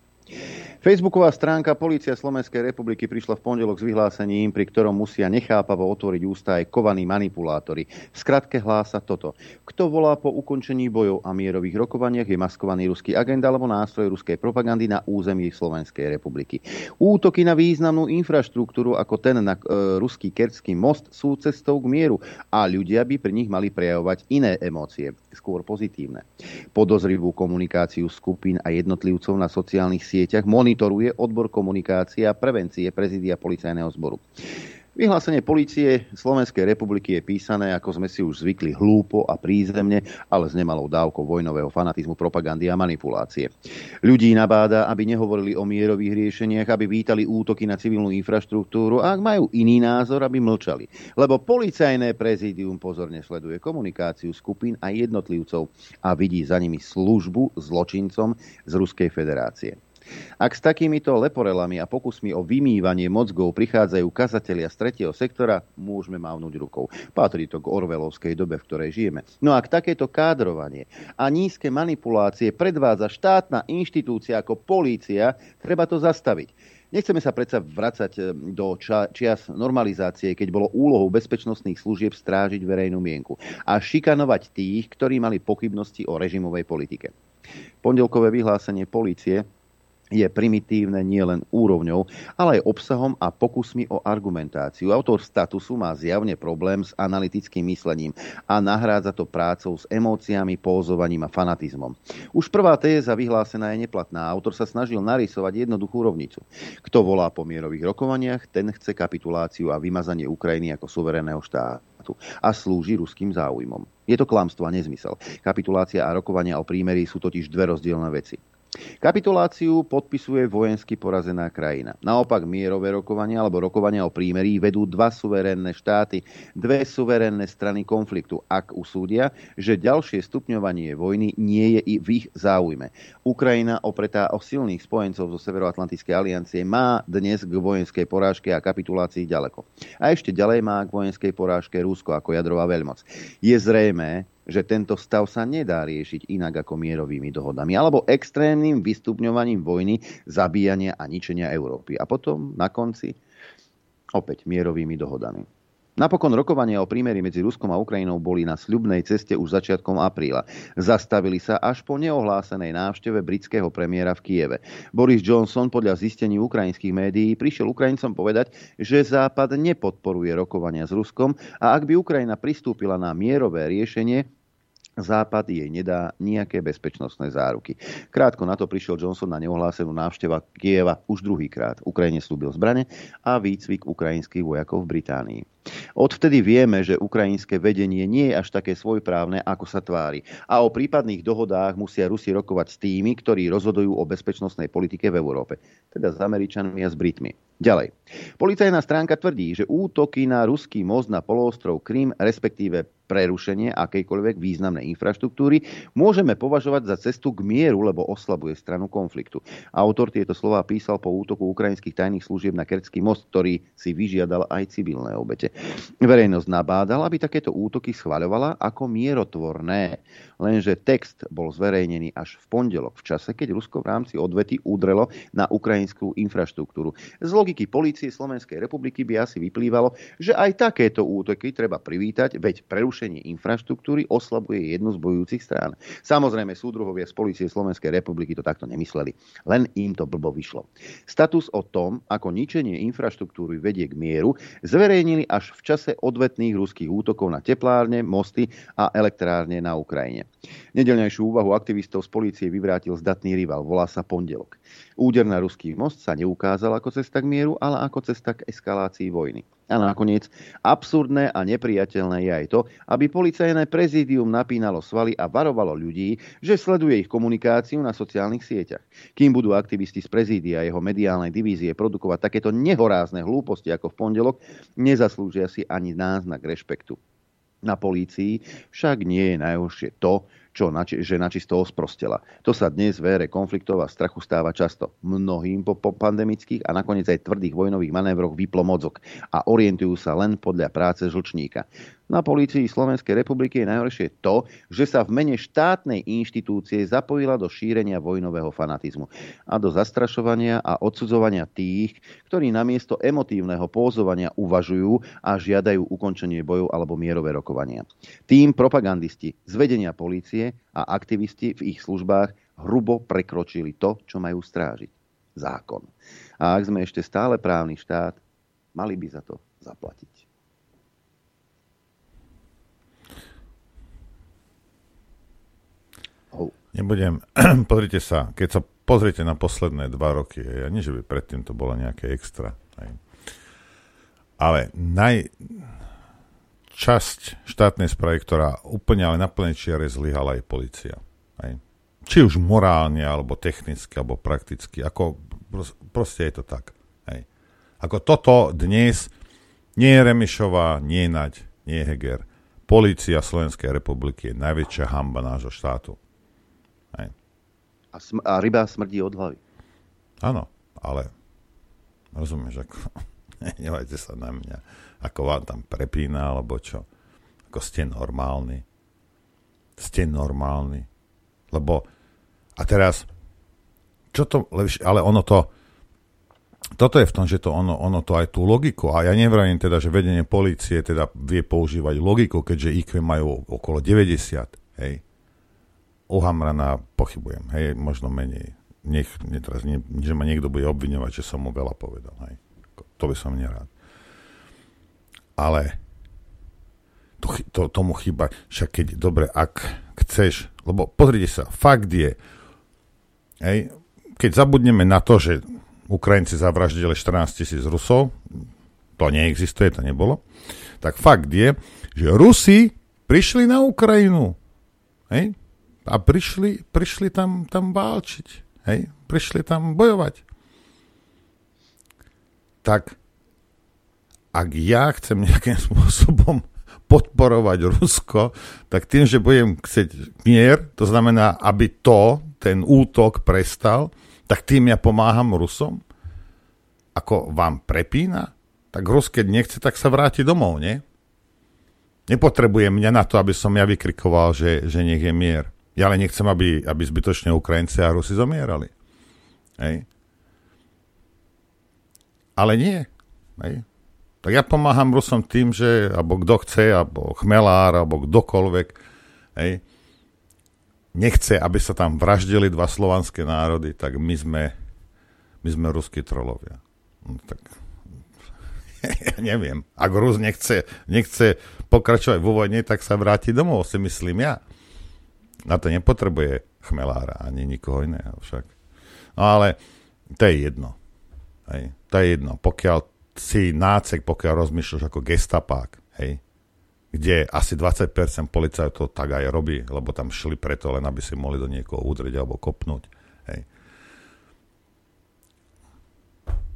Facebooková stránka Polícia Slovenskej republiky prišla v pondelok s vyhlásením, pri ktorom musia nechápavo otvoriť ústa aj kovaní manipulátori. V skratke hlása toto. Kto volá po ukončení bojov a mierových rokovaniach je maskovaný ruský agent alebo nástroj ruskej propagandy na území Slovenskej republiky. Útoky na významnú infraštruktúru ako ten na e, ruský kerský most sú cestou k mieru a ľudia by pri nich mali prejavovať iné emócie, skôr pozitívne. Podozrivú komunikáciu skupín a jednotlivcov na sociálnych sieťach monitoruje odbor komunikácie a prevencie prezidia policajného zboru. Vyhlásenie policie Slovenskej republiky je písané, ako sme si už zvykli, hlúpo a prízemne, ale s nemalou dávkou vojnového fanatizmu, propagandy a manipulácie. Ľudí nabáda, aby nehovorili o mierových riešeniach, aby vítali útoky na civilnú infraštruktúru a ak majú iný názor, aby mlčali. Lebo policajné prezidium pozorne sleduje komunikáciu skupín a jednotlivcov a vidí za nimi službu zločincom z Ruskej federácie. Ak s takýmito leporelami a pokusmi o vymývanie mozgov prichádzajú kazatelia z tretieho sektora, môžeme mávnuť rukou. Patrí to k orvelovskej dobe, v ktorej žijeme. No ak takéto kádrovanie a nízke manipulácie predvádza štátna inštitúcia ako polícia, treba to zastaviť. Nechceme sa predsa vracať e, do ča- čias normalizácie, keď bolo úlohou bezpečnostných služieb strážiť verejnú mienku a šikanovať tých, ktorí mali pochybnosti o režimovej politike. Pondelkové vyhlásenie policie je primitívne nielen úrovňou, ale aj obsahom a pokusmi o argumentáciu. Autor statusu má zjavne problém s analytickým myslením a nahrádza to prácou s emóciami, pózovaním a fanatizmom. Už prvá téza vyhlásená je neplatná. Autor sa snažil narysovať jednoduchú rovnicu. Kto volá po mierových rokovaniach, ten chce kapituláciu a vymazanie Ukrajiny ako suverénneho štátu a slúži ruským záujmom. Je to klamstvo a nezmysel. Kapitulácia a rokovania o prímerí sú totiž dve rozdielne veci. Kapituláciu podpisuje vojensky porazená krajina. Naopak mierové rokovania alebo rokovania o prímerí vedú dva suverénne štáty, dve suverénne strany konfliktu, ak usúdia, že ďalšie stupňovanie vojny nie je i v ich záujme. Ukrajina opretá o silných spojencov zo Severoatlantickej aliancie má dnes k vojenskej porážke a kapitulácii ďaleko. A ešte ďalej má k vojenskej porážke Rusko ako jadrová veľmoc. Je zrejmé, že tento stav sa nedá riešiť inak ako mierovými dohodami alebo extrémnym vystupňovaním vojny, zabíjania a ničenia Európy. A potom na konci opäť mierovými dohodami. Napokon rokovania o prímeri medzi Ruskom a Ukrajinou boli na sľubnej ceste už začiatkom apríla. Zastavili sa až po neohlásenej návšteve britského premiéra v Kieve. Boris Johnson podľa zistení ukrajinských médií prišiel Ukrajincom povedať, že Západ nepodporuje rokovania s Ruskom a ak by Ukrajina pristúpila na mierové riešenie, Západ jej nedá nejaké bezpečnostné záruky. Krátko na to prišiel Johnson na neohlásenú návšteva Kieva už druhýkrát. Ukrajine slúbil zbrane a výcvik ukrajinských vojakov v Británii. Odvtedy vieme, že ukrajinské vedenie nie je až také svojprávne, ako sa tvári. A o prípadných dohodách musia Rusi rokovať s tými, ktorí rozhodujú o bezpečnostnej politike v Európe. Teda s Američanmi a s Britmi. Ďalej. Policajná stránka tvrdí, že útoky na ruský most na poloostrov Krym, respektíve prerušenie akejkoľvek významnej infraštruktúry, môžeme považovať za cestu k mieru, lebo oslabuje stranu konfliktu. Autor tieto slova písal po útoku ukrajinských tajných služieb na Kerský most, ktorý si vyžiadal aj civilné obete. Verejnosť nabádala, aby takéto útoky schvaľovala ako mierotvorné. Lenže text bol zverejnený až v pondelok, v čase, keď Rusko v rámci odvety udrelo na ukrajinskú infraštruktúru. Z logiky policie Slovenskej republiky by asi vyplývalo, že aj takéto útoky treba privítať, veď prerušenie infraštruktúry oslabuje jednu z bojujúcich strán. Samozrejme, súdruhovia z policie Slovenskej republiky to takto nemysleli, len im to blbo vyšlo. Status o tom, ako ničenie infraštruktúry vedie k mieru, zverejnili až v čase odvetných ruských útokov na teplárne, mosty a elektrárne na Ukrajine. Nedelnejšiu úvahu aktivistov z policie vyvrátil zdatný rival, volá sa Pondelok. Úder na ruský most sa neukázal ako cesta k mieru, ale ako cesta k eskalácii vojny. A nakoniec, absurdné a nepriateľné je aj to, aby policajné prezídium napínalo svaly a varovalo ľudí, že sleduje ich komunikáciu na sociálnych sieťach. Kým budú aktivisti z prezídia a jeho mediálnej divízie produkovať takéto nehorázne hlúposti ako v pondelok, nezaslúžia si ani náznak rešpektu. Na polícii však nie je najhoršie to, čo, že načisto osprostela. To sa dnes v ére konfliktov a strachu stáva často. Mnohým po, po pandemických a nakoniec aj tvrdých vojnových manévroch vyplo mozog a orientujú sa len podľa práce žlčníka. Na polícii Slovenskej republiky je najhoršie to, že sa v mene štátnej inštitúcie zapojila do šírenia vojnového fanatizmu a do zastrašovania a odsudzovania tých, ktorí namiesto emotívneho pózovania uvažujú a žiadajú ukončenie bojov alebo mierové rokovania. Tým propagandisti z vedenia polície a aktivisti v ich službách hrubo prekročili to, čo majú strážiť. Zákon. A ak sme ešte stále právny štát, mali by za to zaplatiť. Nebudem, pozrite sa, keď sa pozriete na posledné dva roky, ja nie, že by predtým to bolo nejaké extra. Hej. Ale naj, časť štátnej správy, ktorá úplne ale na plnej čiare zlyhala je policia. Hej. Či už morálne, alebo technicky, alebo prakticky. Ako, proste je to tak. Hej. Ako toto dnes nie je Remišová, nie je Naď, nie je Heger. Polícia Slovenskej republiky je najväčšia hamba nášho štátu. Hej. A, sm- a ryba smrdí od hlavy. Áno, ale rozumieš, ako nevajte sa na mňa, ako vám tam prepína, alebo čo. Ako ste normálni. Ste normálni. Lebo, a teraz, čo to, ale ono to, toto je v tom, že to ono, ono to aj tú logiku, a ja nevrajím teda, že vedenie policie teda vie používať logiku, keďže IQ majú okolo 90, hej. U Hamrana pochybujem, hej, možno menej. Nech, ne, teraz, nie, že ma niekto bude obviňovať, že som mu veľa povedal, hej. To by som nerád. Ale to, to, tomu chyba, však keď, dobre, ak chceš, lebo pozrite sa, fakt je, hej, keď zabudneme na to, že Ukrajinci zavraždili 14 tisíc Rusov, to neexistuje, to nebolo, tak fakt je, že Rusi prišli na Ukrajinu, hej, a prišli, prišli tam, tam válčiť, hej, prišli tam bojovať tak ak ja chcem nejakým spôsobom podporovať Rusko, tak tým, že budem chcieť mier, to znamená, aby to, ten útok prestal, tak tým ja pomáham Rusom. Ako vám prepína, tak Rus, keď nechce, tak sa vráti domov, nie? Nepotrebuje mňa na to, aby som ja vykrikoval, že, že nech je mier. Ja ale nechcem, aby, aby zbytočne Ukrajinci a Rusi zomierali. Hej? Ale nie. Hej. Tak ja pomáham Rusom tým, že alebo kto chce, alebo chmelár, alebo kdokoľvek, hej, nechce, aby sa tam vraždili dva slovanské národy, tak my sme, my sme ruskí trolovia. No, tak ja neviem. Ak Rus nechce, nechce pokračovať vo vojne, tak sa vráti domov, si myslím ja. Na to nepotrebuje chmelára ani nikoho iného však. No ale to je jedno. Hej. To je jedno. Pokiaľ si nácek, pokiaľ rozmýšľaš ako gestapák, hej, kde asi 20% policajtov tak aj robí, lebo tam šli preto, len aby si mohli do niekoho udrieť alebo kopnúť. Hej.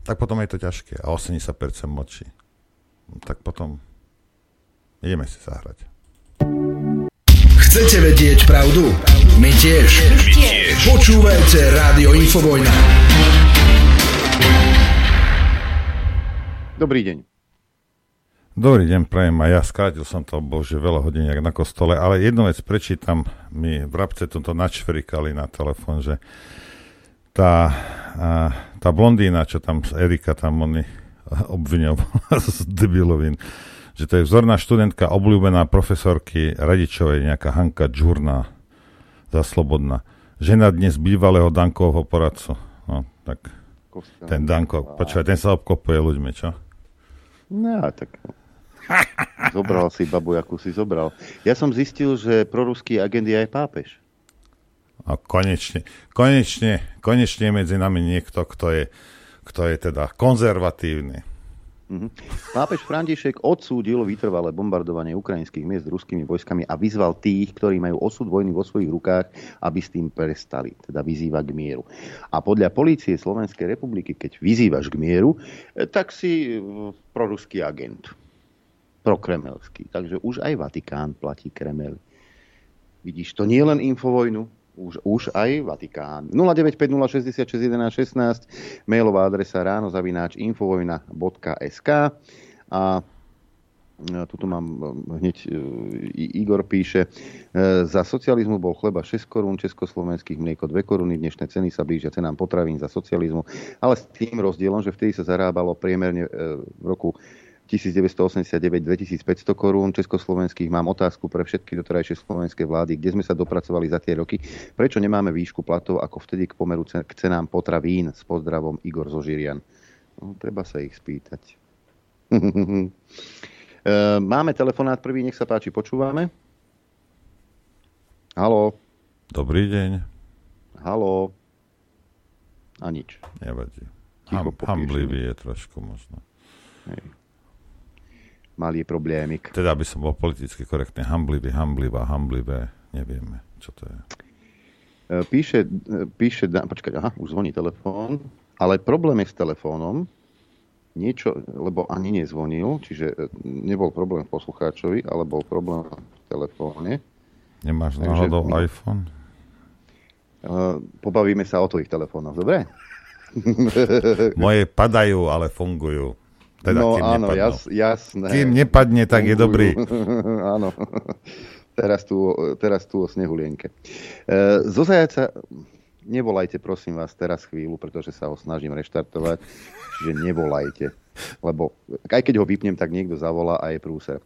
Tak potom je to ťažké. A 80% močí. Tak potom ideme si zahrať. Chcete vedieť pravdu? My tiež. My tiež. Počúvajte Rádio Infovojna. Dobrý deň. Dobrý deň, prajem a ja skrátil som to, bože, veľa hodín na kostole, ale jednu vec prečítam, mi v rabce toto načvrikali na telefon, že tá, a, tá blondína, čo tam Erika tam oni obviňovala z debilovín, že to je vzorná študentka, obľúbená profesorky Radičovej, nejaká Hanka Džurná, za Slobodná. Žena dnes bývalého Dankovho poradcu. No, tak ten Danko, počúvaj, ten sa obkopuje ľuďmi, čo? No, tak zobral si babu, akú si zobral. Ja som zistil, že proruský agent je aj pápež. A konečne, konečne, konečne medzi nami niekto, kto je, kto je teda konzervatívny. Mm-hmm. Pápež František odsúdil vytrvalé bombardovanie ukrajinských miest ruskými vojskami a vyzval tých, ktorí majú osud vojny vo svojich rukách, aby s tým prestali. Teda vyzýva k mieru. A podľa polície Slovenskej republiky, keď vyzývaš k mieru, eh, tak si eh, proruský agent. Prokremelský. Takže už aj Vatikán platí Kremel. Vidíš, to nie je len infovojnu, už, už aj Vatikán. 0950661116, mailová adresa ráno zavináč infovojna.sk a tuto mám hneď Igor píše, za socializmu bol chleba 6 korún, československých mlieko 2 koruny, dnešné ceny sa blížia cenám potravín za socializmu, ale s tým rozdielom, že vtedy sa zarábalo priemerne v roku 1989 2500 korún československých. Mám otázku pre všetky doterajšie slovenské vlády, kde sme sa dopracovali za tie roky. Prečo nemáme výšku platov ako vtedy k pomeru k cenám potravín? S pozdravom Igor Zožirian. No, treba sa ich spýtať. E, máme telefonát prvý, nech sa páči, počúvame. Haló. Dobrý deň. Haló. A nič. Nevadí. Ham, hamblivý je trošku možno. Hej. Malý problémik. Teda by som bol politicky korektný, hamblivý, hamblivá, hamblivé, nevieme, čo to je. E, píše, e, píše, počkať, aha, už zvoní telefón, ale problém je s telefónom, niečo, lebo ani nezvonil, čiže e, nebol problém v poslucháčovi, ale bol problém v telefóne. Nemáš náhodou my, iPhone? pobavíme sa o tvojich telefónoch, dobre? Moje padajú, ale fungujú. Teda, no kým áno, jas, jasné. Kým nepadne, tak je dobrý. áno. Teraz tu, teraz tu o snehulienke. E, zo zajaca, nevolajte prosím vás teraz chvíľu, pretože sa ho snažím reštartovať, čiže nevolajte lebo aj keď ho vypnem, tak niekto zavolá a je prúser.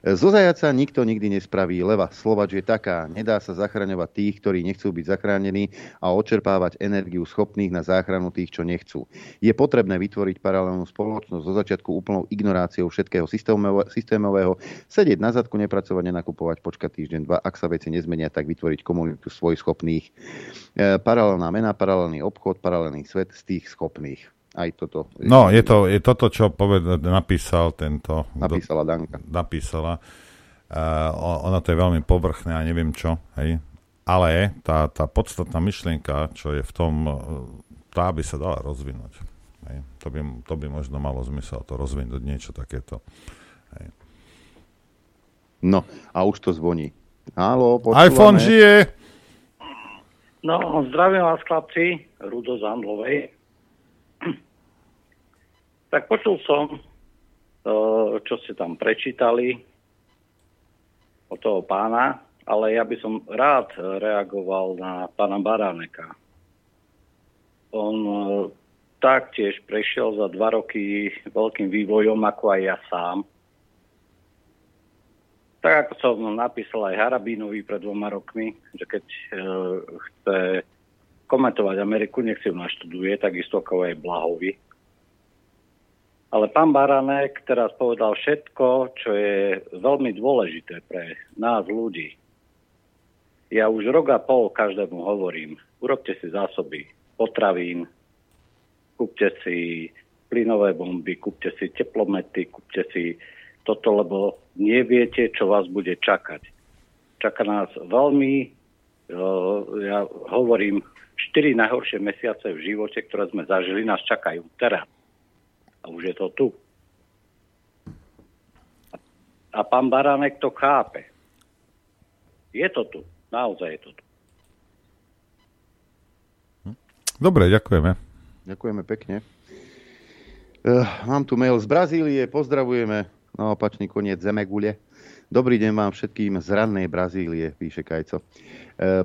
Zo zajaca nikto nikdy nespraví leva. Slovač je taká, nedá sa zachraňovať tých, ktorí nechcú byť zachránení a očerpávať energiu schopných na záchranu tých, čo nechcú. Je potrebné vytvoriť paralelnú spoločnosť zo začiatku úplnou ignoráciou všetkého systémového, sedieť na zadku, nepracovať, nenakupovať, počkať týždeň, dva, ak sa veci nezmenia, tak vytvoriť komunitu svojich schopných. E, paralelná mena, paralelný obchod, paralelný svet z tých schopných aj toto. No, je to je toto, čo poved, napísal tento... Napísala Danka. Napísala. Uh, ono to je veľmi povrchné a neviem čo, hej. Ale tá, tá podstatná myšlienka, čo je v tom, e, tá by sa dala rozvinúť. Hej. To, by, to by možno malo zmysel to rozvinúť niečo takéto. Hej. No, a už to zvoní. Halo, počúvame. iPhone žije! No, zdravím vás, chlapci, Rudo z Andlovej. Tak počul som, čo ste tam prečítali o toho pána, ale ja by som rád reagoval na pána Baráneka. On e, taktiež prešiel za dva roky veľkým vývojom, ako aj ja sám. Tak ako som napísal aj Harabínovi pred dvoma rokmi, že keď e, chce komentovať Ameriku, nech si ju naštuduje, takisto ako aj Blahovi. Ale pán Baranek teraz povedal všetko, čo je veľmi dôležité pre nás ľudí. Ja už rok a pol každému hovorím, urobte si zásoby potravín, kúpte si plynové bomby, kúpte si teplomety, kúpte si toto, lebo neviete, čo vás bude čakať. Čaká nás veľmi, ja hovorím, 4 najhoršie mesiace v živote, ktoré sme zažili, nás čakajú teraz. A už je to tu. A pán Baránek to chápe. Je to tu. Naozaj je to tu. Dobre, ďakujeme. Ďakujeme pekne. Uh, mám tu mail z Brazílie, pozdravujeme na opačný koniec Zemegule. Dobrý deň vám všetkým z rannej Brazílie, píše Kajco. E,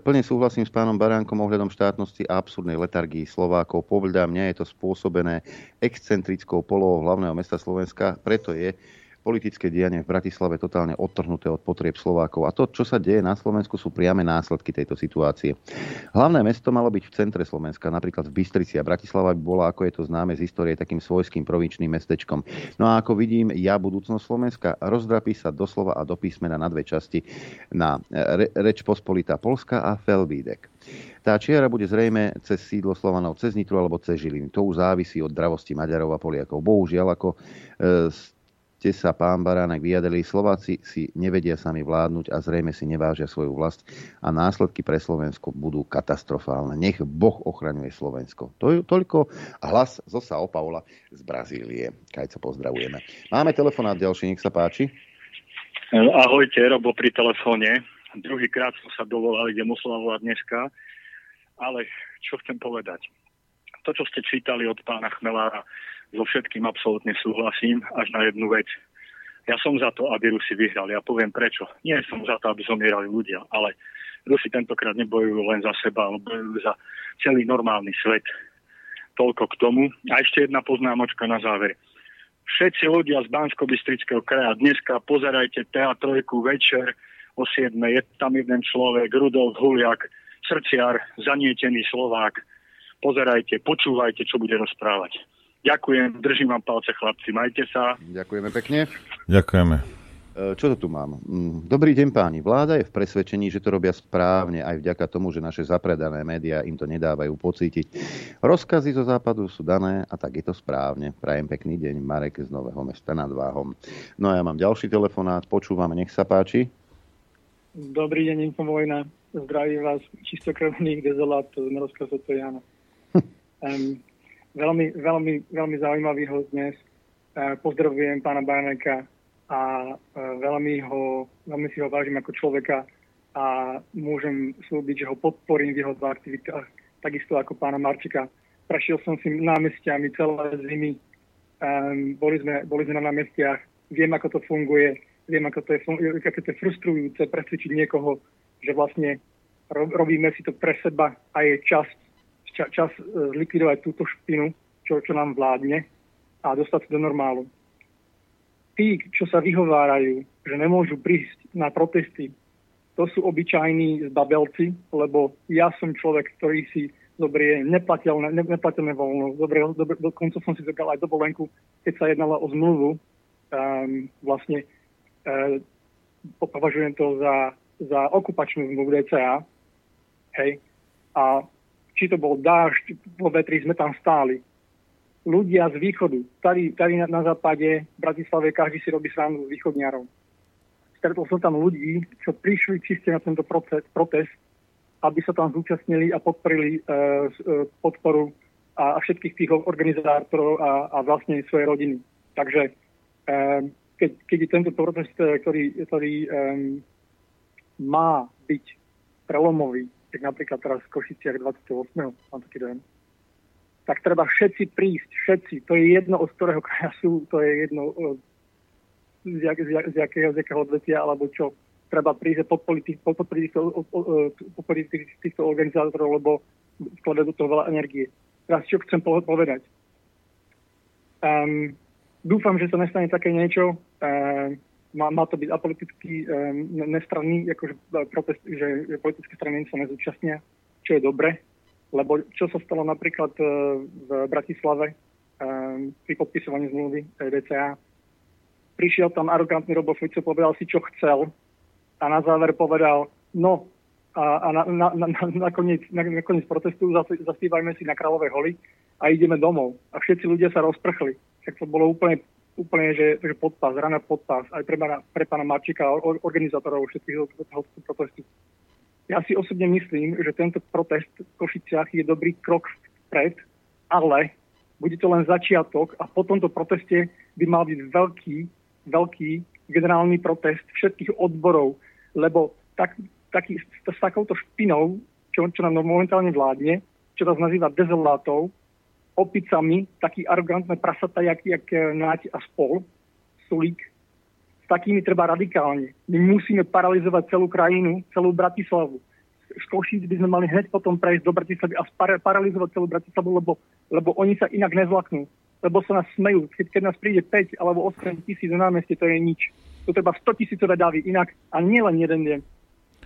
plne súhlasím s pánom Baránkom ohľadom štátnosti a absurdnej letargii Slovákov. Povedá mňa je to spôsobené excentrickou polohou hlavného mesta Slovenska, preto je politické dianie v Bratislave totálne odtrhnuté od potrieb Slovákov. A to, čo sa deje na Slovensku, sú priame následky tejto situácie. Hlavné mesto malo byť v centre Slovenska, napríklad v Bystrici a Bratislava by bola, ako je to známe z histórie, takým svojským provinčným mestečkom. No a ako vidím, ja budúcnosť Slovenska rozdrapí sa doslova a do písmena na dve časti na re, Reč Pospolitá Polska a Felbídek. Tá čiara bude zrejme cez sídlo Slovanov, cez Nitru alebo cez Žiliny. To už závisí od dravosti Maďarov a Poliakov. Bohužiaľ, ako e, ste sa, pán Baránek, vyjadrili, Slováci si nevedia sami vládnuť a zrejme si nevážia svoju vlast a následky pre Slovensko budú katastrofálne. Nech Boh ochraňuje Slovensko. To je toľko hlas zo Sao Paula z Brazílie. Kaj sa pozdravujeme. Máme telefonát ďalší, nech sa páči. Ahojte, Robo pri telefóne. Druhýkrát som sa dovolal, idem oslavovať dneska. Ale čo chcem povedať? To, čo ste čítali od pána Chmelára, so všetkým absolútne súhlasím, až na jednu vec. Ja som za to, aby Rusi vyhrali. Ja poviem prečo. Nie som za to, aby zomierali ľudia, ale Rusi tentokrát nebojujú len za seba, ale bojujú za celý normálny svet. Toľko k tomu. A ešte jedna poznámočka na záver. Všetci ľudia z bansko kraja dneska pozerajte teatrojku večer o 7. Je tam jeden človek, Rudolf Huliak, srdciar, zanietený Slovák. Pozerajte, počúvajte, čo bude rozprávať. Ďakujem, držím vám palce chlapci, majte sa. Ďakujeme pekne. Ďakujeme. čo to tu mám? Mm, dobrý deň páni. Vláda je v presvedčení, že to robia správne aj vďaka tomu, že naše zapredané médiá im to nedávajú pocítiť. Rozkazy zo západu sú dané a tak je to správne. Prajem pekný deň. Marek z Nového mesta nad Váhom. No a ja mám ďalší telefonát. Počúvame, nech sa páči. Dobrý deň, Infovojna. Zdravím vás, čistokrvných dezolátov z rozkazu to Jana. um, veľmi, veľmi, veľmi zaujímavý host dnes. Uh, pozdravujem pána Barneka a e, veľmi, ho, veľmi si ho vážim ako človeka a môžem slúbiť, že ho podporím v jeho aktivitách, takisto ako pána Marčika. Prešiel som si námestiami celé zimy, um, boli, sme, boli sme na námestiach, viem, ako to funguje, viem, ako to je, ako to je frustrujúce presvedčiť niekoho, že vlastne robíme si to pre seba a je čas, čas, e, zlikvidovať túto špinu, čo, čo nám vládne a dostať sa do normálu tí, čo sa vyhovárajú, že nemôžu prísť na protesty, to sú obyčajní zbabelci, lebo ja som človek, ktorý si zoberie neplateľné, ne, neplateľné voľno. Dobre, dobre, dokonca som si zobral aj dovolenku, keď sa jednalo o zmluvu. Um, vlastne um, považujem to za, za okupačnú zmluvu DCA. Hej. A či to bol dážď, po vetri sme tam stáli ľudia z východu. Tady, tady na, na západe, v Bratislave, každý si robí srandu z východniarov. Stretol som tam ľudí, čo prišli čiste na tento proces, protest, aby sa tam zúčastnili a podporili uh, podporu a, a všetkých tých organizátorov a, a vlastne svoje rodiny. Takže um, keď, keď je tento protest, ktorý, ktorý um, má byť prelomový, tak napríklad teraz v Košiciach 28. mám taký dojem, tak treba všetci prísť, všetci. To je jedno, od ktorého kraja sú, to je jedno z, jak, z, jak, z, jakého, z jakého odvetia, alebo čo. Treba prísť podporiť týchto, týchto, týchto organizátorov, lebo vkladajú do toho veľa energie. Teraz čo chcem povedať. Um, dúfam, že sa nestane také niečo. Um, má, má to byť apoliticky um, nestranný, akože protest, že, politické strany sa nezúčastnia, čo je dobre, lebo čo sa stalo napríklad e, v Bratislave e, pri podpisovaní zmluvy DCA, prišiel tam arogantný Robo Fico, povedal si, čo chcel a na záver povedal, no a, a na, na, na, nakoniec, na, nakoniec protestu zaspívajme si na Kráľové holy a ideme domov. A všetci ľudia sa rozprchli. Tak to bolo úplne, úplne že, že podpás, rana podpás aj pre, pre pána Marčika a organizátorov všetkých toho protestu. Ja si osobne myslím, že tento protest v Košiciach je dobrý krok vpred, ale bude to len začiatok a po tomto proteste by mal byť veľký, veľký generálny protest všetkých odborov, lebo tak, taký, s takouto špinou, čo, čo nám momentálne vládne, čo nás nazýva dezolátov, opicami, taký arrogantné prasata, jak, jak Náť a spol, Sulík, s takými treba radikálne. My musíme paralizovať celú krajinu, celú Bratislavu. Z Košíc by sme mali hneď potom prejsť do Bratislavy a paralizovať celú Bratislavu, lebo, lebo oni sa inak nezlaknú. Lebo sa nás smejú. Keď, keď nás príde 5 alebo 8 tisíc na námestie, to je nič. To treba 100 tisícové davy inak a nie len jeden deň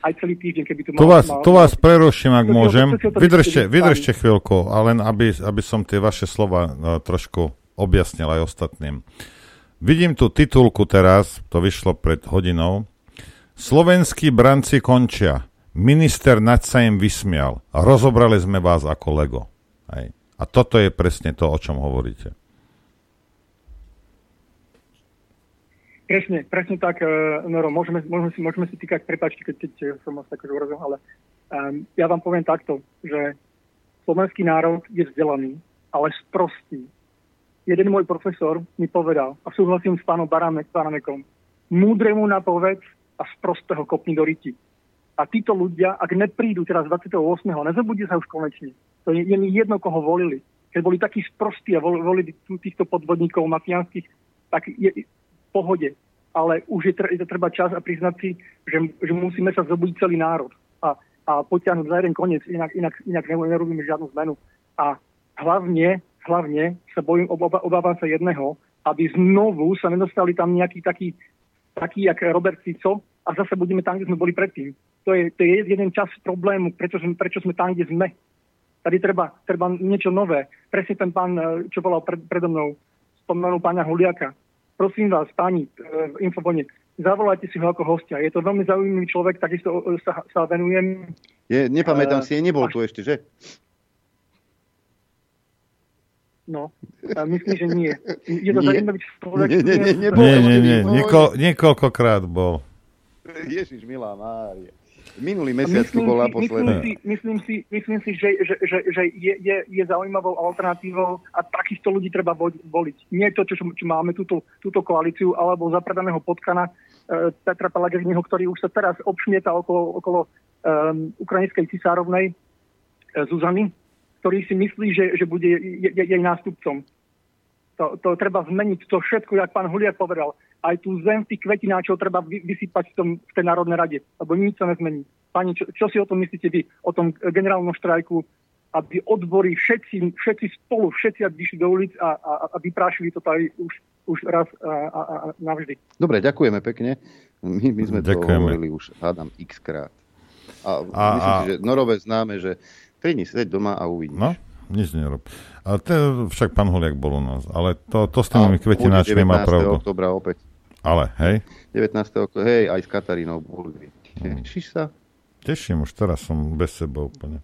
aj celý týždeň, keby to, to mal, vás, mal. To vás preruším, ak to môžem. To, to, to, vydržte, vydržte chvíľku, ale len aby, aby som tie vaše slova no, trošku objasnil aj ostatným. Vidím tu titulku teraz, to vyšlo pred hodinou. Slovenskí branci končia. Minister Naď sa im vysmial. Rozobrali sme vás ako Lego. Hej. A toto je presne to, o čom hovoríte. Presne, presne tak, uh, Noro, môžeme, môžeme, si, môžeme si týkať, prepáčte, keď, keď som vás už urazil, ale um, ja vám poviem takto, že slovenský národ je vzdelaný, ale sprostý jeden môj profesor mi povedal, a súhlasím s pánom Baranekom, múdremu napovedz a z prostého kopni do riti. A títo ľudia, ak neprídu teraz 28. nezabudí sa už konečne. To je, je mi jedno, koho volili. Keď boli takí sprostí a volili týchto podvodníkov mafiánskych, tak je pohode. Ale už je, je treba čas a priznať si, že, že musíme sa zobudiť celý národ a, a potiahnuť za jeden koniec, inak, inak, inak nerobíme žiadnu zmenu. A hlavne hlavne sa bojím, obávam sa jedného, aby znovu sa nedostali tam nejaký taký, taký jak Robert Fico a zase budeme tam, kde sme boli predtým. To je, to je jeden čas problému, prečo sme, prečo sme tam, kde sme. Tady treba, treba niečo nové. Presne ten pán, eh, čo volal pred, predo mnou, spomenul pána Huliaka. Prosím vás, páni, v eh, Infobone, zavolajte si ho ako hostia. Je to veľmi zaujímavý človek, takisto sa, sa venujem. Je, nepamätám uh, si, nebol tu ešte, že? No, myslím, že nie. Je to zaujímavý človek. Nie, nie, nie, nebol. Nie, nie, nie. Nieko, niekoľkokrát bol. Ježiš, milá Mária. Minulý mesiac tu bol naposledy. Myslím si, myslím si, myslím si že, že, že, že je, je, je zaujímavou alternatívou a takisto ľudí treba voliť. Nie to, čo, čo máme túto, túto koalíciu, alebo zapredaného potkana e, Petra Pellegriniho, ktorý už sa teraz obšmieta okolo, okolo um, ukrajinskej cisárovnej e, Zuzany, ktorý si myslí, že, že bude jej nástupcom. To, to treba zmeniť, to všetko, jak pán Huliak povedal. Aj tú zem tých kvetináčov treba vysypať v, tom, v tej Národnej rade, lebo nič sa nezmení. Pani, čo, čo si o tom myslíte vy, o tom generálnom štrajku, aby odbory všetci, všetci spolu, všetci vyšli do ulic a, a, a vyprášili to tady už, už raz a, a, a navždy. Dobre, ďakujeme pekne. My, my sme ďakujeme. to hovorili už, hádam, x krát. A, a myslím a... si, že Norové známe, že Prídi seď doma a uvidíš. No, nič nerob. A to, však pán Holiak bol u nás. Ale to, to s tými kvetináčmi má pravdu. oktobra opäť. Ale, hej? 19. oktobra, hej, aj s Katarínou boli. Tešíš sa? Teším, už teraz som bez seba úplne.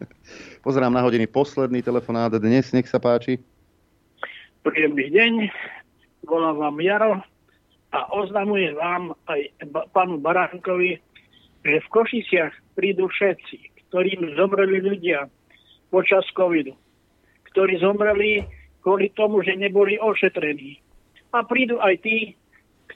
Pozerám na hodiny posledný telefonát dnes, nech sa páči. Príjemný deň, volám vám Jaro a oznamujem vám aj pánu Baránkovi, že v Košiciach prídu všetci ktorým zomreli ľudia počas covidu, ktorí zomreli kvôli tomu, že neboli ošetrení. A prídu aj tí,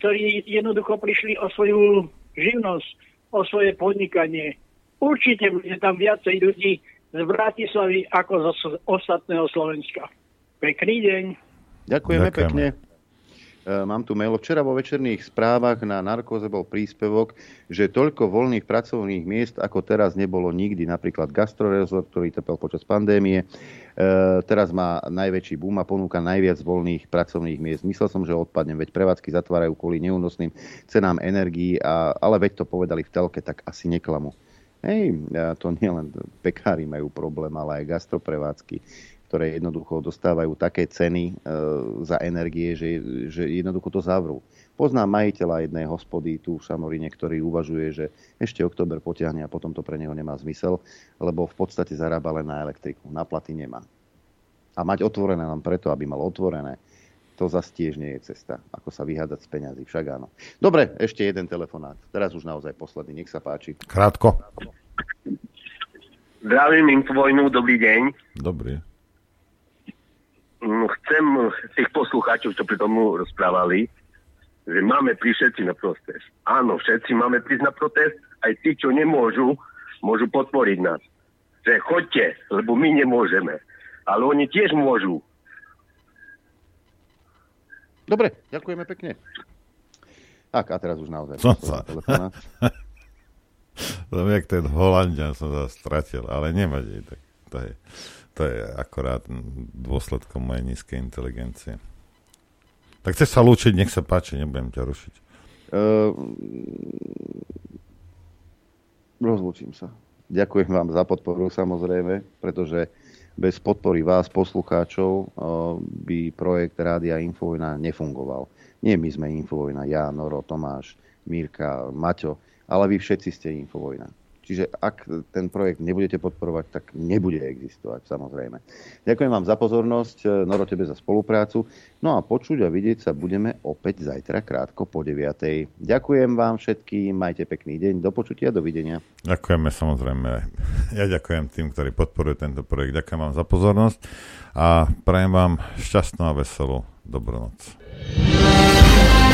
ktorí jednoducho prišli o svoju živnosť, o svoje podnikanie. Určite bude tam viacej ľudí z Bratislavy ako z ostatného Slovenska. Pekný deň. Ďakujeme, Ďakujeme. pekne. E, mám tu mail. Včera vo večerných správach na narkoze bol príspevok, že toľko voľných pracovných miest ako teraz nebolo nikdy. Napríklad gastrorezort, ktorý trpel počas pandémie. E, teraz má najväčší boom a ponúka najviac voľných pracovných miest. Myslel som, že odpadnem, veď prevádzky zatvárajú kvôli neúnosným cenám energií, a, ale veď to povedali v telke, tak asi neklamu. Hej, to nielen pekári majú problém, ale aj gastroprevádzky ktoré jednoducho dostávajú také ceny e, za energie, že, že jednoducho to zavrú. Poznám majiteľa jednej hospody tu v Šamoríne, ktorý uvažuje, že ešte október potiahne a potom to pre neho nemá zmysel, lebo v podstate zarába len na elektriku. Na platy nemá. A mať otvorené len preto, aby mal otvorené, to zase tiež nie je cesta, ako sa vyhádzať z peňazí. Však áno. Dobre, ešte jeden telefonát. Teraz už naozaj posledný. Nech sa páči. Krátko. Zdravím Infovojnu, dobrý deň. Dobrý. Mm, chcem tých poslucháčov, čo pri tomu rozprávali, že máme prísť všetci na protest. Áno, všetci máme prísť na protest, aj tí, čo nemôžu, môžu podporiť nás. Že chodte, lebo my nemôžeme. Ale oni tiež môžu. Dobre, ďakujeme pekne. Tak, a teraz už naozaj. Som sa... Som jak ten Holandian som sa stratil, ale nevadí. Tak to je to je akorát dôsledkom mojej nízkej inteligencie. Tak chceš sa lúčiť, nech sa páči, nebudem ťa rušiť. Uh, rozlúčim sa. Ďakujem vám za podporu samozrejme, pretože bez podpory vás, poslucháčov, uh, by projekt Rádia Infovojna nefungoval. Nie my sme Infovojna, ja, Noro, Tomáš, Mírka, Maťo, ale vy všetci ste Infovojna. Čiže ak ten projekt nebudete podporovať, tak nebude existovať, samozrejme. Ďakujem vám za pozornosť, e, Noro tebe za spoluprácu. No a počuť a vidieť sa budeme opäť zajtra krátko po 9. Ďakujem vám všetkým, majte pekný deň, do počutia, dovidenia. Ďakujeme samozrejme. Ja ďakujem tým, ktorí podporujú tento projekt. Ďakujem vám za pozornosť a prajem vám šťastnú a veselú dobrú noc.